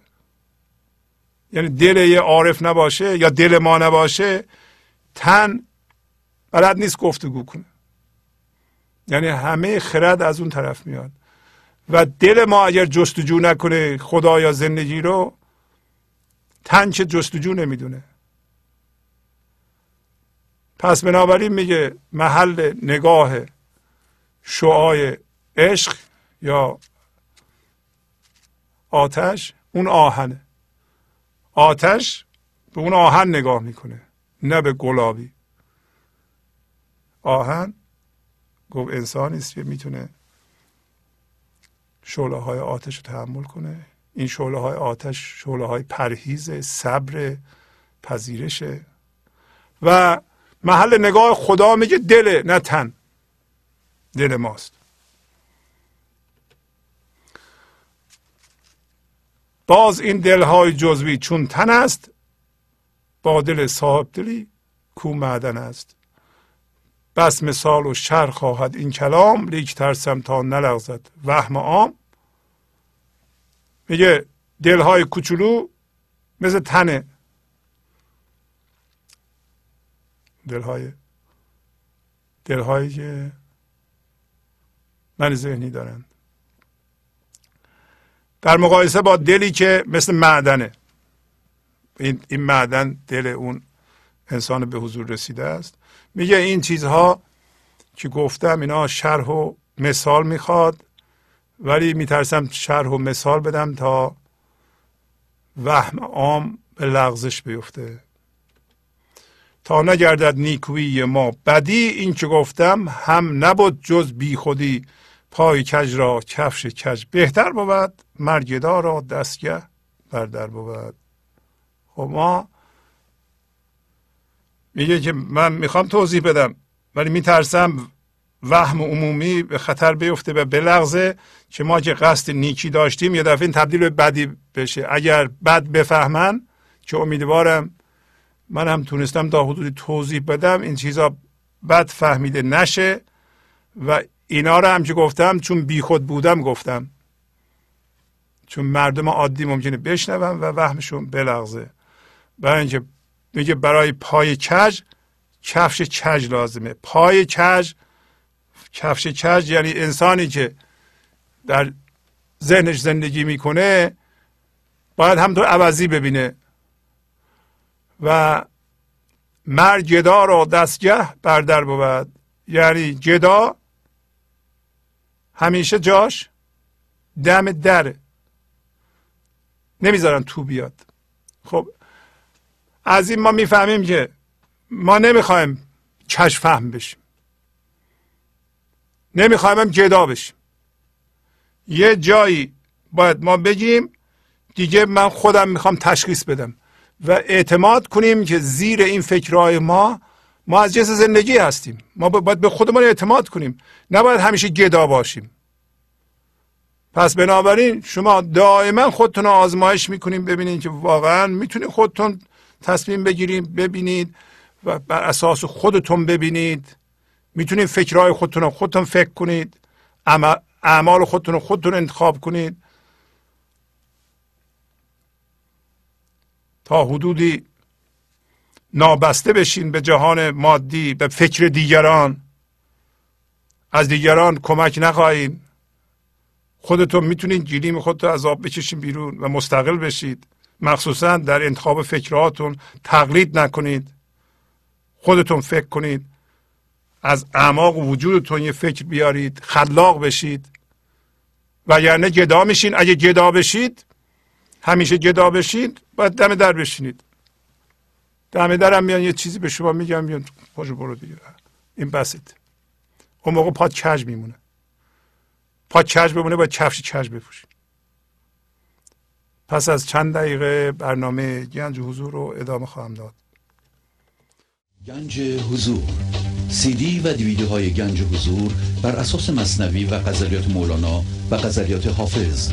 یعنی دل یه عارف نباشه یا دل ما نباشه تن بلد نیست گفتگو کنه. یعنی همه خرد از اون طرف میاد. و دل ما اگر جستجو نکنه خدا یا زندگی رو تن چه جستجو نمی‌دونه. پس بنابراین میگه محل نگاه شعای عشق یا آتش اون آهنه. آتش به اون آهن نگاه می‌کنه نه به گلابی. آهن گفت انسانی است که می‌تونه شعله های آتش رو تحمل کنه. این شعله های آتش شعله های پرهیز صبر پذیرشه و محل نگاه خدا میگه دل نه تن. دل ماست. باز این دلهای جزوی چون تن است با دل صاحب دلی کو معدن است. بس مثال و شر خواهد این کلام لیک ترسم تا نلغزد وهم عام. میگه دلهای کوچولو مثل تنه. دلهای دلهایی که من ذهنی دارن. در مقایسه با دلی که مثل معدنه. این, این معدن دل اون انسان به حضور رسیده است. میگه این چیزها که گفتم اینا شرح و مثال می‌خواد ولی میترسم شرح و مثال بدم تا وهم عام به لغزش بیفته. تا نگردد نیکویی ما. بدی این که گفتم هم نبود جز بی خودی پای کج را کفش کج بهتر بود مرگدا را دستگه بردر بود. خب ما میگه که من می‌خوام توضیح بدم ولی میترسم وهم عمومی به خطر بیفته و بلغزه که ما که قصد نیکی داشتیم یه دفعه این تبدیل به بدی بشه. اگر بد بفهمن که امیدوارم من هم تونستم تا حدودی توضیح بدم این چیزا بد فهمیده نشه و اینا رو هم که گفتم چون بیخود بودم گفتم. چون مردم عادی ممکنه بشنون و وهمشون بلغزه. برای اینکه میگه برای پای کج کفش کج لازمه. پای کج کفش کج یعنی انسانی که در ذهنش زندگی می‌کنه باید همطور عوضی ببینه. و مرگ گدا را دستگه بردر بود. یعنی گدا همیشه جاش دم دره نمی‌ذارن تو بیاد. خب از این ما می‌فهمیم که ما نمی‌خوایم کش فهم بشیم. نمی‌خوایم هم جدا بشیم. یه جایی باید ما بگیم دیگه من خودم می‌خوام تشخیص بدم و اعتماد کنیم که زیر این فکرهای ما ما از جنس زندگی هستیم. ما باید به خودمان اعتماد کنیم. نباید همیشه گدا باشیم. پس بنابراین شما دائما خودتون رو آزمایش می‌کنیم ببینید که واقعا می‌تونید خودتون تصمیم بگیرید ببینید و بر اساس خودتون ببینید. می‌تونید فکرهای خودتون رو خودتون فکر کنید. اعمال خودتون رو خودتون انتخاب کنید. تا حدودی نابسته بشین به جهان مادی به فکر دیگران. از دیگران کمک نخواهید. خودتون می‌تونید گیریم خودتون از آب بکشین بیرون و مستقل بشید. مخصوصا در انتخاب فکرهاتون تقلید نکنید. خودتون فکر کنید. از اعماق وجودتون یه فکر بیارید. خلاق بشید. و یعنی گدا میشین. اگه گدا بشید همیشه گدا بشید باید دم در بشینید. دم درم میان یه چیزی به شما میگم میان پاشو برو دیگه. این بسید اون موقع پاد کج میمونه. پاد کج بمونه باید کفش کج بپوشید پس از چند دقیقه برنامه گنج حضور رو ادامه خواهم داد. گنج حضور. سی دی و دیویدیو های گنج حضور بر اساس مصنوی و غزلیات مولانا و غزلیات حافظ.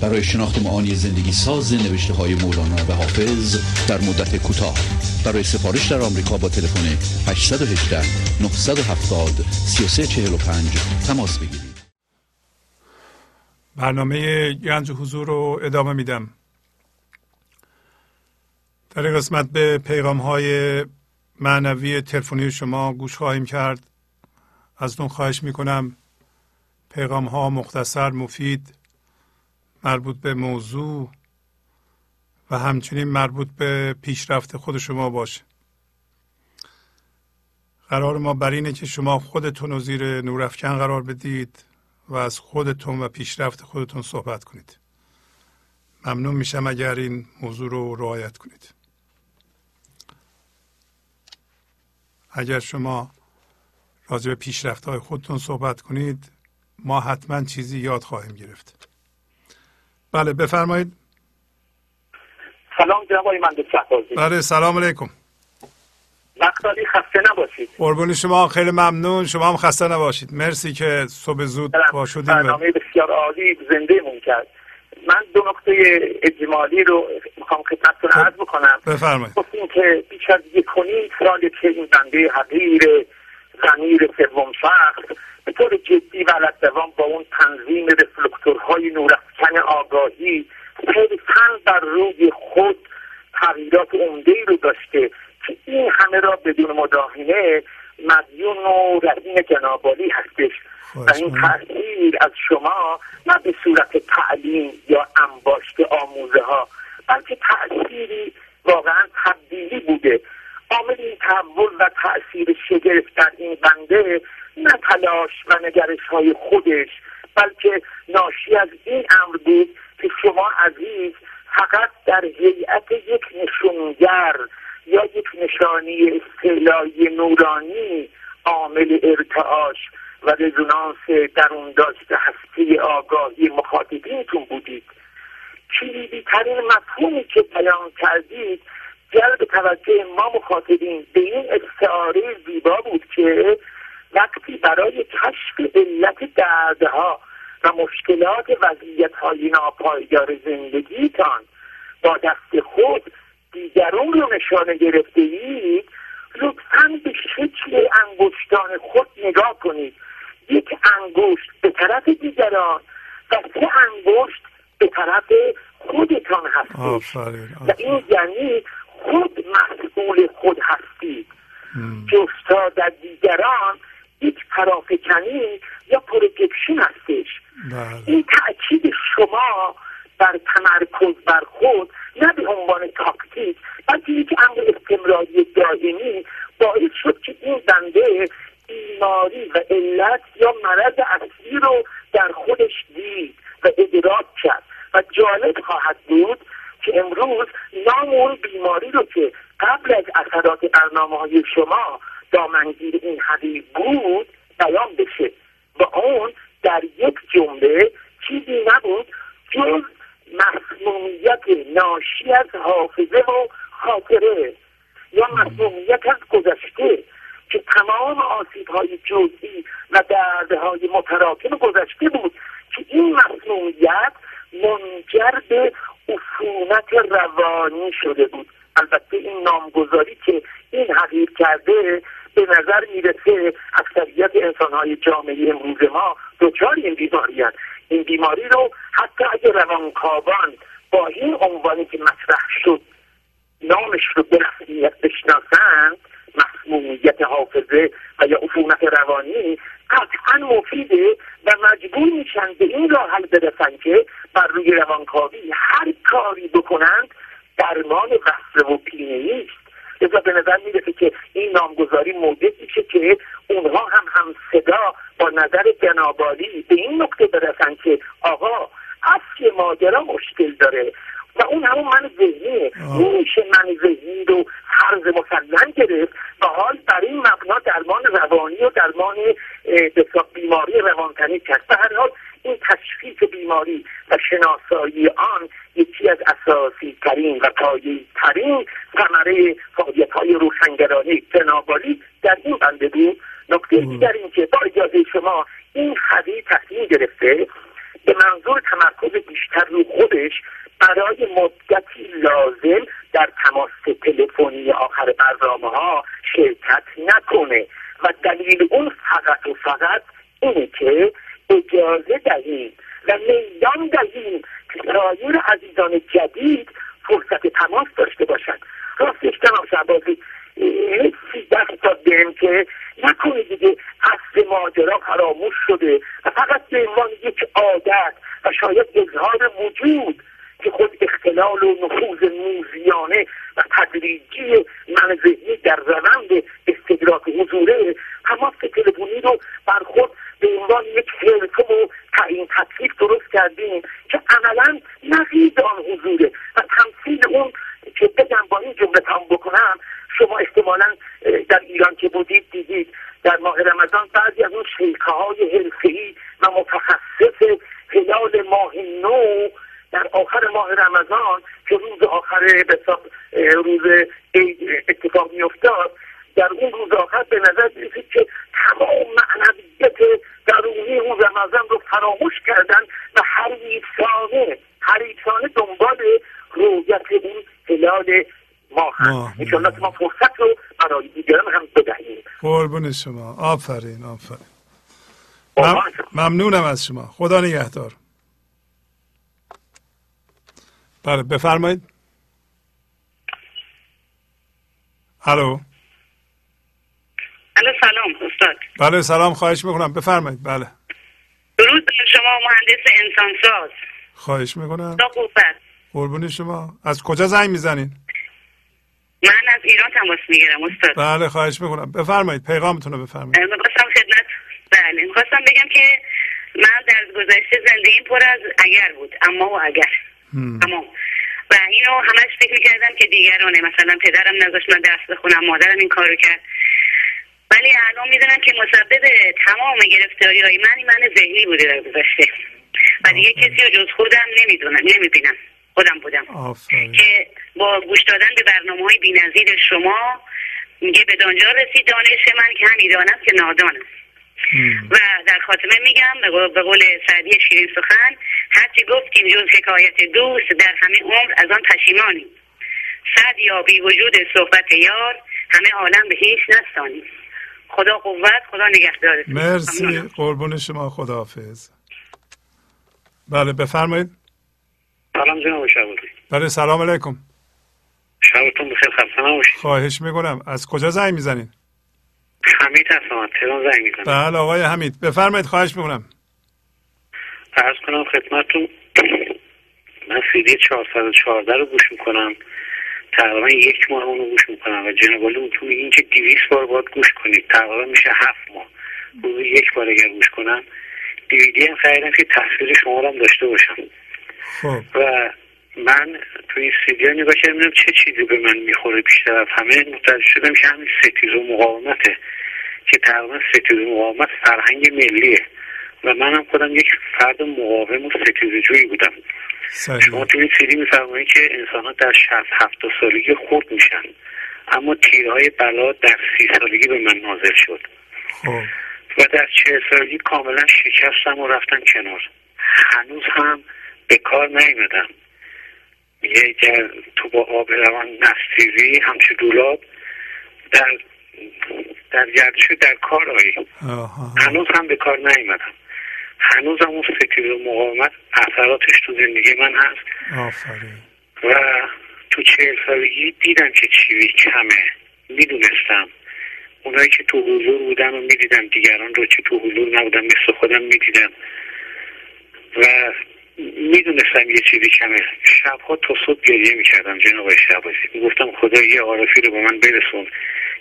برای شناخت معانی زندگی ساز نوشته های مولانا و حافظ در مدت کوتاه. برای سفارش در آمریکا با تلفن 818 970 3345 تماس بگیرید. برنامه گنج حضور رو ادامه میدم. در قسمت به پیغام های معنوی تلفنی شما گوش خواهیم کرد. از اون خواهش می‌کنم پیغام ها مختصر مفید مربوط به موضوع و همچنین مربوط به پیشرفت خود شما باشه. قرار ما بر اینه که شما خودتون رو زیر نورافکن قرار بدید و از خودتون و پیشرفت خودتون صحبت کنید. ممنون میشم اگر این موضوع رو رعایت کنید. اگر شما راجع به پیشرفت های خودتون صحبت کنید ما حتما چیزی یاد خواهیم گرفت. بله بفرمایید. سلام جناب آقای مهندس بله سلام علیکم. وقتالی خسته نباشید. قربون شما خیلی ممنون. شما هم خسته نباشید. مرسی که صبح زود با شدیم. برنامه بسیار عالی زنده مون کرد. من دو نقطه اجمالی رو می‌خوام خدمتتون عرض بکنم. بفرمایید. گفتیم که بیش از یک و سال که این بنده حقیر زمیر سوم شخص به طور جدی و دوام با اون تنظیم رفلکتورهای نورافکن آگاهی صرفا بر روی خود تغییرات عمده رو داشته که این همه را بدون مداهنه مدیون و رهین جنابالی هستش. و این تاثیر از شما نه به صورت تعلیم یا انباشت آموزه ها بلکه تأثیری واقعا تبدیلی بوده. عامل این تحول و تاثیر شگرف در این بنده نه تلاش و نگرش های خودش بلکه ناشی از این امر بود که شما عزیز فقط در هیئت یک نشونگر یا یک نشانی استعلایی نورانی عامل ارتعاش و رزونانس درون داشته هستی آگاهی مخاطبینتون بودید. کلیدی ترین مفهومی که بیان کردید جلب توجه ما مخاطبین به این استعاره زیبا بود که وقتی برای کشف علت دردها و مشکلات وضعیت های ناپایدار زندگیتان با دست خود دیگرون رو نشانه گرفته اید لطفا به شکل انگشتان خود نگاه کنید. یک انگشت به طرف دیگران و سه انگشت به طرف خودتان هستید. و این یعنی خود مسئول خود هستید. جستا در دیگران یک پرافکنی یا projection هستش بله. این تاکید شما بر تمرکز بر خود نه به عنوان تاکتیک بلکه یک امر استمراری دائمی باعث شد که این بنده بیماری و علت یا مرض اصلی رو در خودش دید و ادراک کرد و جالب خواهد بود که امروز نام اون بیماری رو که قبل از اثرات برنامه های شما دامنگیر این حبیب بود بیان بشه. و اون در یک جمله چیزی نبود جز مسمومیت ناشی از حافظه و خاطره. یا مسمومیت از گذشته که تمام آسیب های جزئی و دردهای متراکم گذشته بود که این مسمومیت منجر به عفونت روانی شده بود. البته این نامگذاری که این حقیق کرده به نظر می‌رسه اکثریت انسانهای جامعه امروز ما دچار این بیماری هست. این بیماری رو حتی اگر روانکاوان با این عنوانی که مطرح شد نامش رو به رسمیت بشناسند مسمومیت حافظه و یا عفونت روانی قطعا مفیده و مجبور میشن به این راه حل برسن که بر روی روانکاوی هر کاری بکنند درمان وصله و نیست. لذا به نظر می‌رسه که این نامگذاری موجب میشه که اونها هم هم صدا با نظر جنابالی به این نکته برسن که آقا اصل ماجرا مشکل داره و اون همون من ذهنیه. نمیشه من ذهنی رو فرض مسلم گرفت و حال بر این مبنا درمان روانی و درمان بیماری روانتنی کرد. به هر حال این تشخیص بیماری و شناسایی آن یکی از اساسی ترین و پایی ترین ثمره فعالیت های روشنگرانی جنابالی در این بنده بود. نکته دیگر این که با اجازه شما این خدی تصمیم گرفته به منظور تمرکز بیشتر رو خودش برای مدتی لازم در تماس تلفنی آخر برنامه ها شرکت نکنه. و دلیل اون فقط و فقط اینه که اجازه دهیم و میدان دهیم که سایر عزیزان جدید فرصت تماس داشته باشند. راستش جناب شعبازی حسی دست داد بهم که نکنه دیگه اصل ماجرا فراموش شده و فقط به عنوان یک عادت و شاید اظهار وجود که خود اختلال و نفوذ موزیانه و تدریجی من ذهنی در روند استدراک حضوره تماس تلفنی رو بر خود به عنوان یک حرفه و تعیین تکلیف درست کردیم که عملا نقید آن حضوره و تمثیل اون که بگم با این جمله تام بکنم شما احتمالا در ایران که بودید دیدید در ماه رمضان بعضی از اون شیخه های حرفه‌ای و متخصص هلال ماه نو در آخر ماه رمضان که روز آخر به روز اتفاق میافتاد در اون روز آخر به نظر می‌رسید که تمام معنویت درونی اون رمضان رو فراموش کردن و حریفانه حریفانه دنبال رویت اون هلال ماه هست. که ما فرصت رو برای دیگران هم بدهیم. قربون شما. آفرین آفرین. ممنونم از شما. خدا نگهدار. بله بفرمایید. الو. الو سلام استاد. بله سلام خواهش می‌کنم. بفرمایید بله. درود شما مهندس انسانساز. خواهش می‌کنم. قربون شما. از کجا زنگ می‌زنین؟ من از ایران تماس می‌گیرم استاد. بله خواهش می‌کنم. بفرمایید پیغامتون رو بفرمایید. می‌خواستم خدمت بله می‌خواستم بگم که من در گذشته زندگیم پر از اگر بود اما و اگر. اما و اینو همش فکر می‌کردم که دیگرانه. مثلا پدرم نذاشت من درس بخونم مادرم این کارو کرد. ولی الان می‌دونم که مسبب تمام گرفتاری های من من ذهنی بوده در گذشته. و دیگه کسی رو جز خودم نمی‌دونم نمی‌بینم. خودم بودم. که با گوش دادن به برنامه های بینظیر شما میگه به دانجا رسید دانش من که همی دانم که نادانم. و در خاتمه میگم به قول سعدی شیرین سخن هرچی گفتیم جز حکایت دوست در همه عمر از آن پشیمانیم. صد یا بی وجود صحبت یار همه عالم به هیچ نستانیم. خدا قوت خدا نگهدارت مرسی قربون شما خداحافظ. بله بفرمایید. سلام جناب شبوری بله سلام علیکم. شبتون بخیر خسته نباشید. خواهش می‌کنم. از کجا زنگ می‌زنید؟ حمید هستم از تهران زنگ می‌زنم. بله آقای حمید. بفرمایید خواهش می‌کنم. عرض کنم خدمتتون. من سیدی 414 رو گوش می‌کنم. تقریبا یک ماه اونو گوش می‌کنم و جناب اون تو میگین که 200 بار باید گوش کنید. تقریبا میشه هفت ماه. روزی یک بار اگر گوش کنم. دیویدی هم خریدم که تصویر شما رو هم داشته باشم. خب. و من تو این سیدی ها نگاه کردم چه چیزی به من می‌خوره بیشتر از همه. متوجه شدم که همین ستیز و مقاومته. که تقریبا ستیز و مقاومت فرهنگ ملیه. و منم خودم یک فرد مقاوم و ستیزجویی بودم. شما تو این سیدی میفرمایید که انسان ها در 60 70 سالگی خورد میشن. اما تیرهای بلا در سی سالگی به من نازل شد. خب. و در چه سالگی کاملا شکستم و رفتم کنار. هنوز هم به کار نیمدم یه گر تو با آب روان نستیزی همچه دولاب در در گردش در کار آیی. هنوز هم به کار نیمدم هنوز هم اون ستیز و مقاومت اثراتش تو زندگی من هست. آفرین. و تو چهل سالگی دیدم که چیزی کمه. می‌دونستم. اونایی که تو حضور بودن و می‌دیدم دیگران رو که تو حضور نبودم مثل خودم می‌دیدم. و می‌دونستم یه چیزی کمه. شبها تا صبح گریه می‌کردم جناب شعبازی می‌گفتم خدا یه عارفی رو به من برسون.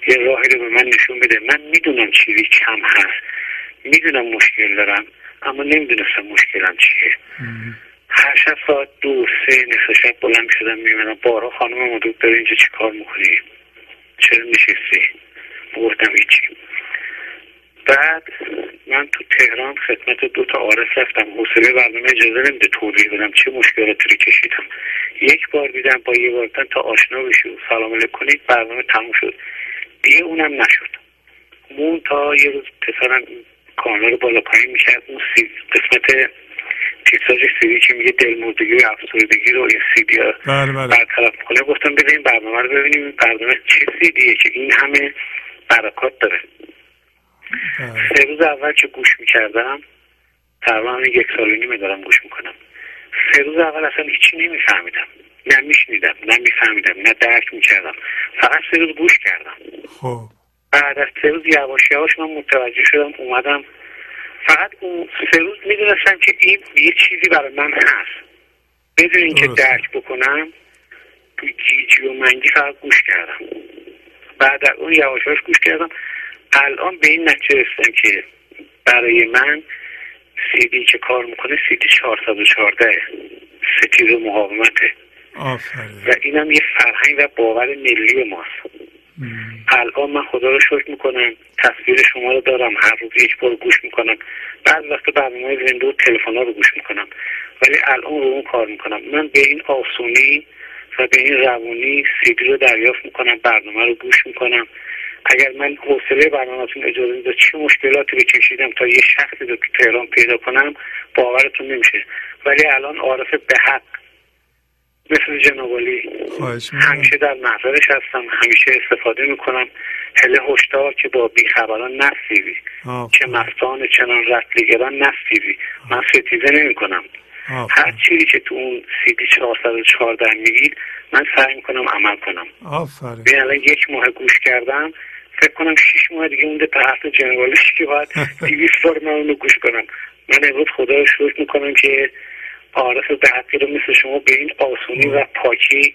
یه راهی رو به من نشون بده. من می‌دونم چیزی کم هست. می‌دونم مشکل دارم. اما نمی‌دونستم مشکلم چیه. هر شب ساعت دو سه نصف شب بلند شدم میمونم بارا خانم مدود داره اینجا چی کار می‌کنی؟ چرا نشستی؟ گفتم هیچی. بعد من تو تهران خدمت دو تا عارف رفتم. حوصله برنامه اجازه نمیده توضیح بدم چه مشکلاتی رو کشیدم. یک بار دیدم با یه بار تا آشنا بشی و سلام علیک کنید برنامه تموم شد. دیگه اونم نشد. مون تا یه روز پسرم کانال رو بالا پایین می‌کرد اون سی قسمت تیتراژ سیدی که میگه دلمردگی و افسردگی رو این سیدی ها بله بله. برطرف می‌کنه گفتم ببینیم برنامه رو ببینیم. برنامه چه سیدیه که این همه برکات داره. بله. سه روز اول که گوش می‌کردم؟ تقریبا یک سال و نیمه دارم گوش می‌کنم. سه روز اول اصلا هیچی نمیفهمیدم. نه میشنیدم نه میفهمیدم نه درک می‌کردم. فقط سه روز گوش کردم. خب. بعد از سه روز یواش یواش من متوجه شدم اومدم. فقط اون سه روز می‌دونستم که این یه چیزی برای من هست. بدون اینکه. درک بکنم تو جیجی و منگی فقط گوش کردم. بعد از اون یواش یواش گوش کردم. الان به این نتیجه رسیدم که برای من سیدی که کار می‌کنه سیدی 414 ستیز و مقاومته آفرین. و اینم یه فرهنگ و باور ملی ماست. الان من خدا رو شکر می‌کنم تصویر شما رو دارم هر روز یک بار گوش می‌کنم. بعد وقت برنامه زنده و تلفن رو گوش می‌کنم. ولی الان رو اون کار می‌کنم. من به این آسونی و به این روانی سیدی رو دریافت می‌کنم برنامه رو گوش می‌کنم. اگر من حوصله برنامهتون اجازه میده چه مشکلاتی رو کشیدم تا یه شخصی رو تو تهران پیدا کنم باورتون نمیشه. ولی الان عارف به حق. مثل جنابالی. همیشه در محضرش هستم همیشه استفاده می‌کنم. هله هشدار که با بیخبران نستیزی که مستان چنان رتلیگران نستیزی من ستیزه نمی‌کنم. هر آفرین چیزی که تو اون سیدی 414 میگید من سعی می‌کنم عمل کنم. آفرین. الان یک ماه گوش کردم فکر کنم شیش ماه دیگه مونده تا حرف جنوالیش که باید دیویست بار من اونو گوش کنم. من امروز خدا رو شکر می‌کنم که عارف به رو مثل شما به این آسونی و پاکی.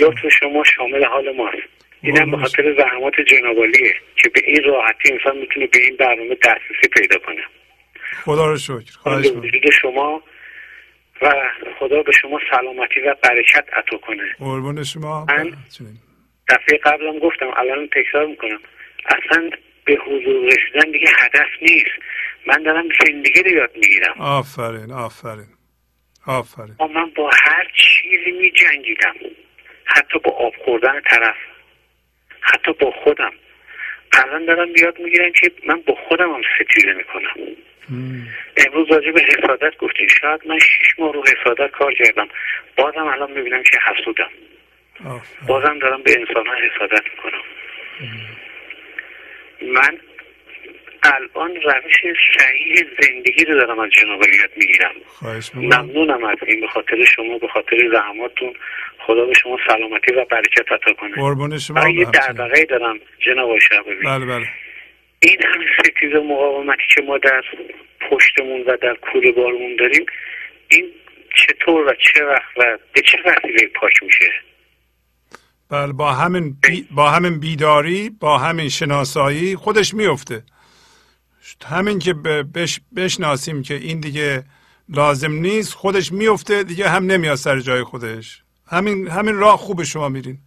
لطف شما شامل حال ماست. اینم به خاطر زحمات جنابالیه که به این راحتی انسان می‌تونه به این برنامه دسترسی پیدا کنه. خدا رو شکر. خواهش. وجود شما و خدا به شما سلامتی و برکت عطا کنه. قربون شما. من-. دفعه قبلم گفتم الان تکرار می‌کنم. اصلا به حضور رسیدن دیگه هدف نیست. من دارم زندگی رو یاد می‌گیرم. آفرین آفرین. آفرین. من با هر چیزی می جنگیدم حتی با آب خوردن طرف. حتی با خودم. الان دارم یاد می‌گیرم که من با خودم هم ستیزه می‌کنم. مم. امروز راجع به حسادت گفتیم شاید من شیش ماه رو حسادت کار کردم. بازم الان می‌بینم که حسودم. آفرین. بازم دارم به انسان ها حسادت می‌کنم من الان روش صحیح زندگی رو دارم از جناب یاد می‌گیرم. ممنونم از این به خاطر شما به خاطر زحماتتون خدا به شما سلامتی و برکت عطا کنه. قربون شما من یه. دغدغه دارم جناب شعبی بله بله. این همه ستیز مقاومتی که ما در پشتمون و در کوله بارمون داریم این چطور و چه وقت و به چه وسیله پاک میشه؟ بله با همین بی... با همین بیداری با همین شناسایی خودش میفته همین که بش... بشناسیم که این دیگه لازم نیست خودش میفته دیگه هم نمیاد سر جای خودش. همین همین راه خوب شما میرین.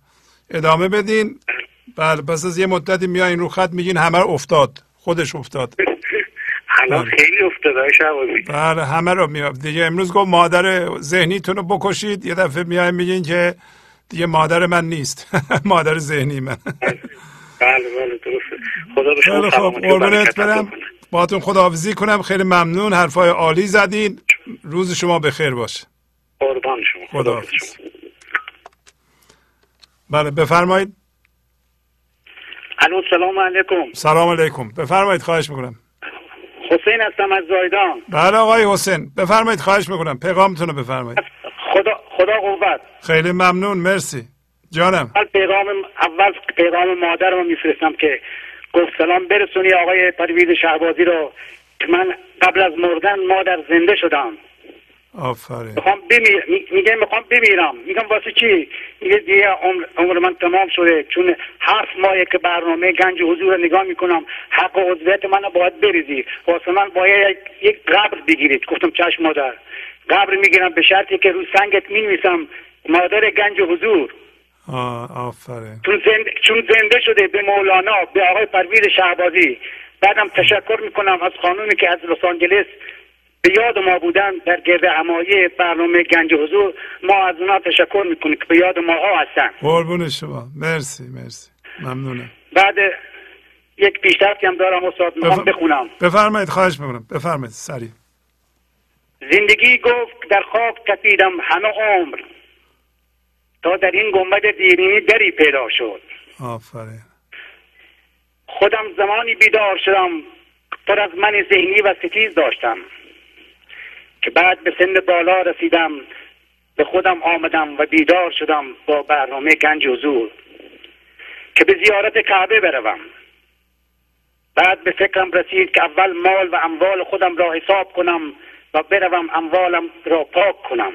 ادامه بدین. بله پس از یه مدتی میایین رو خط میگین همه رو افتاد. خودش افتاد. الان بله. خیلی افتاده شعبازی بله همه رو میاد دیگه امروز گفت مادر ذهنیتون رو بکشید. یه دفعه میایم میگین که دیگه مادر من نیست. مادر ذهنی من. بله بله درسته. خدا به شما قربونت برم. باهاتون خداحافظی کنم. خیلی ممنون. حرفای عالی زدین. روز شما بخیر باشه. قربان شما. خدا بله بفرمایید. الو سلام علیکم. سلام علیکم. بفرمایید خواهش می‌کنم. حسین هستم از زایدان. بله آقای حسین. بفرمایید خواهش می‌کنم. پیغامتون رو بفرمایید. خدا خدا قوت. خیلی ممنون. مرسی. جانم. اول پیغام اول پیغام مادرمو میفرستم که گفت سلام برسونی آقای پرویز شهبازی رو. که من قبل از مردن مادر زنده شدم. آفرین. می‌خوام بمیر می- میگه می‌خوام بمیرم. میگم واسه چی؟ میگه دیگه عمر, عمر من تمام شده. چون هفت ماهه که برنامه گنج حضور رو نگاه می‌کنم حق عضویت من رو باید بریزی. واسه من باید یک- قبر بگیرید. گفتم چشم مادر. قبر می‌گیرم به شرطی که رو سنگت می‌نویسم. مادر گنج حضور. آفرین. چون زنده, چون زنده شده به مولانا به آقای پرویز شهبازی. بعدم تشکر می‌کنم از خانومی که از لس آنجلس به یاد ما بودن در گرد همایی برنامه گنج حضور. ما از اونا تشکر می‌کنیم که به یاد ما ها هستن. قربون شما. مرسی مرسی. ممنونم. بعد یک پیشرفتی هم دارم استاد می‌خوام بف- بخونم. بفرمایید خواهش می‌کنم. بفرمایید سریع. زندگی گفت در خواب تپیدم همه عمر. تا در این گنبد دیرینی دری پیدا شد. آفرین. خودم زمانی بیدار شدم پر از من ذهنی و ستیز داشتم که بعد به سن بالا رسیدم به خودم آمدم و بیدار شدم با برنامه گنج حضور که به زیارت کعبه بروم. بعد به فکرم رسید که اول مال و اموال خودم را حساب کنم و بروم اموالم را پاک کنم.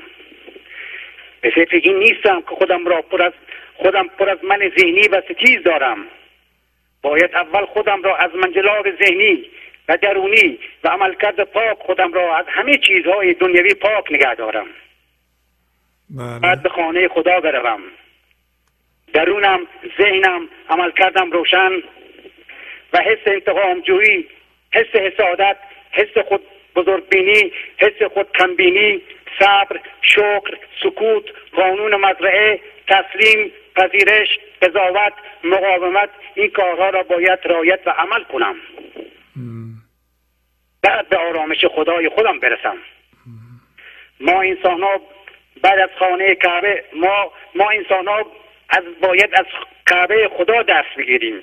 به فکر این نیستم که خودم را پر از خودم پر از من ذهنی و ستیز دارم. باید اول خودم را از منجلاب ذهنی و درونی و عملکرد پاک خودم را از همه چیزهای دنیوی پاک نگه دارم. بله. بعد به خانه خدا بروم. درونم ذهنم عمل کردم روشن و حس انتقام جویی حس حسادت حس خود بزرگبینی حس خود کمبینی صبر شکر سکوت قانون مزرعه تسلیم پذیرش قضاوت مقاومت این کارها را باید رعایت و عمل کنم. بعد به آرامش خدای خودم برسم. ما انسان ها بعد از خانه کعبه ما ما انسان ها از باید از کعبه خدا درس بگیریم.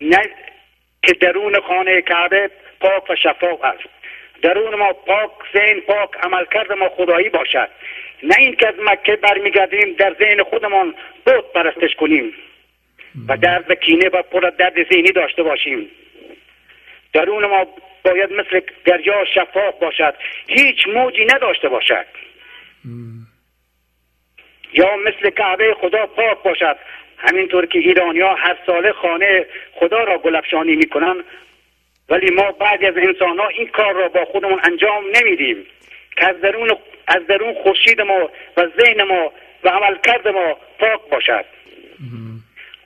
نه که درون خانه کعبه پاک و شفاف است. درون ما پاک ذهن پاک عملکرد ما خدایی باشد. نه این که از مکه برمیگردیم در ذهن خودمان بت پرستش کنیم و درد و کینه و پر درد ذهنی داشته باشیم. درون ما باید مثل دریا شفاف باشد. هیچ موجی نداشته باشد. یا مثل کعبه خدا پاک باشد. همینطور که ایرانی ها هر ساله خانه خدا را گلفشانی می‌کنن ولی ما بعضی از انسان ها این کار را با خودمون انجام نمیدیم. که از درون از درون خورشید ما و ذهن ما و عملکرد ما پاک باشد.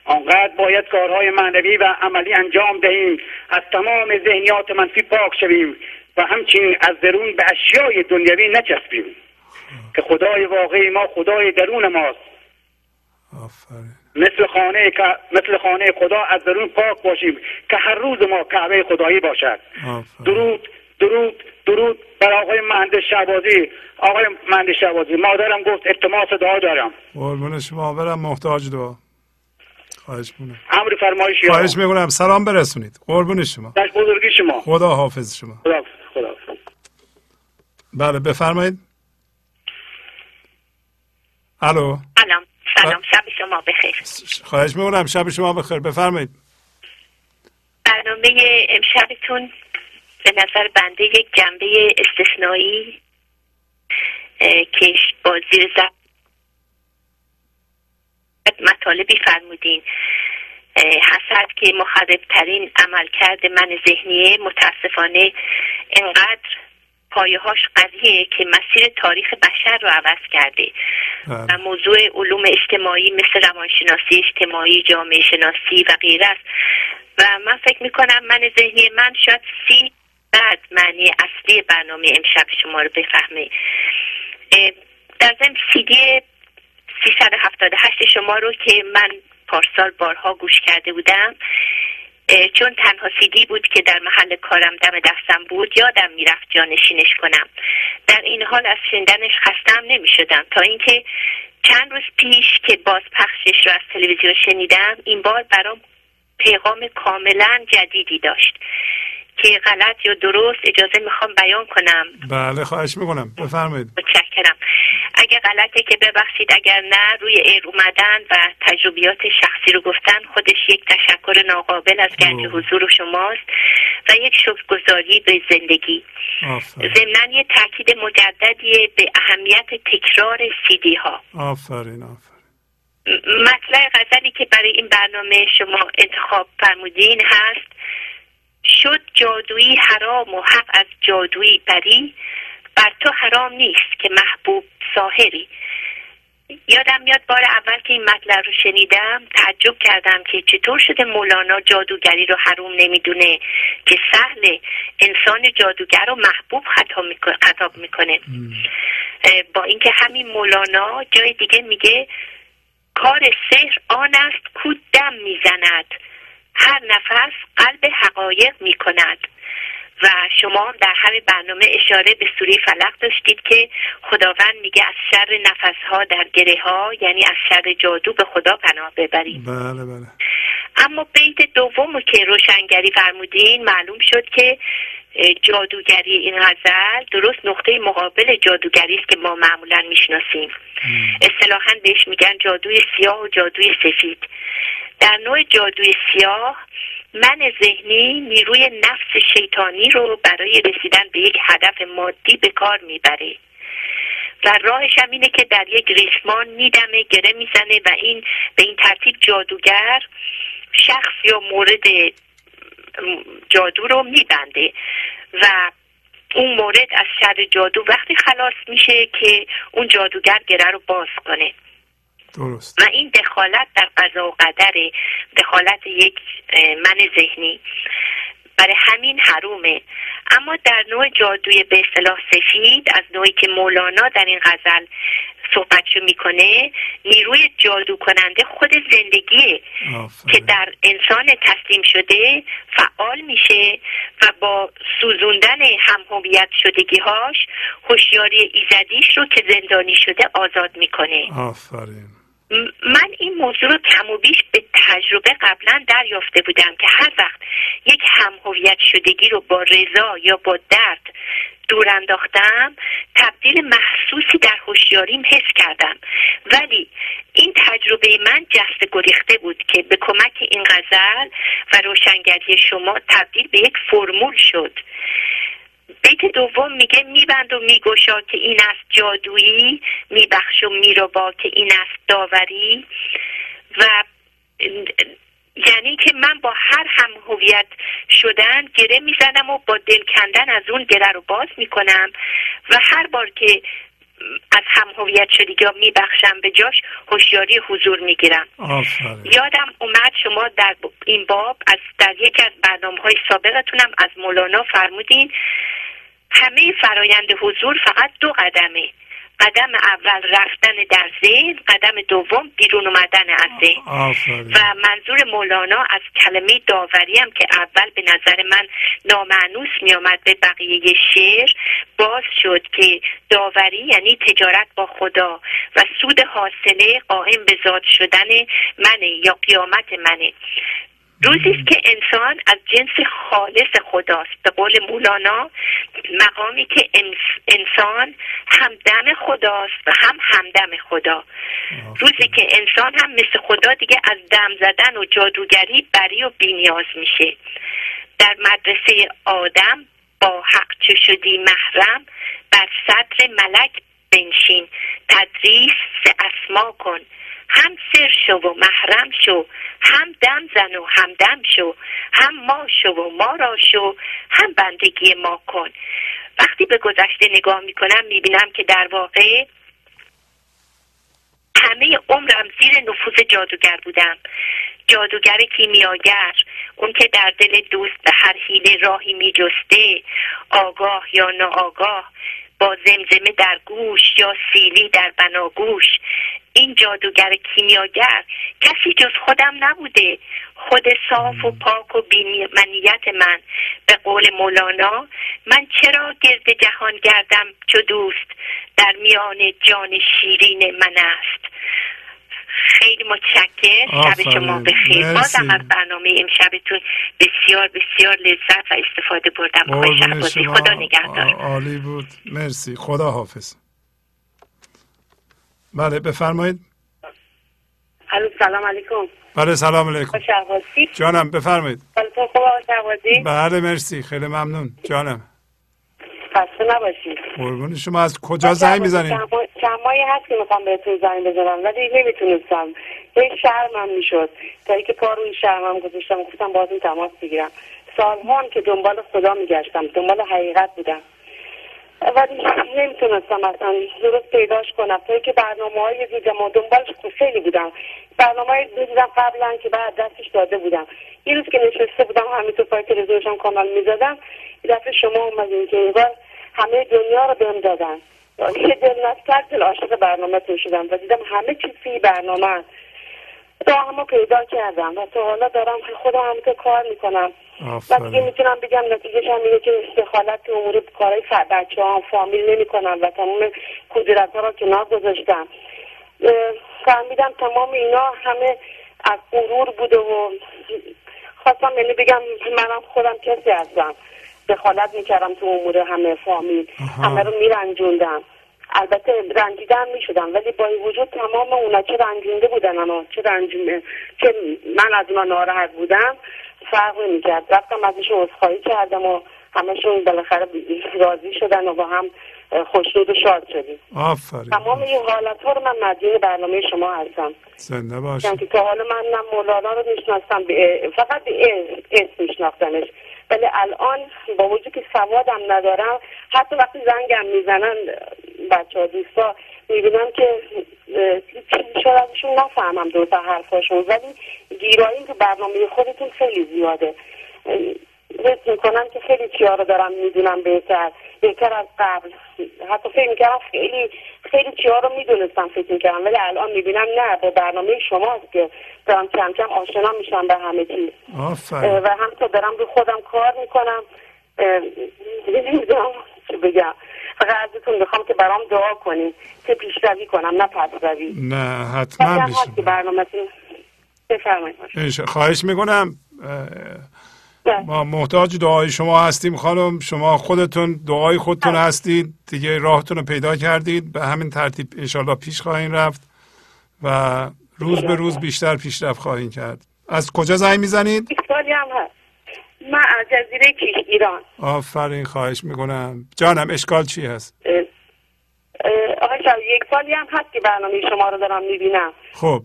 آنقدر باید کارهای معنوی و عملی انجام دهیم. از تمام ذهنیات منفی پاک شویم و همچنین از درون به اشیای دنیوی نچسبیم. که خدای واقعی ما خدای درون ماست. آفرین. مثل خانه مثل خانه خدا از درون پاک باشیم که هر روز ما کعبه خدایی باشد. آفرین. درود درود درود بر آقای مهندس شعبازی آقای مهندس شعبازی مادرم گفت التماس دعا دارم. قربون شما برم محتاج دعا. خواهش می‌کنم. امر فرمایش خواهش می‌کنم. سلام برسونید. قربون شما. در بزرگی شما. خدا حافظ شما. خدا خدا بله بفرمایید. الو. سلام. سلام شب شما بخیر. خواهش می‌کنم شب شما بخیر. بفرمایید. برنامه امشبتون به نظر بنده یک جنبه استثنایی که با زیر زب مطالبی فرمودین. حسد که مخربترین عملکرد من ذهنیه متاسفانه انقدر پایه هاش قویه که مسیر تاریخ بشر رو عوض کرده. و بله. موضوع علوم اجتماعی مثل روانشناسی اجتماعی جامعه شناسی و غیره است. و من فکر می‌کنم من ذهنی من شاید سی بعد معنی اصلی برنامه امشب شما رو بفهمه. در ضمن سیدی 378 شما رو که من پارسال بارها گوش کرده بودم چون تنها سیدی بود که در محل کارم دم دستم بود یادم می‌رفت جانشینش کنم. در این حال از شنیدنش خستم نمی شدم تا اینکه چند روز پیش که باز پخشش رو از تلویزیون شنیدم این بار برام پیغام کاملا جدیدی داشت. که غلط یا درست اجازه می‌خوام بیان کنم. بله خواهش می‌کنم. بفرمایید. متشکرم. اگه غلطه که ببخشید اگر نه روی ایر اومدن و تجربیات شخصی رو گفتن خودش یک تشکر ناقابل از گنج حضور شماست و یک شکرگزاری به زندگی. ضمنا یه تاکید مجددی به اهمیت تکرار سیدی ها آفرین. آفرین مطلع غزلی که برای این برنامه شما انتخاب فرمودین هست شد جادویی حرام و حق از جادویی بری بر تو حرام نیست که محبوب ساهری یادم میاد بار اول که این مطلب رو شنیدم تعجب کردم که چطور شده مولانا جادوگری رو حروم نمی‌دونه که سهل انسان جادوگر رو محبوب خطاب می‌کنه. با اینکه همین مولانا جای دیگه میگه کار سحر آن است کو دم می‌زند. هر نفس قلب حقایق می کند و شما در همین برنامه اشاره به سوری فلق داشتید که خداوند میگه از شر نفس ها در گره ها یعنی از شر جادو به خدا پناه ببرید. بله بله. اما بیت دوم که روشنگری فرمودین معلوم شد که جادوگری این غزل درست نقطه مقابل جادوگری است که ما معمولا می‌شناسیم. اصطلاحا بهش میگن جادوی سیاه و جادوی سفید. در نوع جادوی سیاه من ذهنی نیروی نفس شیطانی رو برای رسیدن به یک هدف مادی به کار می‌بره. و راهش هم اینه که در یک ریسمان میدمه گره می‌زنه و این به این ترتیب جادوگر شخص یا مورد جادو رو میبنده و اون مورد از شر جادو وقتی خلاص میشه که اون جادوگر گره رو باز کنه درست. و این دخالت در قضا و قدر دخالت یک من ذهنی برای همین حرومه. اما در نوع جادوی به اصطلاح سفید از نوعی که مولانا در این غزل صحبتشو می‌کنه نیروی جادو کننده خود زندگیه که در انسان تسلیم شده فعال میشه و با سوزوندن هم هویت شدگیهاش هوشیاری ایزدیش رو که زندانی شده آزاد می‌کنه. آفرین. من این موضوع رو کم و بیش به تجربه قبلا دریافته بودم که هر وقت یک هم هویت شدگی رو با رضا یا با درد دور انداختم تبدیل محسوسی در هوشیاریم حس کردم. ولی این تجربه من جست گریخته بود که به کمک این غزل و روشنگری شما تبدیل به یک فرمول شد. بیت دوم میگه میبند و میگشا که این است جادویی میبخش و میربا که این است داوری. و یعنی که من با هر هم هویت شدن گره می‌زنم و با دل کندن از اون گره رو باز می‌کنم. و هر بار که از هم هویت شدگی یا میبخشم به جاش هوشیاری حضور می‌گیرم. یادم اومد شما در این باب از در یکی از برنامه های سابقتونم از مولانا فرمودین همه فرایند حضور فقط دو قدمه. قدم اول رفتن در ذهن قدم دوم بیرون اومدن از ذهن. و منظور مولانا از کلمه داوری هم که اول به نظر من نامعنوس می آمد به بقیه شعر باز شد که داوری یعنی تجارت با خدا و سود حاصله قائم به ذات شدن منه یا قیامت منه. روزی است که انسان از جنس خالص خداست. به قول مولانا مقامی که انسان همدم خداست و هم همدم خدا. روزی که انسان هم مثل خدا دیگه از دم زدن و جادوگری بری و بینیاز میشه. در مدرسه آدم با حق چه شدی محرم بر صدر ملک بنشین. تدریس سه اسما کن. هم سر شو و محرم شو هم دم زن و هم دم شو هم ما شو و ما را شو هم بندگی ما کن. وقتی به گذشته نگاه می‌کنم می‌بینم که در واقع همه عمرم زیر نفوذ جادوگر بودم. جادوگر کیمیاگر اون که در دل دوست به هر حیله راهی میجسته آگاه یا ناآگاه. با زمزمه در گوش یا سیلی در بناگوش. این جادوگر کیمیاگر کسی جز خودم نبوده. خود صاف و پاک و بیمنیت من. به قول مولانا من چرا گرد جهان گردم چو دوست؟ در میان جان شیرین من است. خیلی متشکر شب شما بخیر. بازم از برنامه امشبتون بسیار بسیار لذت و استفاده بردم. آقای خدا نگهدار. عالی بود. مرسی. خدا حافظ. بله بفرمایید. سلام علیکم. بله سلام علیکم. جانم بفرمایید. بله مرسی. خیلی ممنون. جانم. خسته نباشید قربون شما. از کجا زنگ می‌زنید ماهی هست که می‌خوام بهتون زنگ بزنم ولی نمی‌تونستم. هی شرمم می‌شد. تا اینکه پا روی شرمم گذاشتم گفتم بازی تماس بگیرم سالها که دنبال خدا میگشتم دنبال حقیقت بودم. ولی نمی‌تونستم اصلا درست پیداش کنم. تا که برنامه های دیدم و دنبالش خیلی بودم. برنامه های دیدم قبلا که بعد دستش داده بودم. یه روز که نشسته بودم همینطور پای تلویزیونشم کامل می‌زدم یه دفعه شما اومدین که انگار همه دنیا رو بهم دادن. یه دل دل عاشق برنامه تو شدم و دیدم همه چیز فی برنامه تا همه پیدا کردم و تا حالا دارم خودم همینطور کار می‌کنم. و دیگه می‌تونم بگم نتیجهش هم میگه که استخالت تو امور کارهای بچه ها فامیل نمی کنم و تمام کدرت ها را کنار گذاشتم. فهمیدم تمام اینا همه از غرور بوده و خواستم یعنی بگم منم خودم کسی هستم. دخالت می‌کردم تو امور همه فامیل. همه رو میرنجوندم. البته رنجیدن می‌شدم ولی با وجود تمام اونا چه رنجونده بودن اما چه رنجونه که من از اونا ناراحت بودم فرق نمی‌کرد. رفتم ازشون عذرخواهی کردم و همشون بالاخره راضی شدن و با هم خوشنود و شاد شدیم. آفرین. تمام این حالت ها رو من مدین برنامه شما هستم. زنده باشید که تا حالا من نه مولانا رو میشناستم فقط به اسم میشناختمش. ولی الان با وجود که سوادم ندارم حتی وقتی زنگم می‌زنن بچه ها دوستا می‌بینم که شاید ازشون نفهمم درست حرفاشون ولی گیرایی که برنامه خودتون خیلی زیاده. حس می‌کنم که خیلی چیا رو دارم می‌دونم بهتر بهتر از قبل. حتی فکر می‌کردم خیلی خیلی چیا رو می‌دونستم فکر می‌کردم ولی الان می‌بینم نه به برنامه شماست که دارم کم کم آشنا میشم به همه چیز. و همینطور دارم رو خودم کار می‌کنم. نمی‌دونم چه بگم. فقط ازتون می‌خوام که برام دعا کنیم که پیشروی کنم نه روی نه حتما برنامه بفرمایید. خواهش می‌کنم. ما محتاج دعای شما هستیم خانم. شما خودتون دعای خودتون بله. هستید. دیگه راهتون رو پیدا کردید. به همین ترتیب انشالله پیش خواهیم رفت و روز به روز بیشتر پیشرفت خواهیم کرد. از کجا زنگ می‌زنید؟ سالی هم هست. من از جزیره کیش ایران آفرین خواهش می‌کنم. جانم اشکال چی هست؟ آقای یک سالی هم هست که برنامه شما رو دارم می‌بینم. خب.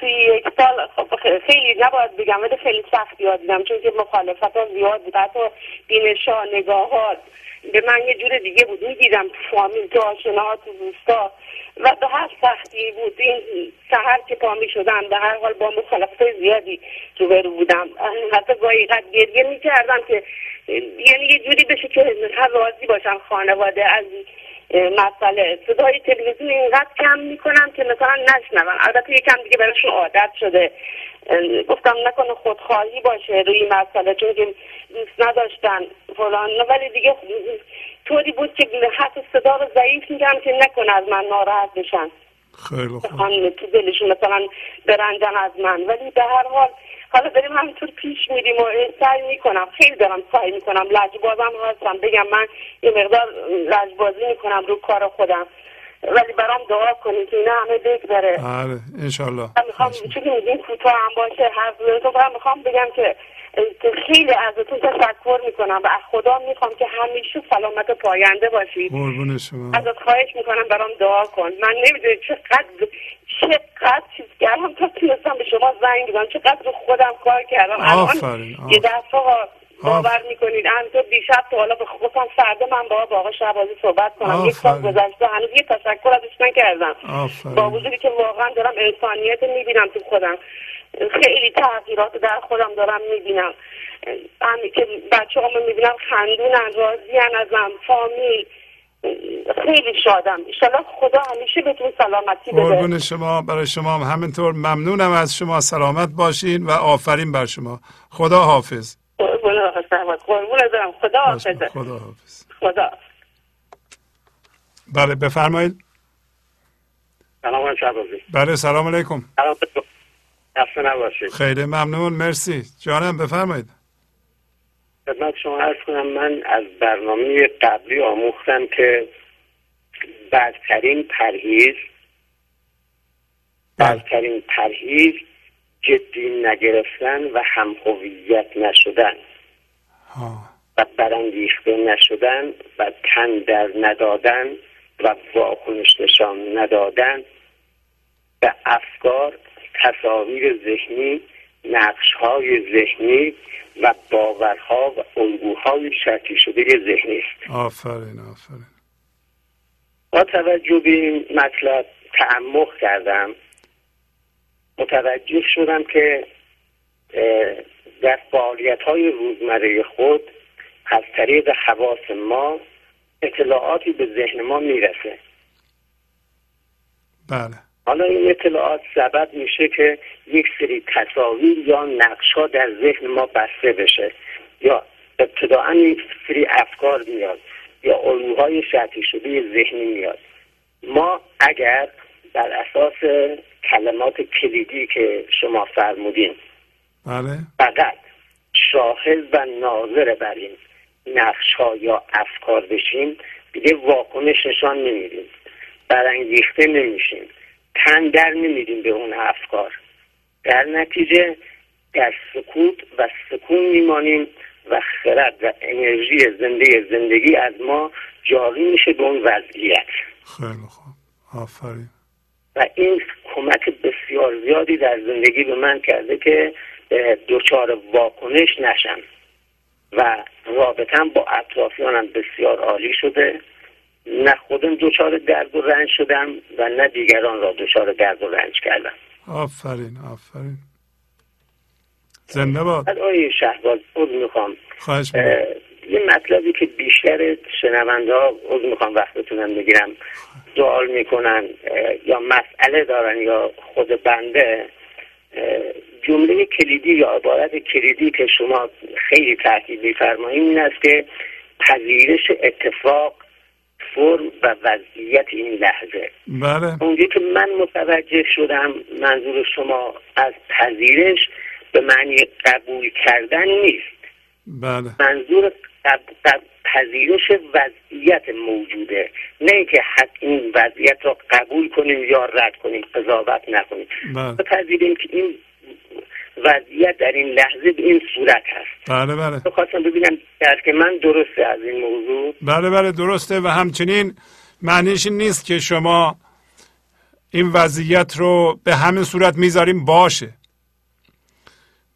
توی یک سال خب خیلی نباید بگم ولی خیلی سخت یاد دیدم چون که مخالفت ها زیاد بود. حتی بینش ها نگاهات به من یه جور دیگه بود. می‌دیدم تو فامیل تو آشناها تو دوستا. و به هر سختی بود. این سهر که پا می شدم به هر حال با مخالفت زیادی روبرو بودم. حتی گاهی قد گریه می کردم که یعنی یه جوری بشه که هر راضی باشم خانواده از مسئله. صدای تلویزیون اینقدر کم می‌کنم که مثلا نشنون. البته یکم دیگه براشون عادت شده. گفتم نکنه خودخواهی باشه روی مسئله چون که دوست نداشتن فلان. ولی دیگه طوری بود که حتی صدا رو ضعیف میگم که نکنه از من ناراحت بشن. خیلی خوب. تو دلشون مثلا برنجن از من. ولی به هر حال حالا بریم همینطور پیش میریم و سعی می‌کنم. خیلی دارم سعی می‌کنم. لجبازم هستم. بگم من یه مقدار لجبازی می‌کنم رو کار خودم. ولی برام دعا کنید که اینا همه بگذره. آره انشالله. می‌خوام چون میگین کوتاه هم باشه هر می‌خوام بگم که خیلی ازتون تشکر می‌کنم و از خدا می‌خوام که همیشه سلامت پاینده باشید قربون شما. ازت خواهش می‌کنم برام دعا کن. من نمی‌دونم چقدر چقدر چیز کردم. تا تونستم به شما زنگ بزنم. چقدر خودم کار کردم. آفرین یه دفعه باور می‌کنید. تو دیشب تو حالا به خودم فردا من با با آقا شعبازی صحبت کنم. یک سال گذشته هنوز یه تشکر ازش نکردم. با وجودی که واقعا دارم انسانیت می‌بینم تو خودم. خیلی تغییرات در خودم دارم می‌بینم. همین که بچه همه می‌بینم خندونن راضیان ازم فامیل. خیلی شادم ایشالا خدا همیشه بهتون سلامتی بده. قربون شما برای شما هم. همینطور ممنونم از شما. سلامت باشین و آفرین بر شما. خدا حافظ. قربون دارم خدا حافظه خدا حافظ. خدا بله بفرمایید. سلام شبازی بله سلام علیکم. سلام. خسته نباشید. خیلی ممنون مرسی. جانم بفرمایید. خدمت شما عرض کنم من از برنامه قبلی آموختم که بدترین پرهیز بله. بدترین پرهیز جدی نگرفتن و همهویت نشدن. ها. و برانگیخته نشدن و تن در ندادن و واکنش نشان ندادن. به افکار تصاویر ذهنی نقش های ذهنی و باورها و الگوهای شرطی شده ذهنی است. آفرین آفرین. با توجه به این مطلب تعمق کردم. متوجه شدم که در فعالیت های روزمره خود از طریق حواس ما اطلاعاتی به ذهن ما می‌رسه. بله. حالا این اطلاعات سبب میشه که یک سری تصاویر یا نقش ها در ذهن ما بسته بشه یا ابتداعا یک سری افکار میاد یا الگوهای شرطی شده ذهنی میاد. ما اگر بر اساس کلمات کلیدی که شما فرمودین بله. فقط شاهد و ناظر بر این نقش ها یا افکار بشیم دیگه واکنش نشان نمیدیم برانگیخته نمیشیم. تن در نمیدیم به اون افکار. در نتیجه در سکوت و سکون میمانیم و خرد و انرژی زنده زندگی از ما جاری میشه به اون وضعیت. خیلی خوب. آفرین. و این کمک بسیار زیادی در زندگی به من کرده که دچار واکنش نشم و رابطم با اطرافیانم بسیار عالی شده. نه خودم دچار درد و رنج شدم و نه دیگران را دچار درد و رنج کردم. آفرین آفرین. زنده باد. از آیه شهباز عوض می‌خوام. خواهش یه مطلبی که بیشتر شنونده ها عوض می‌خوام وقتتونم بگیرم. سوال می‌کنن یا مسئله دارن یا خود بنده جمله کلیدی یا عبارت کلیدی که شما خیلی تاکید میفرمایید این است که پذیرش اتفاق فرم و وضعیت این لحظه. بله. اونجایی که من متوجه شدم منظور شما از پذیرش به معنی قبول کردن نیست. بله. منظور قب- قب- پذیرش وضعیت موجوده. نه اینکه حد این وضعیت را قبول کنیم یا رد کنیم قضاوت نکنیم. بله. بپذیریم که این وضعیت در این لحظه به این صورت هست. بله بله. خواستم ببینم درک من درسته از این موضوع؟ بله بله درسته و همچنین معنیش نیست که شما این وضعیت رو به همین صورت می‌ذاریم باشه.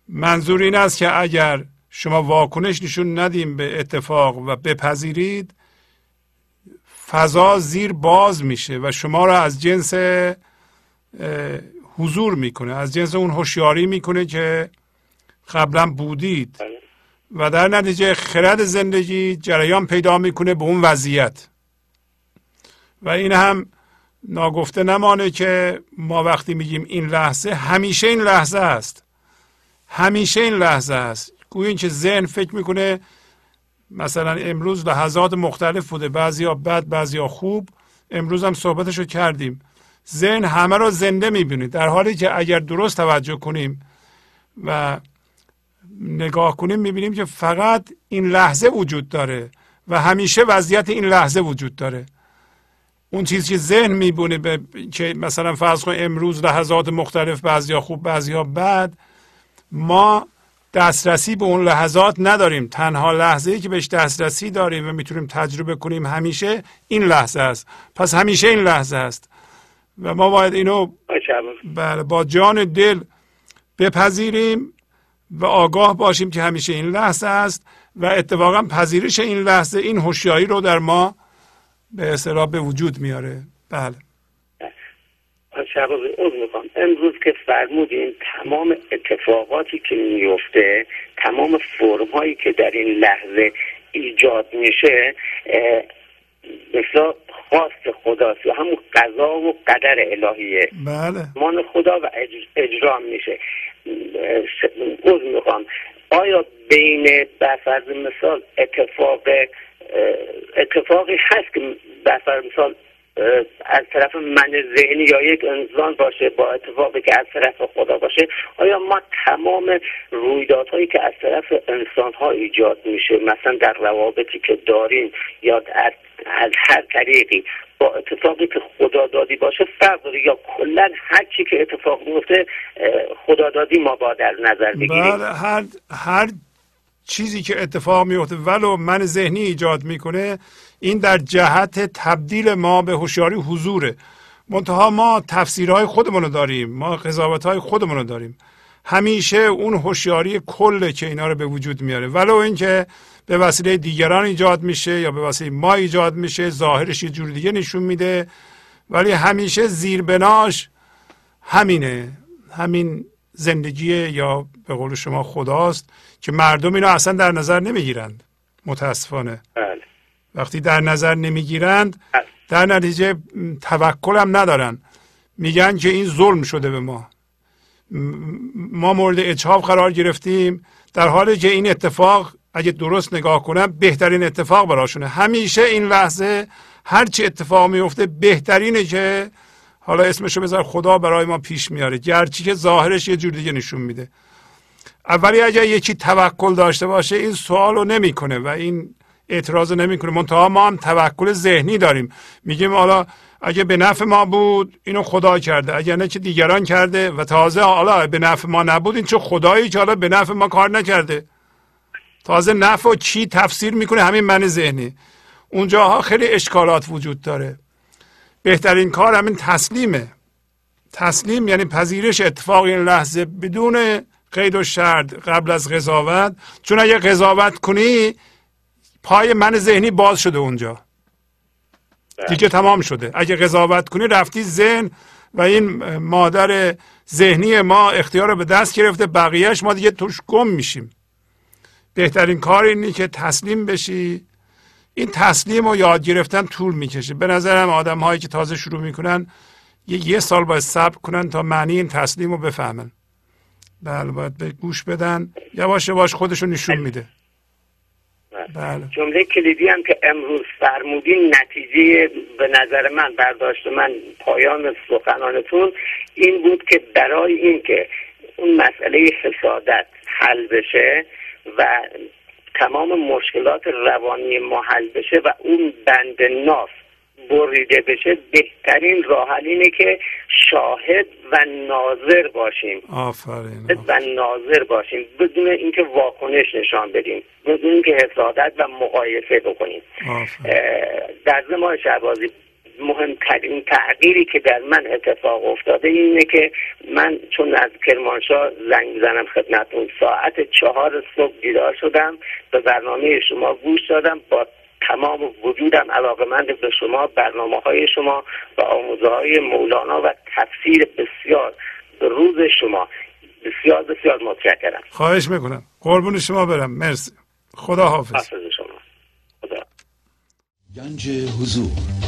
منظور این است که اگر شما واکنش نشون ندیم به اتفاق و بپذیرید فضا زیر باز میشه و شما را از جنس حضور می‌کنه از جنس اون هوشیاری می‌کنه که قبلا بودید. و در نتیجه خرد زندگی جریان پیدا می‌کنه به اون وضعیت. و این هم ناگفته نمانه که ما وقتی میگیم این لحظه همیشه این لحظه است. همیشه این لحظه است. گویا که ذهن فکر می‌کنه مثلا امروز لحظات مختلف بوده. بعضیا بد بعضیا خوب. امروز هم صحبتشو کردیم. ذهن همه رو زنده می‌بینه. در حالی که اگر درست توجه کنیم و نگاه کنیم می‌بینیم که فقط این لحظه وجود داره و همیشه وضعیت این لحظه وجود داره. اون چیزی که ذهن میبونه به که مثلا فرض کن امروز لحظات مختلف بعضیا خوب بعضیا بد ما دسترسی به اون لحظات نداریم. تنها لحظه ای که بهش دسترسی داریم و می‌تونیم تجربه کنیم همیشه این لحظه است. پس همیشه این لحظه است. و ما باید اینو بله با جان دل بپذیریم و آگاه باشیم که همیشه این لحظه است و اتفاقا پذیرش این لحظه این هوشیاری رو در ما به اصطلاح به وجود میاره. بله. شباب می‌خوام. امروز که فرمودین تمام اتفاقاتی که میفته تمام فرم هایی که در این لحظه ایجاد میشه مثلا خواست خداست. یا همون قضا و قدر الهیه. بله. مان خدا و اجرا میشه. عوض می‌خوام. آیا بین بفرض مثال اتفاق اتفاقی هست که بفرض مثال از طرف من ذهنی یا یک انسان باشه با اتفاقی که از طرف خدا باشه آیا ما تمام رویدادهایی که از طرف انسان ها ایجاد میشه مثلا در روابطی که داریم یا از هر طریقی با اتفاقی که خدا دادی باشه فرق داره؟ یا کلا هر چی که اتفاق میفته خدا دادی ما با در نظر بگیریم؟ بله هر هر چیزی که اتفاق میفته ولو من ذهنی ایجاد می‌کنه این در جهت تبدیل ما به هوشیاری حضوره. منتها ما تفسیرهای خودمون رو داریم ما قضاوت های خودمون رو داریم. همیشه اون هوشیاری کله که اینا رو به وجود میاره. ولو اینکه به وسیله دیگران ایجاد میشه یا به وسیله ما ایجاد میشه ظاهرش یه جور دیگه نشون میده. ولی همیشه زیربناش همینه. همین زندگی یا به قول شما خداست که مردم اینو اصلا در نظر نمی‌گیرند. متاسفانه. بله. وقتی در نظر نمی‌گیرند بله. در نتیجه توکل هم ندارن میگن که این ظلم شده به ما ما مورد اجحاف قرار گرفتیم در حالی که این اتفاق اگه درست نگاه کنم بهترین اتفاق براشونه همیشه این لحظه هرچی اتفاق میفته بهترینه که حالا اسمشو بذار خدا برای ما پیش میاره گرچه که ظاهرش یه جور دیگه نشون میده اولی اگر یکی توکل داشته باشه این سوال رو نمی‌کنه و این اعتراض نمی‌کنه. منتها ما هم توکل ذهنی داریم. میگیم حالا اگه به نفع ما بود اینو خدا کرده. اگر نه که دیگران کرده و تازه حالا به نفع ما نبود این چه خدایی که حالا به نفع ما کار نکرده. تازه نفع و چی تفسیر می‌کنه همین من ذهنی. اونجاها خیلی اشکالات وجود داره. بهترین کار همین تسلیمه. تسلیم یعنی پذیرش اتفاق این لحظه بدون قید و شرط قبل از قضاوت. چون اگه قضاوت کنی پای من ذهنی باز شده اونجا. دیگه تمام شده. اگه قضاوت کنی رفتی ذهن و این مادر ذهنی ما اختیار رو به دست گرفته بقیهش ما دیگه توش گم میشیم. بهترین کار اینه که تسلیم بشی. این تسلیم و یاد گرفتن طول می‌کشه. به نظرم آدم هایی که تازه شروع می‌کنن یه, یه سال باید صبر کنن تا معنی این تسلیم رو بفهمن. بله باید به گوش بدن. یواش یواش خودشو نشون میده. بله. جمله کلیدی هم که امروز فرمودین نتیجه به نظر من برداشت من پایان سخنانتون این بود که برای اینکه اون مسئله حسادت حل بشه و تمام مشکلات روانی ما حل بشه و اون بند ناف بریده بشه بهترین راه اینه که شاهد و ناظر باشیم. آفرین و ناظر باشیم. بدون اینکه واکنش نشان بدیم. بدون اینکه حسادت و مقایسه بکنیم. در زمان شعبازی مهمترین تغییری که در من اتفاق افتاده اینه که من چون از کرمانشاه زنگ زنم خدمتون ساعت چهار صبح بیدار شدم به برنامه شما گوش دادم با تمام وجودم علاقه مند به شما برنامه های شما و آموزه های مولانا و تفسیر بسیار به روز شما بسیار بسیار متشکرم. خواهش می‌کنم. قربون شما برم. مرسی. خدا حافظ شما. خدا. گنج حضور.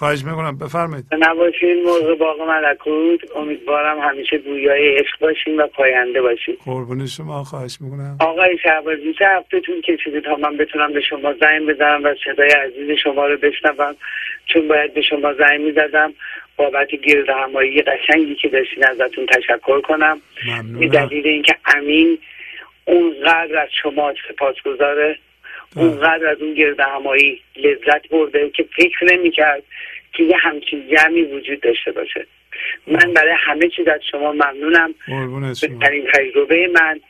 خواهش می‌کنم بفرمایید. نباشین مرغ باغ ملکوت. امیدوارم همیشه گویای عشق باشین و پاینده باشین قربون شما خواهش می‌کنم. آقای شهبازی چه هفته طول کشیده تا من بتونم به شما زنگ بزنم و صدای عزیز شما رو بشنوم. چون باید به شما زنگ می‌زدم. بابت گرد همایی قشنگی که داشتین ازتون تشکر کنم. به دلیل اینکه امین اونقدر از شما سپاس گذاره اونقدر از اون گرد همایی لذت برده که فکر نمی‌کرد که یه همچین جمعی وجود داشته باشه. من برای همه چیز از شما ممنونم. بهترین تجربه من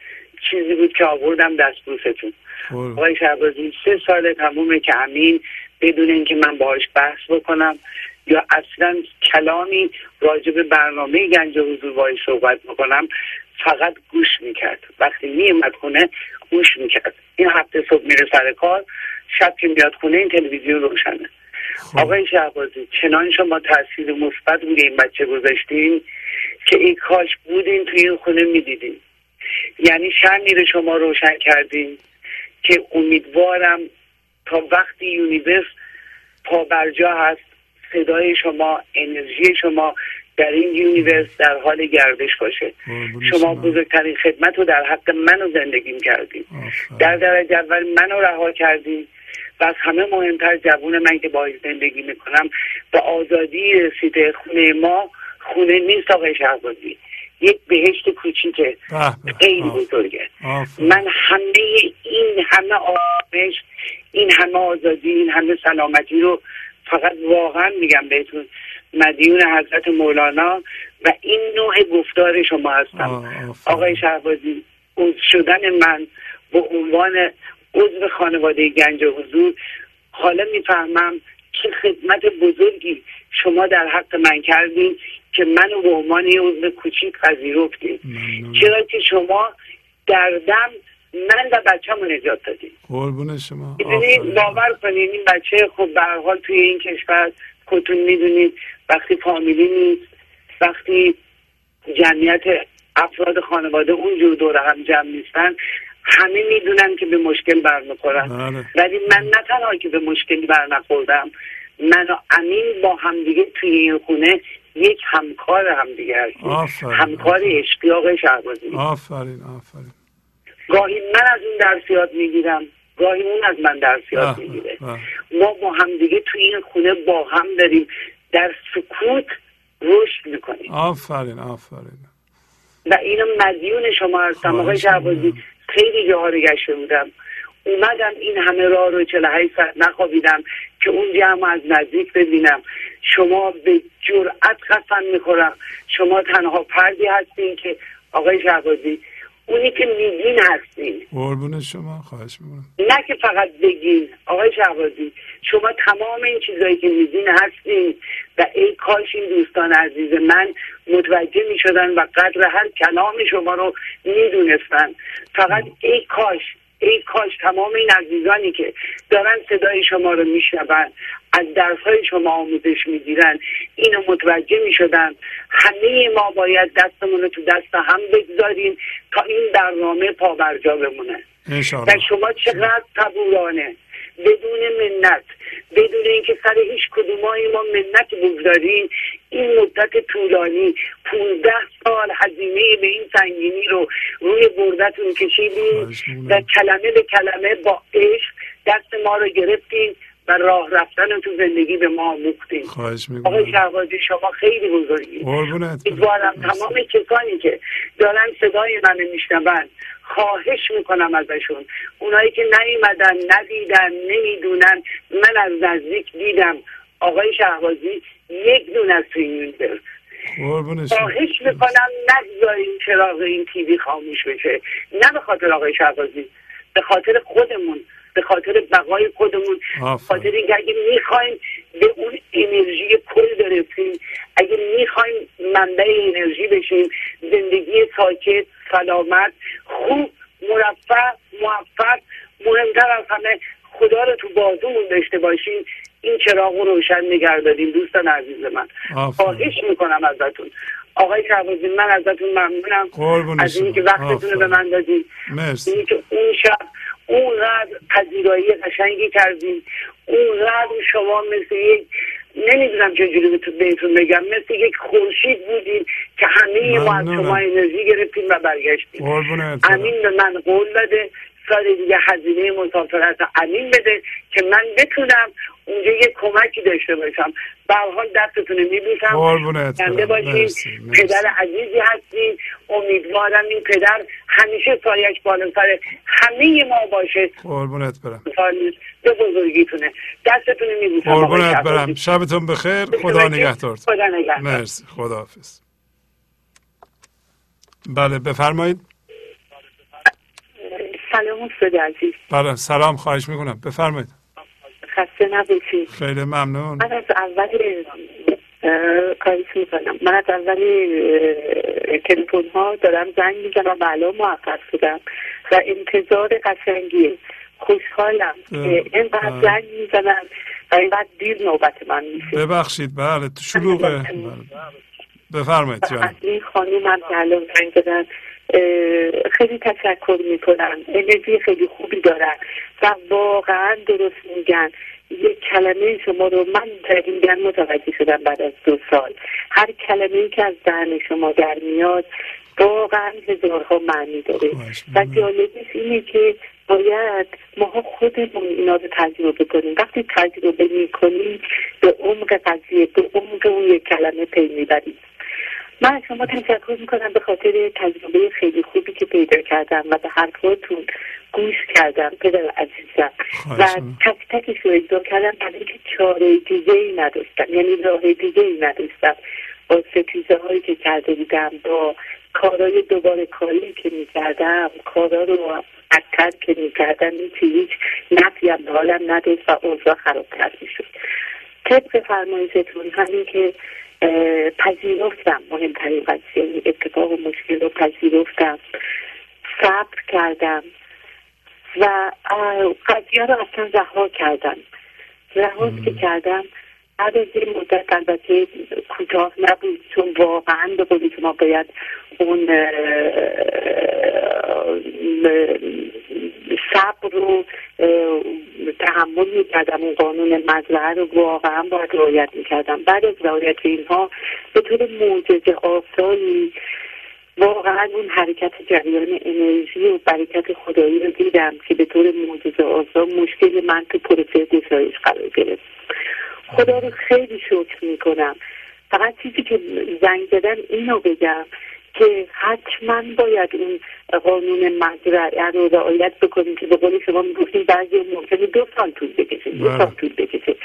چیزی بود که آوردم دستبوستون آقای شهبازی سه سال تمومه که امین بدون اینکه من باهاش بحث بکنم یا اصلا کلامی راجع به برنامه گنج حضور باهاش صحبت بکنم فقط گوش می‌کرد. وقتی میومد خونه گوش می‌کرد. این هفته صبح میره سر کار شب که میاد خونه این تلویزیون روشنه. آقای شهبازی چنان شما تاثیر مثبت روی این بچه گذاشتین که این کاش بودین توی این خونه می‌دیدین. یعنی شمعی رو شما روشن کردین که امیدوارم تا وقتی universe پا برجا هست صدای شما انرژی شما در این universe در حال گردش باشه. شما بزرگترین خدمت رو در حق منو زندگی کردیم در درجه اول منو رها کردیم و از همه مهمتر جوون من که باید زندگی می‌کنم به آزادی رسیده خونه ما خونه نیست آقای شهبازی. یک بهشت کوچیکه. خیلی بزرگه. من همه این همه آرامش این همه آزادی این همه سلامتی رو فقط واقعا میگم بهتون. مدیون حضرت مولانا و این نوع گفتار شما هستم. آقای شهبازی عضو شدن من به عنوان عضو خانواده گنج حضور. حالا می‌فهمم که خدمت بزرگی شما در حق من کردین که منو به عنوان یه عضو کوچیک پذیرفتین چرا که شما در دم من و بچه‌مو نجات دادین قربون شما. باور کنین این بچه خب به حال توی این کشور خودتون می‌دونید وقتی فامیلی نیست وقتی جمعیت افراد خانواده اونجور دور هم جمع نیستن همه می‌دونن که به مشکل برنخورن بله. ولی من نه تنها که به مشکلی برنخوردم من و امین با همدیگه توی این خونه یک همکار همدیگه هستیم. همکار عشقی آقای شهبازی. آفرین آفرین. گاهی من از اون درسیات می‌گیرم گاهی اون از من درسیات می‌گیره. ما با همدیگه توی این خونه با هم داریم. در سکوت رشد می‌کنیم. آفرین آفرین. و اینو مدیون شما هستم آقای شهبازی. خیلی جاها گشته بودم. اومدم این همه راه رو 48 ساعت نخوابیدم که اون جمع از نزدیک ببینم. شما به جرأت قسم می‌خورم. شما تنها پردی هستین که آقای شهبازی اونی که میگین هستین قربون شما خواهش می‌کنم. نه که فقط بگین آقای شهبازی شما تمام این چیزایی که میگین هستین و ای کاش این دوستان عزیز من متوجه می‌شدن و قدر هر کلام شما رو می‌دونستن. فقط ای کاش ای کاش تمام این عزیزانی که دارن صدای شما رو میشنون از درسهای شما آموزش می‌گیرن اینو متوجه می‌شدن. همه ما باید دستمون رو تو دست هم بگذاریم تا این برنامه پابرجا بمونه. و شما چقدر صبورانه بدون منت بدون اینکه سر هیچ کدومای ما منت بگذاریم. این مدت طولانی پونزده سال هزینه به این سنگینی رو روی بردتون کشیدیم و کلمه به کلمه با عشق دست ما رو گرفتیم و راه رفتن تو زندگی به ما آموختیم. آقای شهبازی شما خیلی بزرگی امیدوارم تمام کسانی که دارن صدای من میشنون خواهش می‌کنم ازشون. اونایی که نیومدن ندیدن نمی‌دونن من از نزدیک دیدم. آقای شهبازی یک دون از تو این خواهش می‌کنم نگذاریم چراغ این تیوی خاموش بشه. نه به خاطر آقای شهبازی به خاطر خودمون. به خاطر بقای خودمون خاطر اینکه اگه می‌خوایم به اون انرژی کل برسیم اگه می‌خوایم منبع انرژی بشیم زندگی ساکت سلامت خوب مرفع موفق مهمتر از همه خدا رو تو بازومون داشته باشیم این چراغ رو روشن نگه داریم دوستان عزیز من. خواهش می‌کنم ازتون. آقای شهبازی من ازتون ممنونم. از اینکه وقتتون رو به من دادیم اینکه اون شب اونقدر پذیرایی قشنگی کردیم اونقدر شما مثل یک نمی‌دونم چجوری بهتون بگم. مثل یک خورشید بودیم که همه ما از شما انرژی گرفتیم و برگشتیم. امین به من قول بده. سال دیگه هزینه مسافرت امین بده که من بتونم اونجا یه کمکی داشته باشم. به حال دستتون میبوسم. زنده. باشین. پدر عزیزی هستین. امیدوارم این پدر همیشه سایش بالا سر همه ما باشه. قربونت برم. به بزرگیتونه. دستتون میبوسم. قربونت. برم. شبتون بخیر. خدا نگهدار خدا نگهدار. مرسی. خداحافظ. بله بفرمایید. سلام استاد عزیز بله سلام. خواهش می‌کنم. بفرمایید. خسته نباشید. خیلی ممنون. من از اول کاریش می‌کنم. من از اول تلفن ها دارم زنگ می‌زنم و الان موفق شدم. و انتظار قشنگیه. خوشحالم. که اینقدر. زنگ می‌زنم و اینقدر دیر نوبت من میشه. ببخشید بله شلوغه. بله. بفرمایید جان این خانوم هم که الان زنگ زدن. خیلی تشکر می‌کنم. انرژی خیلی خوبی دارن و واقعا درست میگن. یک کلمه شما رو من دقیقا متوجه شدم بعد از دو سال. هر کلمه ای که از دهن شما در میاد واقعا هزارها معنی داره. و. جالبش اینه که باید ماها خودمون اینا رو تجربه کنیم. وقتی تجربه می‌کنیم به عمق قضیه به عمق اون یک کلمه پی می‌بریم. من از شما تشکر می‌کنم به خاطر تجربه خیلی خوبی که پیدا کردم و به حرفاتون گوش کردم پدر عزیزم. و. تک تکش رو اجرا کردم برای اینکه چاره دیگه ای نداشتم یعنی راه دیگه ای نداشتم. با ستیزه هایی که کرده بودم با کارهای دوباره کاری که می‌کردم کارا رو بدتر که می‌کردم این که هیچ نفی هم به حالم نداشت و اوضاع خرابتر می‌شد. طبق فرمایشتون همین که پذیرفتم مهمترین قضیه این اتفاق و مشکل رو پذیرفتم صبر کردم و قضیه رو اصلا رها کردم رها که کردم بعد از این مدت البته کوتاه نبود چون واقعا به قول شما باید اون صبر اه، تحمل می‌کردم اون قانون مزرعه رو واقعا باید رعایت می‌کردم. بعد از رعایت اینها به طور معجزه آسایی واقعا اون حرکت جریان انرژی و برکت خدایی رو دیدم که به طور معجزه آسا مشکل من تو پروسه گشایش قرار گرفت. خدا رو خیلی شکر می‌کنم. فقط چیزی که زنگ زدم اینو بگم. که حتما باید اون قانون مزرعه رو رعایت بکنیم که به قول شما می‌گفتیم بعضی ممکنه دو سال طول بکشه دو بله. سال طول بکشه.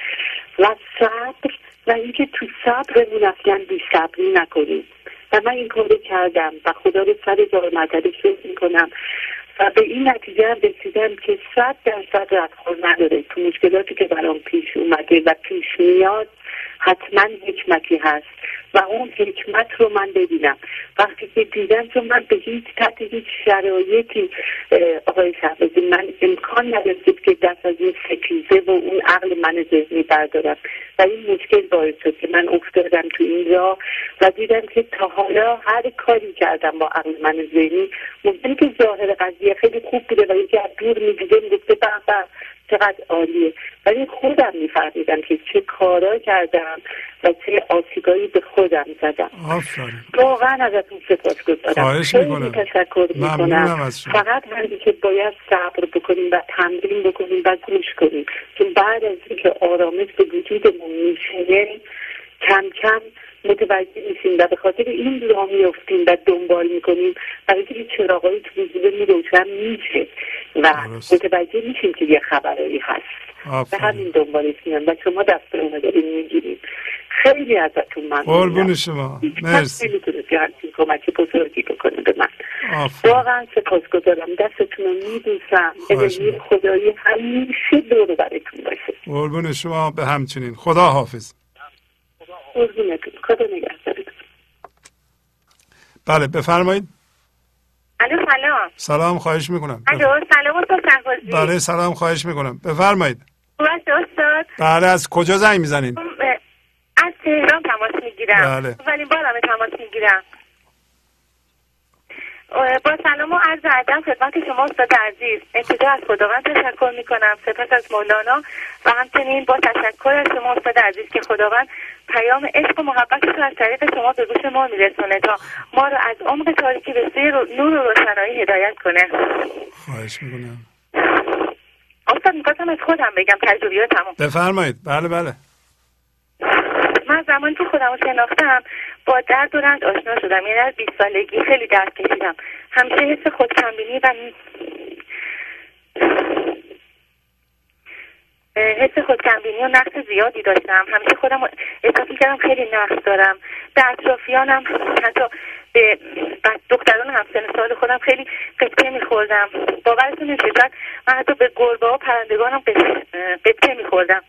و صبر و اینکه تو صبرمون اصلا بی صبری نکنیم. و من این کارو کردم و خدا رو سر جای مرتبه شکر می‌کنم. و به این نتیجه هم رسیدم که صد درصد ردخور نداره. تو مشکلاتی که برام پیش اومده و پیش میاد حتما حکمتی هست. و اون حکمت رو من ببینم. وقتی که دیدم چون من به هیچ تحت هیچ شرایطی آقای شهبازی من امکان نداشتید که دست از این ستیزه و اون عقل من ذهنی بردارم. و این مشکل باعث شد که من افتادم تو این راه و دیدم که تا حالا هر کاری کردم با عقل من ذهنی. ممکنه که ظاهر قضیه خیلی خوب بوده و یکی از دور می‌دیده می‌گفته به چقدر عالیه. ولی خودم میفهمیدم که چه کارا کردم و چه آسیبایی به خودم زدم. واقعا ازتون سپاس گذارم. خیلی. تشکر می‌کنم. فقط همین که باید صبر بکنیم و تمرین بکنیم و گوش کنیم. چون بعد از اینکه آرامش به وجودمون میشینه کم کم متوجه میشیم و به خاطر این راه میفتیم و دنبال می‌کنیم برای اینکه چراغایی تو وجودمون روشن میشه و. متوجه میشیم که یه خبرایی هست. به همین دنبالش میان و شما دست رو دارین می‌گیریم خیلی ازتون ممنونم. قربون شما. مرسی. نمی‌تونست که همچین کمک بزرگی بکنه به من. واقعا سپاسگزارم. دستتون رو خواهش انرژی خدایی همیشه دور براتون باشه. قربون شما. به همچنین. خدا حافظ قربونتون خدا نگهدارتون بله بفرمایید. الو سلام. سلام خواهش می‌کنم. الو سلام استاد شهبازی. بله سلام خواهش می‌کنم. بفرمایید. استاد؟ بله از کجا زنگ می‌زنید؟ از تهران تماس می‌گیرم. بله. اولین بارم تماس می‌گیرم. با سلام و عرض ادب خدمت شما استاد عزیز. ابتدا از خداوند تشکر می‌کنم. سپس از مولانا و همچنین با تشکر از شما استاد عزیز که خداوند پیام عشق و محبت رو از طریق شما به گوش ما میرسونه تا ما رو از عمق تاریکی به سوی نور و روشنایی هدایت کنه. خواهش می‌کنم. استاد می‌خواستم از خودم بگم تجربیاتمو بفرمایید. بله بله. من زمانی که خودم رو شناختم با درد و رنج آشنا شدم. یعنی از 20 سالگی خیلی درد کشیدم. همیشه حس خودکمبینی و حس خودکمبینی و نقص زیادی داشتم. همیشه خودم احساس می‌کردم خیلی نقص دارم. به اطرافیانم حتی به دختران همسن سال خودم خیلی قطعه میخوردم. باورتون نمیشه من حتی به گربه و پرندگانم قطعه میخوردم.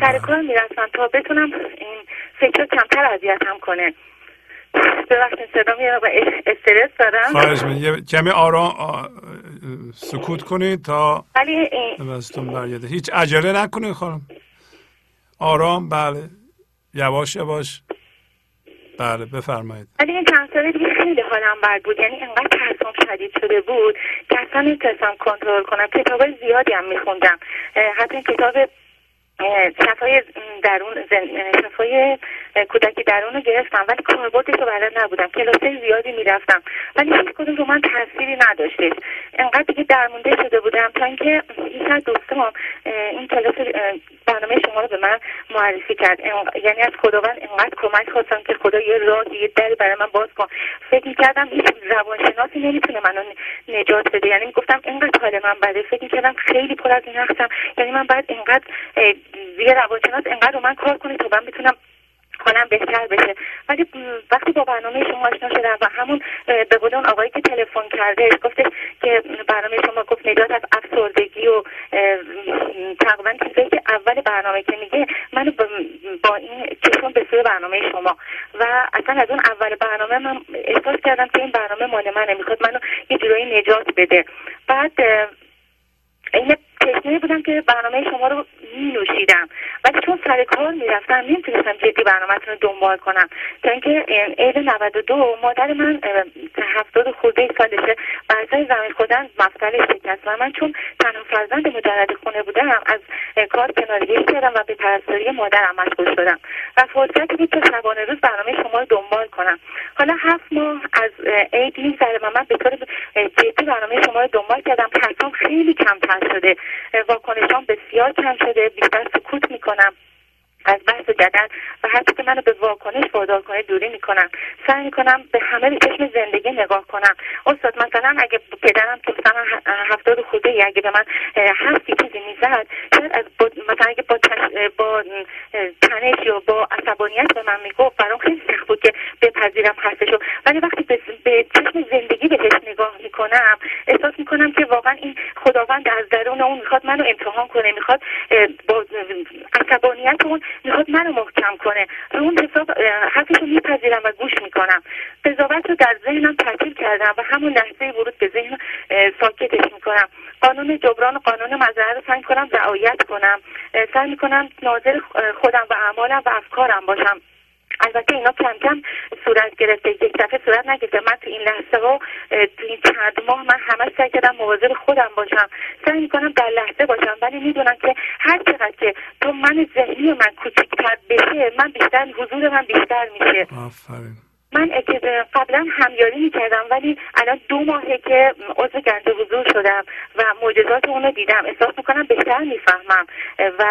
سر کار می‌رفتم تا بتونم این فکر کمتر اذیتم کنه. ببخشید صدا میاد و استرس دارم. خواهش یه کمی آرام سکوت کنید تا ولی بستون برگرده. هیچ عجله نکنید خانم. آرام بله. یواش یواش. بله بفرمایید. ولی این چند ساله دیگه خیلی حالم بد بود. یعنی انقدر ترسم شدید شده بود که اصلا نمی‌تونستم کنترل کنم. کتاب زیادی هم میخوندم. حتی کتاب شفای درون شفای کودکی درون رو گرفتم ولی کاربردش رو بلد نبودم. کلاسه زیادی می‌رفتم. ولی هیچ کدوم رو من تاثیری نداشته انقدر دیگه درمونده شده بودم تا اینکه یکی از دوستام این کلاس برنامه شما رو به من معرفی کرد. یعنی از خداوند انقدر کمک خواستم که خدا یه راهی یه دری برای من باز کن. فکر می‌کردم هیچ روانشناسی نمی‌تونه منو نجات بده. یعنی می‌گفتم اینقدر حال من بده. فکر می‌کردم خیلی پر از نقصم یعنی من بعد اینقدر یه روانشناس انقدر رو من کار کنه تا من بتونم کنم بهتر بشه. ولی وقتی با برنامه شما آشنا شدم و همون به قول آقایی که تلفن کرده گفته که برنامه شما گفت نجات از افسردگی و تقریبا چیزایی که اول برنامه که میگه منو با این کشون به سوی برنامه شما. و اصلا از اون اول برنامه من احساس کردم که این برنامه مال منه می‌خواد منو یه جورایی نجات بده. بعد این تشنه بودم که برنامه شما رو می نوشیدم. ولی چون سر کار می‌رفتم نمی‌تونستم جدی برنامهتون رو دنبال کنم. تا اینکه عید 92 مادر من هفتاد خورده سالشه. بعضای زمین خودن مفتلش شکست. و من چون تنها فرزند مجرد خونه بودم از کار کنارگیری کردم و به پرستاری مادرم مشغول شدم. و فرصتی بود که شبانه روز برنامه شما رو دنبال کنم. حالا هفت ماه از عید میگذره و من به طور جدی برنامه شما رو دنبال کردم. ترسام خیلی کمتر شده. واکنشان بسیار کم شده. بیشتر سکوت می‌کنم. از بحث جدل و حتی که منو به واکنش وادار کنه دوری می‌کنم. سعی می‌کنم به همه به چشم زندگی نگاه کنم. استاد مثلا اگه پدرم که مثلا هفتاد خوده اگه به من هفتی چیزی می‌زد شاید از مثلا اگه با, با تنش یا با عصبانیت به من می‌گفت برام خیلی سخت بود که بپذیرم حرفشو. ولی وقتی به, به چشم زندگی بهش نگاه می‌کنم احساس می‌کنم که واقعا این خداوند از درون اون می‌خواد منو امتحان کنه می‌خواد با عصبانیت اون می‌خواد منو محکم کنه. رو اون حساب حرفش رو میپذیرم و گوش می‌کنم. قضاوت رو در ذهنم تعطیل کردم و همون لحظه ورود به ذهن ساکتش می‌کنم. قانون جبران و قانون مزرعه رو سعی کنم رعایت کنم. سعی می‌کنم ناظر خودم و اعمالم و افکارم باشم. البته اینا کم کم صورت گرفته یک دفعه صورت نگرفته من تو این لحظه ها تو این چند ماه من همه سعی کردم مواظب خودم باشم سعی می‌کنم در لحظه باشم ولی می‌دونم که هر چقدر که تو من ذهنی من کوچکتر بشه من بیشتر حضور من بیشتر میشه آفرین من قبلا همیاری می‌کردم ولی الان دو ماهه که عضو گنج حضور شدم و معجزات اونو دیدم. احساس می‌کنم بهتر می‌فهمم و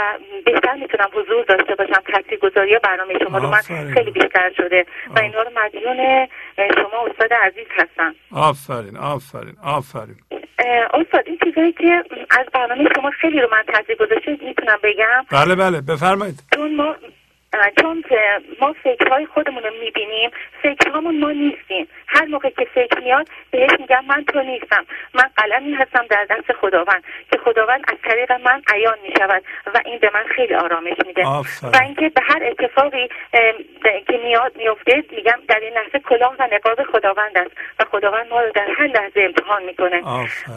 بهتر می‌تونم حضور داشته باشم تاثیر گذاری برنامه شما رو من خیلی بیشتر شده و اینها رو مدیون شما استاد عزیز هستم. آفرین آفرین آفرین. استاد این چیزایی که از برنامه شما خیلی رو من تاثیر گذاشته می‌تونم بگم. بله بله بفرمایید. چون ما چون ما فکرهای خودمون رو می‌بینیم فکرهامون ما نیستیم. هر موقع که فکر میاد بهش میگم من تو نیستم. من قلمی هستم در دست خداوند که خداوند از طریق من عیان می‌شود و این به من خیلی آرامش میده. و اینکه به هر اتفاقی که میاد میفته میگم در این لحظه کلاه و نقاب خداوند است و خداوند ما رو در هر لحظه امتحان می‌کنه.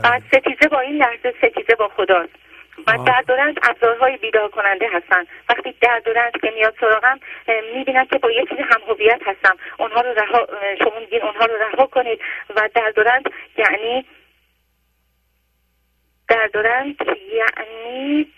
بعد ستیزه با این لحظه ستیزه با خداست. و در دورند ابزارهای بیدار کننده هستن. وقتی در دورند که میاد سراغم می‌بینن که با یه چیزی هم هویت هستم. اونها رو رها شما میگین اونها رو رها کنید و در دورند یعنی در دورند یعنی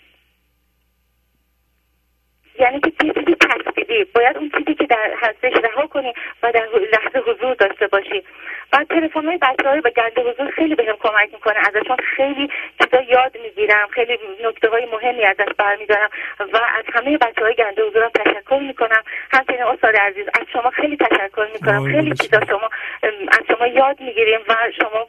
یعنی که چیزی تصویری باید اون چیزی که در هستش رها کنی و در لحظه حضور داشته باشی. بعد تلفن های بچه های با گنده حضور خیلی بهم کمک می‌کنه ازشون خیلی چیزا یاد می‌گیرم. خیلی نکته های مهمی ازش برمیدارم و از همه بچه های گنده حضورم تشکر می‌کنم. همچنین استاد عزیز از شما خیلی تشکر می‌کنم. خیلی چیزا شما از شما یاد می‌گیریم و شما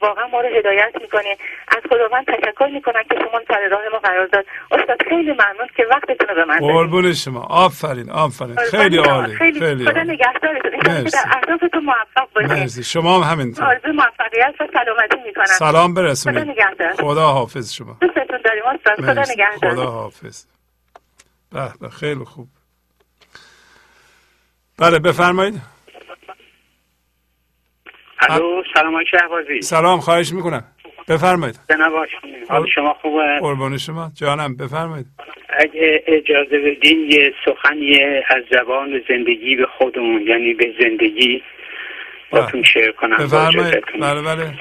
واقعا ما رو هدایت می‌کنین. از خداوند تشکر می‌کنم که شما سر راه ما قرار داد. استاد خیلی ممنون که وقتتون رو به من قربون شما. آفرین آفرین. خیلی عالی خیلی, خیلی خدا نگهدارتون. در اهدافتون موفق باشید شما هم همینطور. آرزو موفقیت و سلامتی می‌کنم. سلام برسونید خدا نگهدار. خدا حافظ شما. دوستتون داریم. استاد خدا نگهدار. خدا حافظ. به خیلی خوب. بله بفرمایید. الو سلام آقای شهبازی. سلام خواهش می‌کنم. بفرمایید. حال شما خوبه؟ قربان شما. جانم بفرمایید. اگه اجازه بدین یه سخنی از زبان زندگی به خودمون یعنی به زندگی باتون شعر کنم. بفرمایید. بله بله.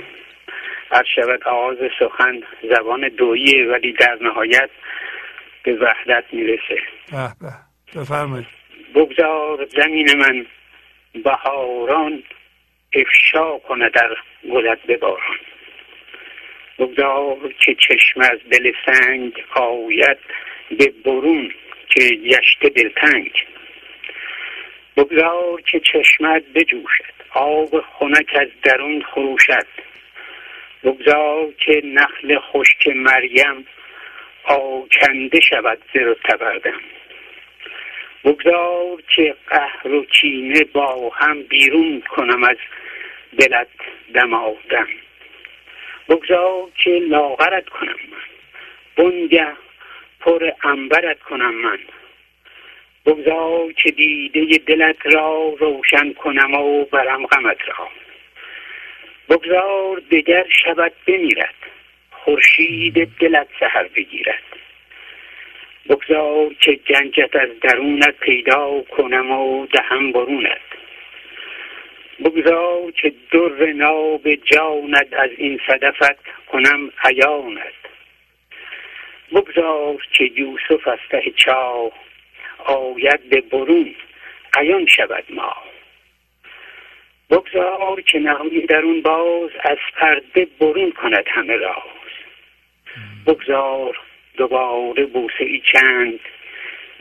هر شود آغاز سخن زبان دوییه ولی در نهایت به وحدت می‌رسه. به به. بفرمایید. بگذار زمین من بهاران افشا کنه در گلت بباران بگذار که چشم از دل سنگ آید به برون که گشته دلتنگ بگذار که چشمت بجوشد آب خنک از درون خروشد. بگذار که نخل خشک مریم آکنده شود زر و تبردم بگذار که قهر و چینه با هم بیرون کنم از دلت دمادم بگذار که لاغرت کنم من. بنگه پر انبرت کنم من. بگذار که دیده دلت را روشن کنم و برم غمت را. بگذار دگر شبت بمیرد. خورشید دلت سهر بگیرد. بگذار که گنجت از درونت پیدا کنم و دهم برونت. بگذار که در ناب جانت از این صدفت کنم عیانت. بگذار که یوسف از ته چاه آید به برون عیان شود ما. بگذار که نهایی درون باز از پرده برون کند همه راز. بگذار دوباره بوسه ای چند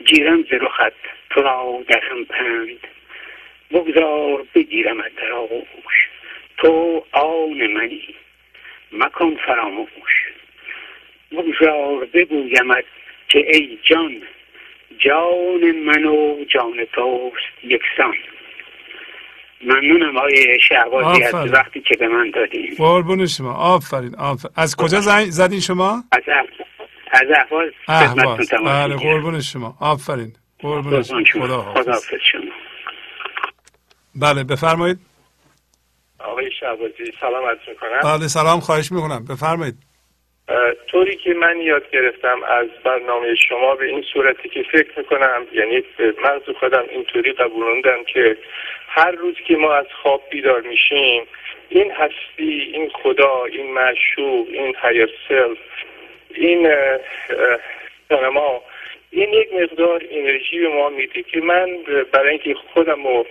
گیرم ز رخت تو را پند. بگذار بگیرم در آغوش. تو آن منی مکن فراموش. بگذار بگویمت که ای جان جان من و جان توست یکسان. ممنونم آقای شهبازی از وقتی که به من دادیم قربون شما. آفرین آفرین. از کجا زدین شما؟ از از احواز. احواز. بله قربون شما. آفرین. قربون شما. خدا حافظ شما. بله بفرمایید. آقای شهبازی سلام عرض می‌کنم. بله سلام خواهش می‌کنم. بفرمایید. طوری که من یاد گرفتم از برنامه شما به این صورتی که فکر می‌کنم یعنی مغز خودم اینطوری قبولوندم که هر روز که ما از خواب بیدار میشیم این هستی این خدا این معشوق این هایر سلف این ما این یک مقدار انرژی به ما میده که من برای اینکه خودم رو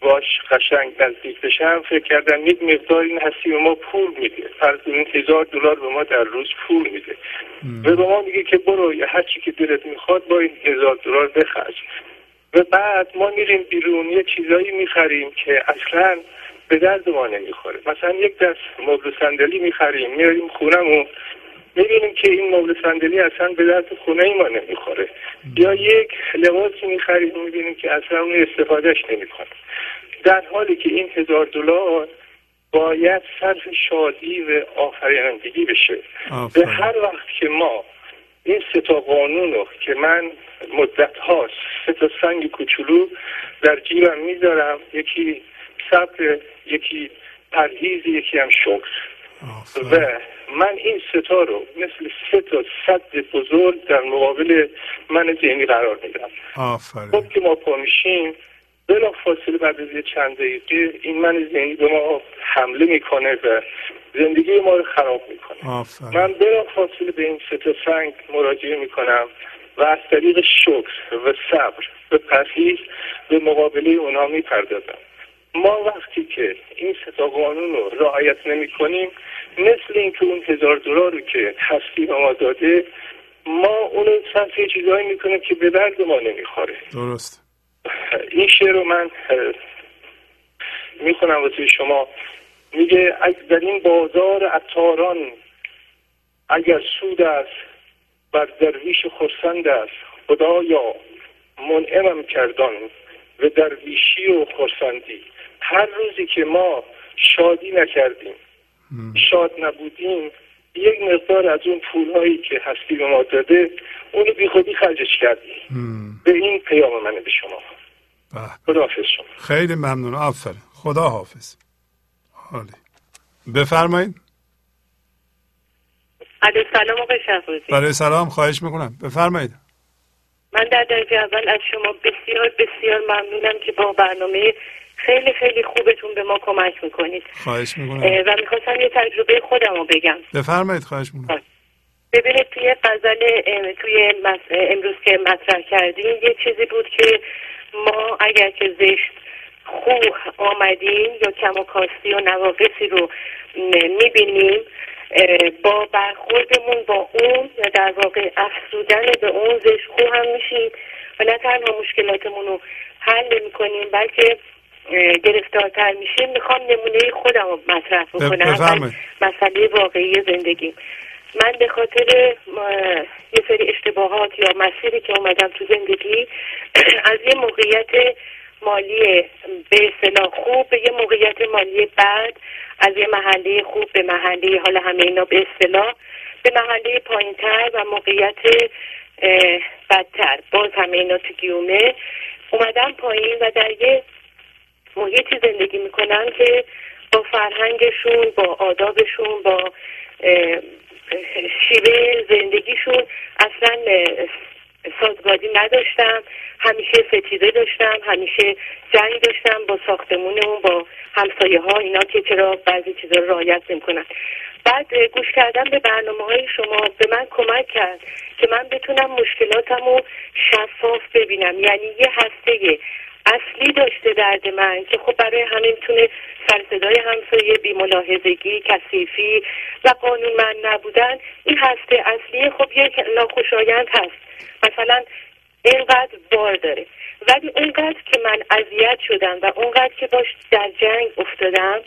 باش قشنگ نزدیک بشم فکر کردم یک مقدار این هستی به ما پول میده. فرض این هزار دلار به ما در روز پول میده. و به ما میگه که برو هر چی که دلت می‌خواد با این هزار دلار بخرج. و بعد ما میریم بیرون یه چیزایی می‌خریم که اصلا به درد ما نمی‌خوره. مثلا یک دست مبل صندلی می‌خریم میاریم خونمون می‌بینیم که این مبل صندلی اصلا به درد خونه ای ما نمی‌خوره. یا یک لباسی می‌خریم می‌بینیم که اصلا اون استفادهش نمی‌کنه. در حالی که این هزار دلار باید صرف شادی و آفرینندگی بشه. به هر وقت که ما این سه تا قانون رو که من مدت هاست سه تا سنگ کوچولو در جیبم می‌ذارم یکی صبر یکی پرهیز یکی هم شکر. و من این ستا رو مثل سه تا صد بزرگ در مقابل من ذهنی قرار میدم. آفرین. خب که ما پا میشیم بلا فاصله بعد از یه چند دقیقه این من ذهنی به ما حمله می‌کنه و زندگی ما رو خراب می‌کنه. آفرین. من بلا فاصله به این سه تا سنگ مراجعه می‌کنم و از طریق شکر و صبر و پرهیز به مقابله اونها می‌پردازم. ما وقتی که این ستا قانون رو رعایت نمی کنیم مثل اینکه اون هزار دلار رو که به ما داده ما اونو صرف یه چیزهایی می‌کنیم که به درد ما نمی‌خوره درست. این شعر رو من می‌خونم واسه شما. میگه از در این بازار عطاران اگر سود است بر درویش خرسند است. خدایا منعمم کردان و درویشی و خرسندی. هر روزی که ما شادی نکردیم شاد نبودیم یک مقدار از اون پولهایی که هستی به ما داده اونو بی خودی خرجش کردیم. به این پیام منه به شما. خدا حافظ شما. خیلی ممنون. آفرین. خدا حافظ حالی بفرمایید. علیه سلام آقای شهبازی. برای سلام خواهش می‌کنم. بفرمایید. من در درجه اول از شما بسیار بسیار ممنونم که با برنامه خیلی خیلی خوبتون به ما کمک می‌کنید. خواهش می‌کنم. و می‌خواستم یه تجربه خودم رو بگم. بفرمایید خواهش می‌کنم. ببینید توی غزل توی امروز که مطرح کردیم یه چیزی بود که ما اگر که زشت خوب آمدیم یا کم و کاستی و نواقصی رو می‌بینیم با برخوردمون با اون یا در واقع افسودن به اون زشت خوب هم میشیم و نه تنها مشکلاتمون رو حل می‌کنیم بلکه گرفتارتر میشیم می‌خوام نمونه خودم رو مطرح بکنم. مسئله واقعی زندگی. من به خاطر یه سری اشتباهات یا مسیری که اومدم تو زندگی از یه موقعیت مالی به اصطلاح خوب به یه موقعیت مالی بد از یه محله خوب به محله حالا همه اینا به اصطلاح به محله پایینتر و موقعیت بدتر. باز همه اینا تو گیومه. اومدم پایین و در یه محیطی زندگی می‌کنن که با فرهنگشون با آدابشون با شیوه زندگیشون اصلا سازگاری نداشتم همیشه ستیزه داشتم همیشه جنگ داشتم با ساختمونمون با همسایه ها اینا که چرا بعضی چیزا رو رعایت نمی‌کنن. بعد گوش کردن به برنامه های شما به من کمک کرد که من بتونم مشکلاتم رو شفاف ببینم. یعنی یه هسته اصلی داشته درد من که خب برای همه می‌تونه سرصدای همسایه بیملاحظگی کثیفی و قانون من نبودن این هسته اصلی خب یک ناخوشایند هست. مثلا اینقدر بار داره. ولی اونقدر که من اذیت شدم و اونقدر که باش در جنگ افتادم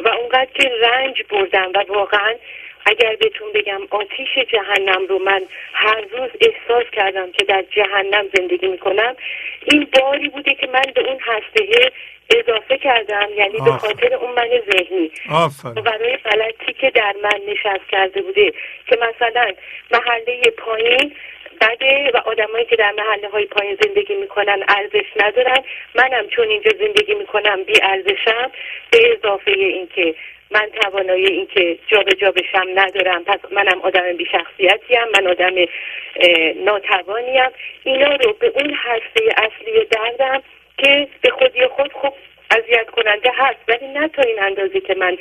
و اونقدر که رنج بردم و واقعا اگر بهتون بگم آتیش جهنم رو من هر روز احساس کردم که در جهنم زندگی می‌کنم این باری بوده که من به اون هسته اضافه کردم یعنی به خاطر اون من ذهنی. برای غلطی که در من نشست کرده بوده که مثلا محله پایین بده و آدمایی که در محله های پایین زندگی می‌کنن ارزش ندارن. منم چون اینجا زندگی می‌کنم بی ارزشم به اضافه اینکه من توانایی اینکه جابجا بشم ندارم. پس منم آدم بی شخصیتیم من آدم ناتوانیم. اینا رو به اون هسته اصلی دردم که به خودی خود خوب اذیت کننده هست. ولی نه تا این اندازه که من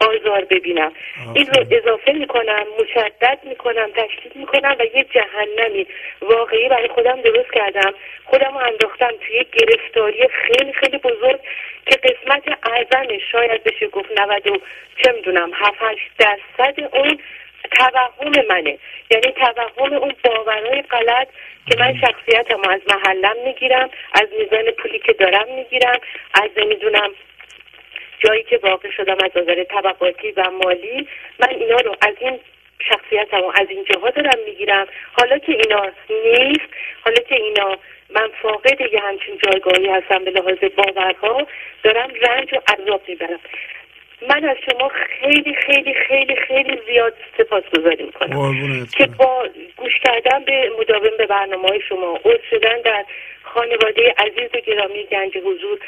آزار ببینم. این رو اضافه می‌کنم مشدد می‌کنم تشدید می‌کنم و یه جهنمی. واقعی برای خودم درست کردم. خودم رو انداختم توی یه گرفتاری خیلی خیلی بزرگ که قسمت اعظمش شاید بشه گفت 90 و چه می‌دونم 7 درصد اون توهم منه. یعنی توهم اون باورهای غلط که من شخصیتم از محلم می‌گیرم از میزان پولی که دارم می‌گیرم از نمی‌دونم جایی که واقع شدم از نظر طبقاتی و مالی من اینا رو از این شخصیتم و از این جاها دارم می‌گیرم. حالا که اینا نیست حالا که اینا من فاقد یه همچین جایگاهی هستم به لحاظ باورها دارم رنج و عذاب می‌برم. من از شما خیلی خیلی خیلی خیلی زیاد سپاس گذاری می‌کنم که با گوش کردن به مداوم به برنامه های شما عضو شدن در خانواده عزیز و گرامی گنج حضور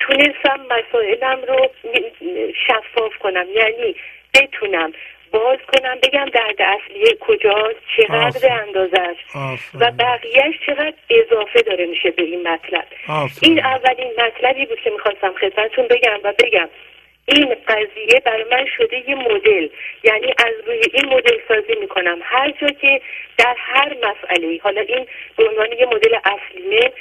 تونستم مسائلم رو شفاف کنم. یعنی بتونم باز کنم بگم درد اصلی کجاست چقدر اندازه است و بقیهش چقدر اضافه داره میشه به این مطلب. این اولین مطلبی بود که می‌خواستم خدمتتون بگم و بگم. این قضیه برای من شده یه مدل. یعنی از روی این مدل سازی می‌کنم. هر جا که در هر مسئله حالا این به عنوان یه مدل اصلیمه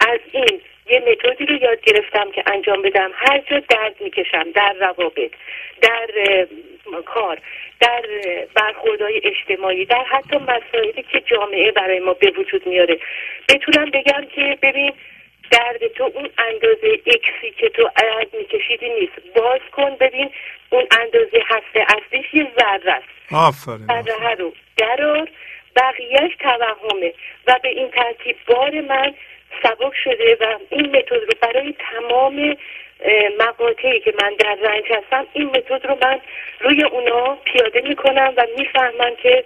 از این یه متدی رو یاد گرفتم که انجام بدم. هر جا درد می‌کشم در روابط در کار در برخوردهای اجتماعی در حتی مسائلی که جامعه برای ما به وجود میاره. بتونم بگم که ببین درد تو اون اندازه اکسی که تو عرض میکشیدی نیست. باز کن ببین اون اندازه هسته اصلیش یه ذره است. آفرین ذره رو درار بقیهش توهمه. و به این ترتیب بار من سبک شده و این متد رو برای تمام مقاطعی که من در رنج هستم این متد رو من روی اونا پیاده می‌کنم و می‌فهمم که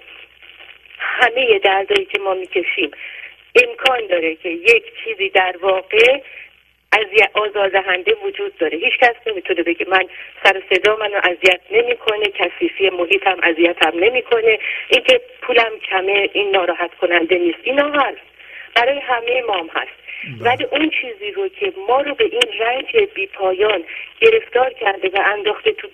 همه دردایی که ما می‌کشیم امکان داره که یک چیزی در واقع از آزاردهنده وجود داره. هیچ کس نمی‌تونه بگه من سر صدا منو اذیت نمی‌کنه کثیفی محیطم اذیتم نمی‌کنه. اینکه پولم کمه این ناراحت کننده نیست. اینا هست. برای همه مام هست بله. ولی اون چیزی رو که ما رو به این رنج بی پایان گرفتار کرده و انداخته تو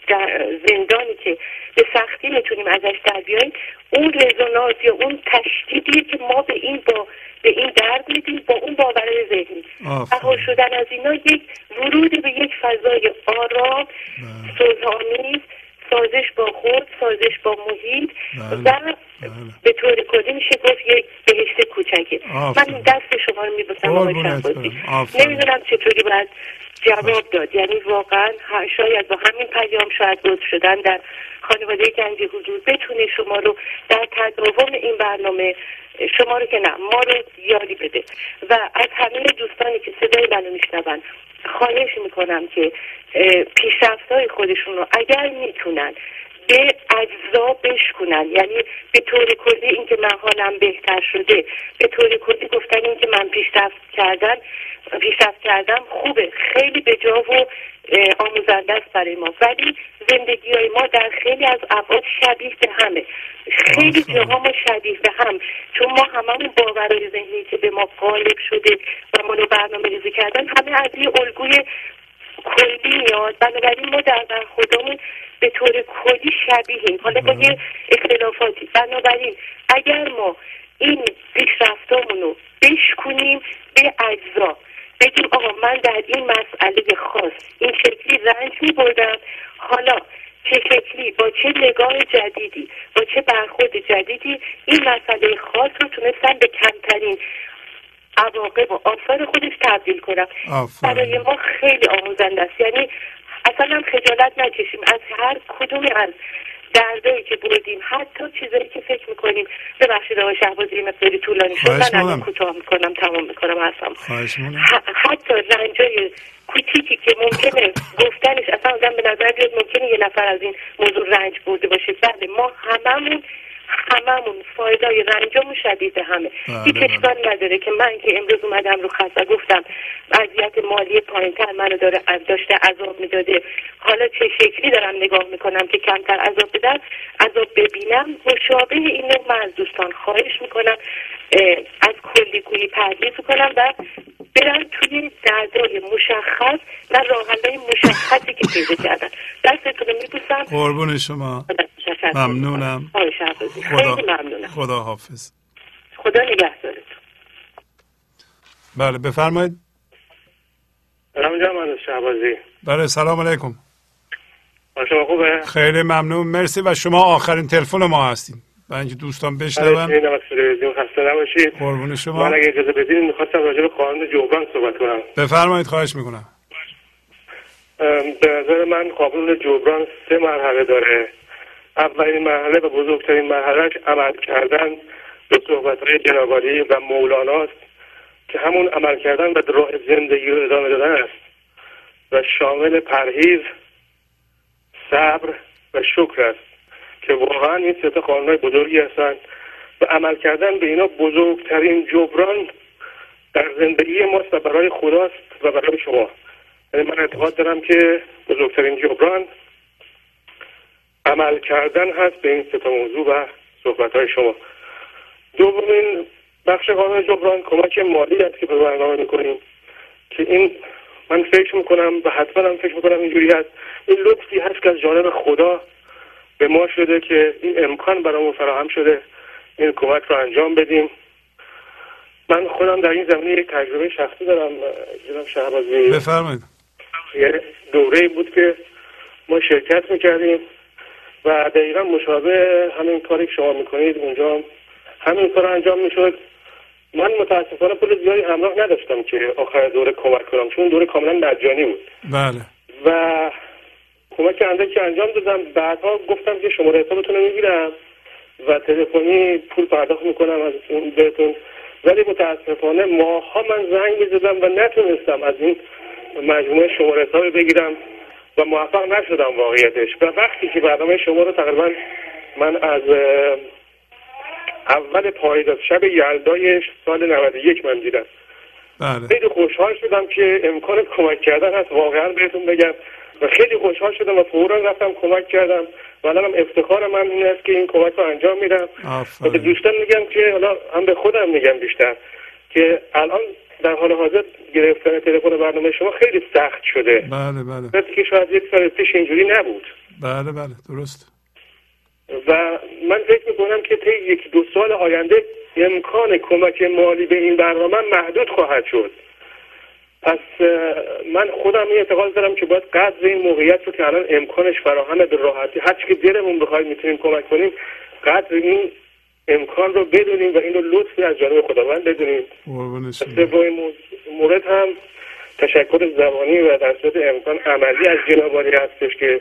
زندانی که به سختی می‌تونیم ازش در بیاییم اون رزونانس یا اون تشدیدی که ما به این با به این درد میدیم با اون باور ذهنی رها شدن از اینا یک ورود به یک فضای آرام بله. سازش با خود سازش با محیط. بله. و بله. به طور کلی میشه گفت یک بهشت کوچکه. من دست شما رو میبوسم آقای نمی‌دونم چطوری باید جواب داد. یعنی واقعا شاید با همین پیام شاید گفت شدن در خانواده گنج حضور بتونه شما رو در تداوم این برنامه شما رو که نه ما رو یاری بده. و از همه دوستانی که صدای منو میشنون خواهش می‌کنم که پیشرفت های خودشون رو اگر می‌تونن به اجزا بشکنن. یعنی به طور کلی اینکه من حالم بهتر شده به طور کلی گفتن اینکه من پیشرفت کردن پیشرفت کردم خوبه. خیلی به جا و آموزنده است برای ما. ولی زندگی های ما در خیلی از ابعاد شبیه به همه. خیلی جاها ما شبیه به هم. چون ما هممون باورهای ذهنی که به ما غالب شده و ما رو برنامه ریزی کردن همه از یه الگوی کلی میاد بنابراین ما در برخوردمون به طور کلی شبیهیم حالا با یه اختلافاتی. بنابراین اگر ما این پیشرفتامون رو بشکنیم به اجزا بگیم آقا من در این مسئله خاص این شکلی رنج می بردم حالا چه شکلی با چه نگاه جدیدی با چه برخورد جدیدی این مسئله خاص رو تونستم به کمترین عواقب و آثار خودش تبدیل کنم. برای ما خیلی آموزنده است. یعنی اصلا هم خجالت نکشیم. از هر کدوم از دردایی که بردیم حتی چیزایی که فکر می‌کنیم. ببخشید آقای شهبازی مقداری طولانی شد. من الان کوتاه می‌کنم. تمام می‌کنم اصلا حتی رنجای کوچیکی که ممکنه گفتنش اصلا آدم به نظر بیاد ممکنه یه نفر از این موضوع رنج برده باشه. بله ما هممون هممون فایدای رنجامون شدید همه. بله، هیچ بله. اشکال نداره که من که امروز اومدم رو خط و گفتم وضعیت مالی پایینتر منو داره از داشته عذاب می‌داده. حالا چه شکلی دارم نگاه می‌کنم که کمتر عذاب بدم؟ عذاب ببینم. مشابه این نوع من از دوستان خواهش می‌کنم از کلیگویی پردیز کنم و برن توی دردای مشخص و راهنهای مشخصی که پیدا کردن. دستتون رو میبوسم قربون شما. ممنونم. خدا ممنونم. خدا حافظ. خدا نگهدارتون. بله بفرمایید. سلام جان شهبازی. بله سلام علیکم. شما خوبه؟ خیلی ممنون. مرسی و شما آخرین تلفن ما هستیم و اینکه دوستان بشنون. خسته نباشید. قربون شما. من اگه اجازه بدین می‌خواستم راجع به قانون جبران صحبت کنم. بفرمایید خواهش می‌کنم. به نظر من قانون جبران سه مرحله داره. اولین مرحله و بزرگترین مرحلهش عمل کردن به صحبت های جنابالی و مولاناست که همون عمل کردن و راه زندگی رو ادامه دادن است و شامل پرهیز صبر و شکر است. که واقعا این سه قانونهای بزرگی هستند و عمل کردن به اینا بزرگترین جبران در زندگی ماست و برای خداست و برای شما. یعنی من اعتقاد دارم که بزرگترین جبران عمل کردن هست به این ستا موضوع و صحبت های شما. دومین بخش قانون جبران کمک مالی است که به برنامه می‌کنیم که این من فکر می‌کنم و حتما هم فکر می‌کنم اینجوری هست. این لطفی هست که از جانب خدا به ما شده که این امکان برامون فراهم شده. این کمک رو انجام بدیم. من خودم در این زمینه یک تجربه شخصی دارم جناب شهبازی. بفرمایید. یه دوره بود که ما شرکت می‌کردیم و دقیقا مشابه همین کاری که شما می‌کنید اونجا همین کار انجام می‌شد. من متاسفانه پول زیادی همراه نداشتم که آخر دوره کمک کنم چون دوره کاملا مجانی بود. بله. و کمک اندکی انجام دادم. بعدها گفتم که شماره حسابتون رو می‌گیرم و تلفنی پول پرداخت می‌کنم از اون بهتون. ولی متاسفانه ماها من زنگ زدم و نتونستم از این مجموعه شماره حساب بگیرم و موفق نشدم واقعیتش. و وقتی که برنامه شما رو تقریبا من از اول پاییز شب یلدای سال 91 من دیدم. بله. خیلی خوشحال شدم که امکان کمک کردن هست. واقعا بهتون بگم. و خیلی خوشحال شدم و فورا رفتم کمک کردم. و الانم افتخار من این است که این کمک رو انجام میدم. و به دوستان میگم که حالا هم به خودم میگم بیشتر که الان در حال حاضر گرفتن تلفن برنامه شما خیلی سخت شده. بله بله. که شاید یک سال پیش اینجوری نبود. بله بله درست. و من فکر می‌کنم که طی یک دو سال آینده امکان کمک مالی به این برنامه محدود خواهد شد. پس من خودم این اعتقاد دارم که باید قدر این موقعیت رو که الان امکانش فراهمه به راحتی هر که دلمون بخواید می‌تونیم کمک کنیم قدر این امکان رو بدونیم و این رو لطفی از جانب خداوند بدونیم. سومین مو- مورد هم تشکر زبانی و در صورت امکان عملی از جنابالی هستش که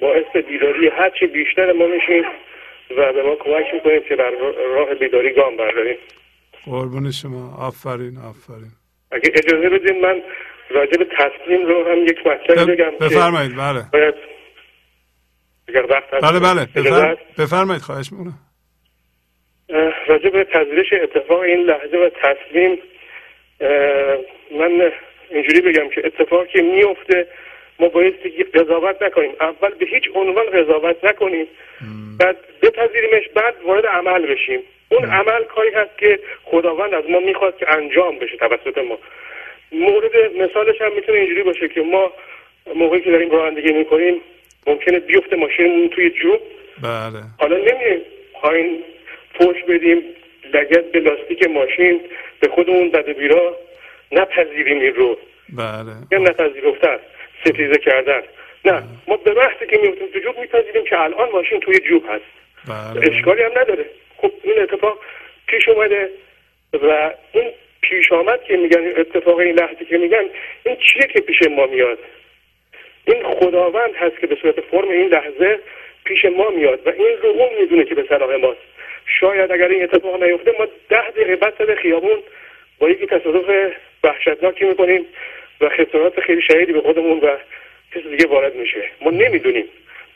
باعث بیداری هرچی بیشتر ما میشیم و به ما کمک می‌کنیم که در راه بیداری گام برداریم. قربون شما. آفرین آفرین. اگه اجازه بدین من راجع به تسلیم رو هم یک مطلبی بگم بفرمایید بله. باید اگر وقت بله بله. بفرم... بفرمایید خواهش می‌کنم. راجع به پذیرش اتفاق این لحظه و تسلیم من اینجوری بگم که اتفاقی که میفته ما بایستی که قضاوت نکنیم. اول به هیچ عنوان قضاوت نکنیم. بعد بپذیریمش بعد وارد عمل بشیم. اون عمل کاری هست که خداوند از ما می‌خواد که انجام بشه توسط ما. مورد مثالش هم می‌تونه اینجوری باشه که ما موقعی که داریم رانندگی می‌کنیم ممکنه بیفته ماشینمون توی جوب. بله. حالا نمیایم پایین پشت بدیم لگت به لاستیک ماشین به خودمون بد و بیرا نپذیریم این رو. بله. یا نپذیرفتن ستیزه کردن نه ما به وقتی که میفتیم تو جوب میپذیریم که الان ماشین توی جوب هست. بله. اشکالی هم نداره. خب این اتفاق پیش اومده و این پیش آمد که میگن اتفاق این لحظه که میگن این چیه که پیش ما میاد؟ این خداوند هست که به صورت فرم این لحظه پیش ما میاد و این رو اون می‌دونه که به صلاح ماست. شاید اگر این اتفاق نیفته ما ده دقیقه بعد سر خیابون با یکی تصادف وحشتناکی می‌کنیم و خسارات خیلی شدیدی به خودمون و کسی دیگه وارد میشه. ما نمی‌دونیم.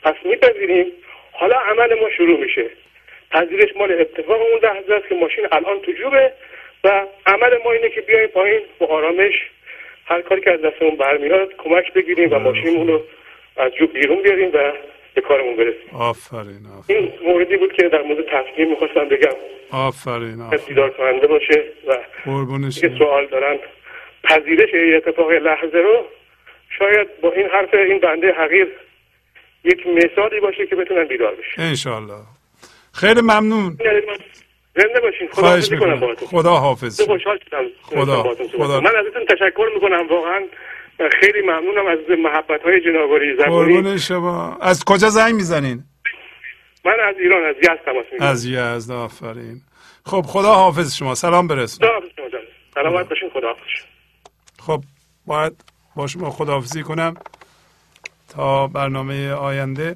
پس میپذیریم. حالا عمل ما شروع میشه. پذیرش مال اتفاق اون لحظه است که ماشین الان تو جوبه و عمل ما اینه که بیایم پایین با آرامش هر کاری که از دستمون برمیاد کمک بگیریم و ماشینمون رو از جوب بیرون بیاریم و به کارمون برسیم. آفرین آفرین. این موردی بود که در مورد تصمیم می‌خواستم بگم. آفرین آفرین. دیدار کننده باشه و که سوال دارن پذیرش اتفاق لحظه رو شاید با این حرف این بنده حقیر یک مثالی باشه که بتونن بیدار بشن. انشالله خیلی ممنون. زنده باشین. خدا حافظی کنم باهاتون. خدا حافظ. خوشحال شدم خدا. خدا. من ازتون تشکر می‌کنم. واقعا خیلی ممنونم از محبت های جنابالی زبانی قربون شما. از کجا زنگ می‌زنین؟ من از ایران از یزد تماس می‌گیرم. از یزد آفرین. خب خدا حافظ شما. سلام برسون حافظ. سلامت باشین. خدا حافظ خب باید با شما خداحافظی کنم تا برنامه آینده.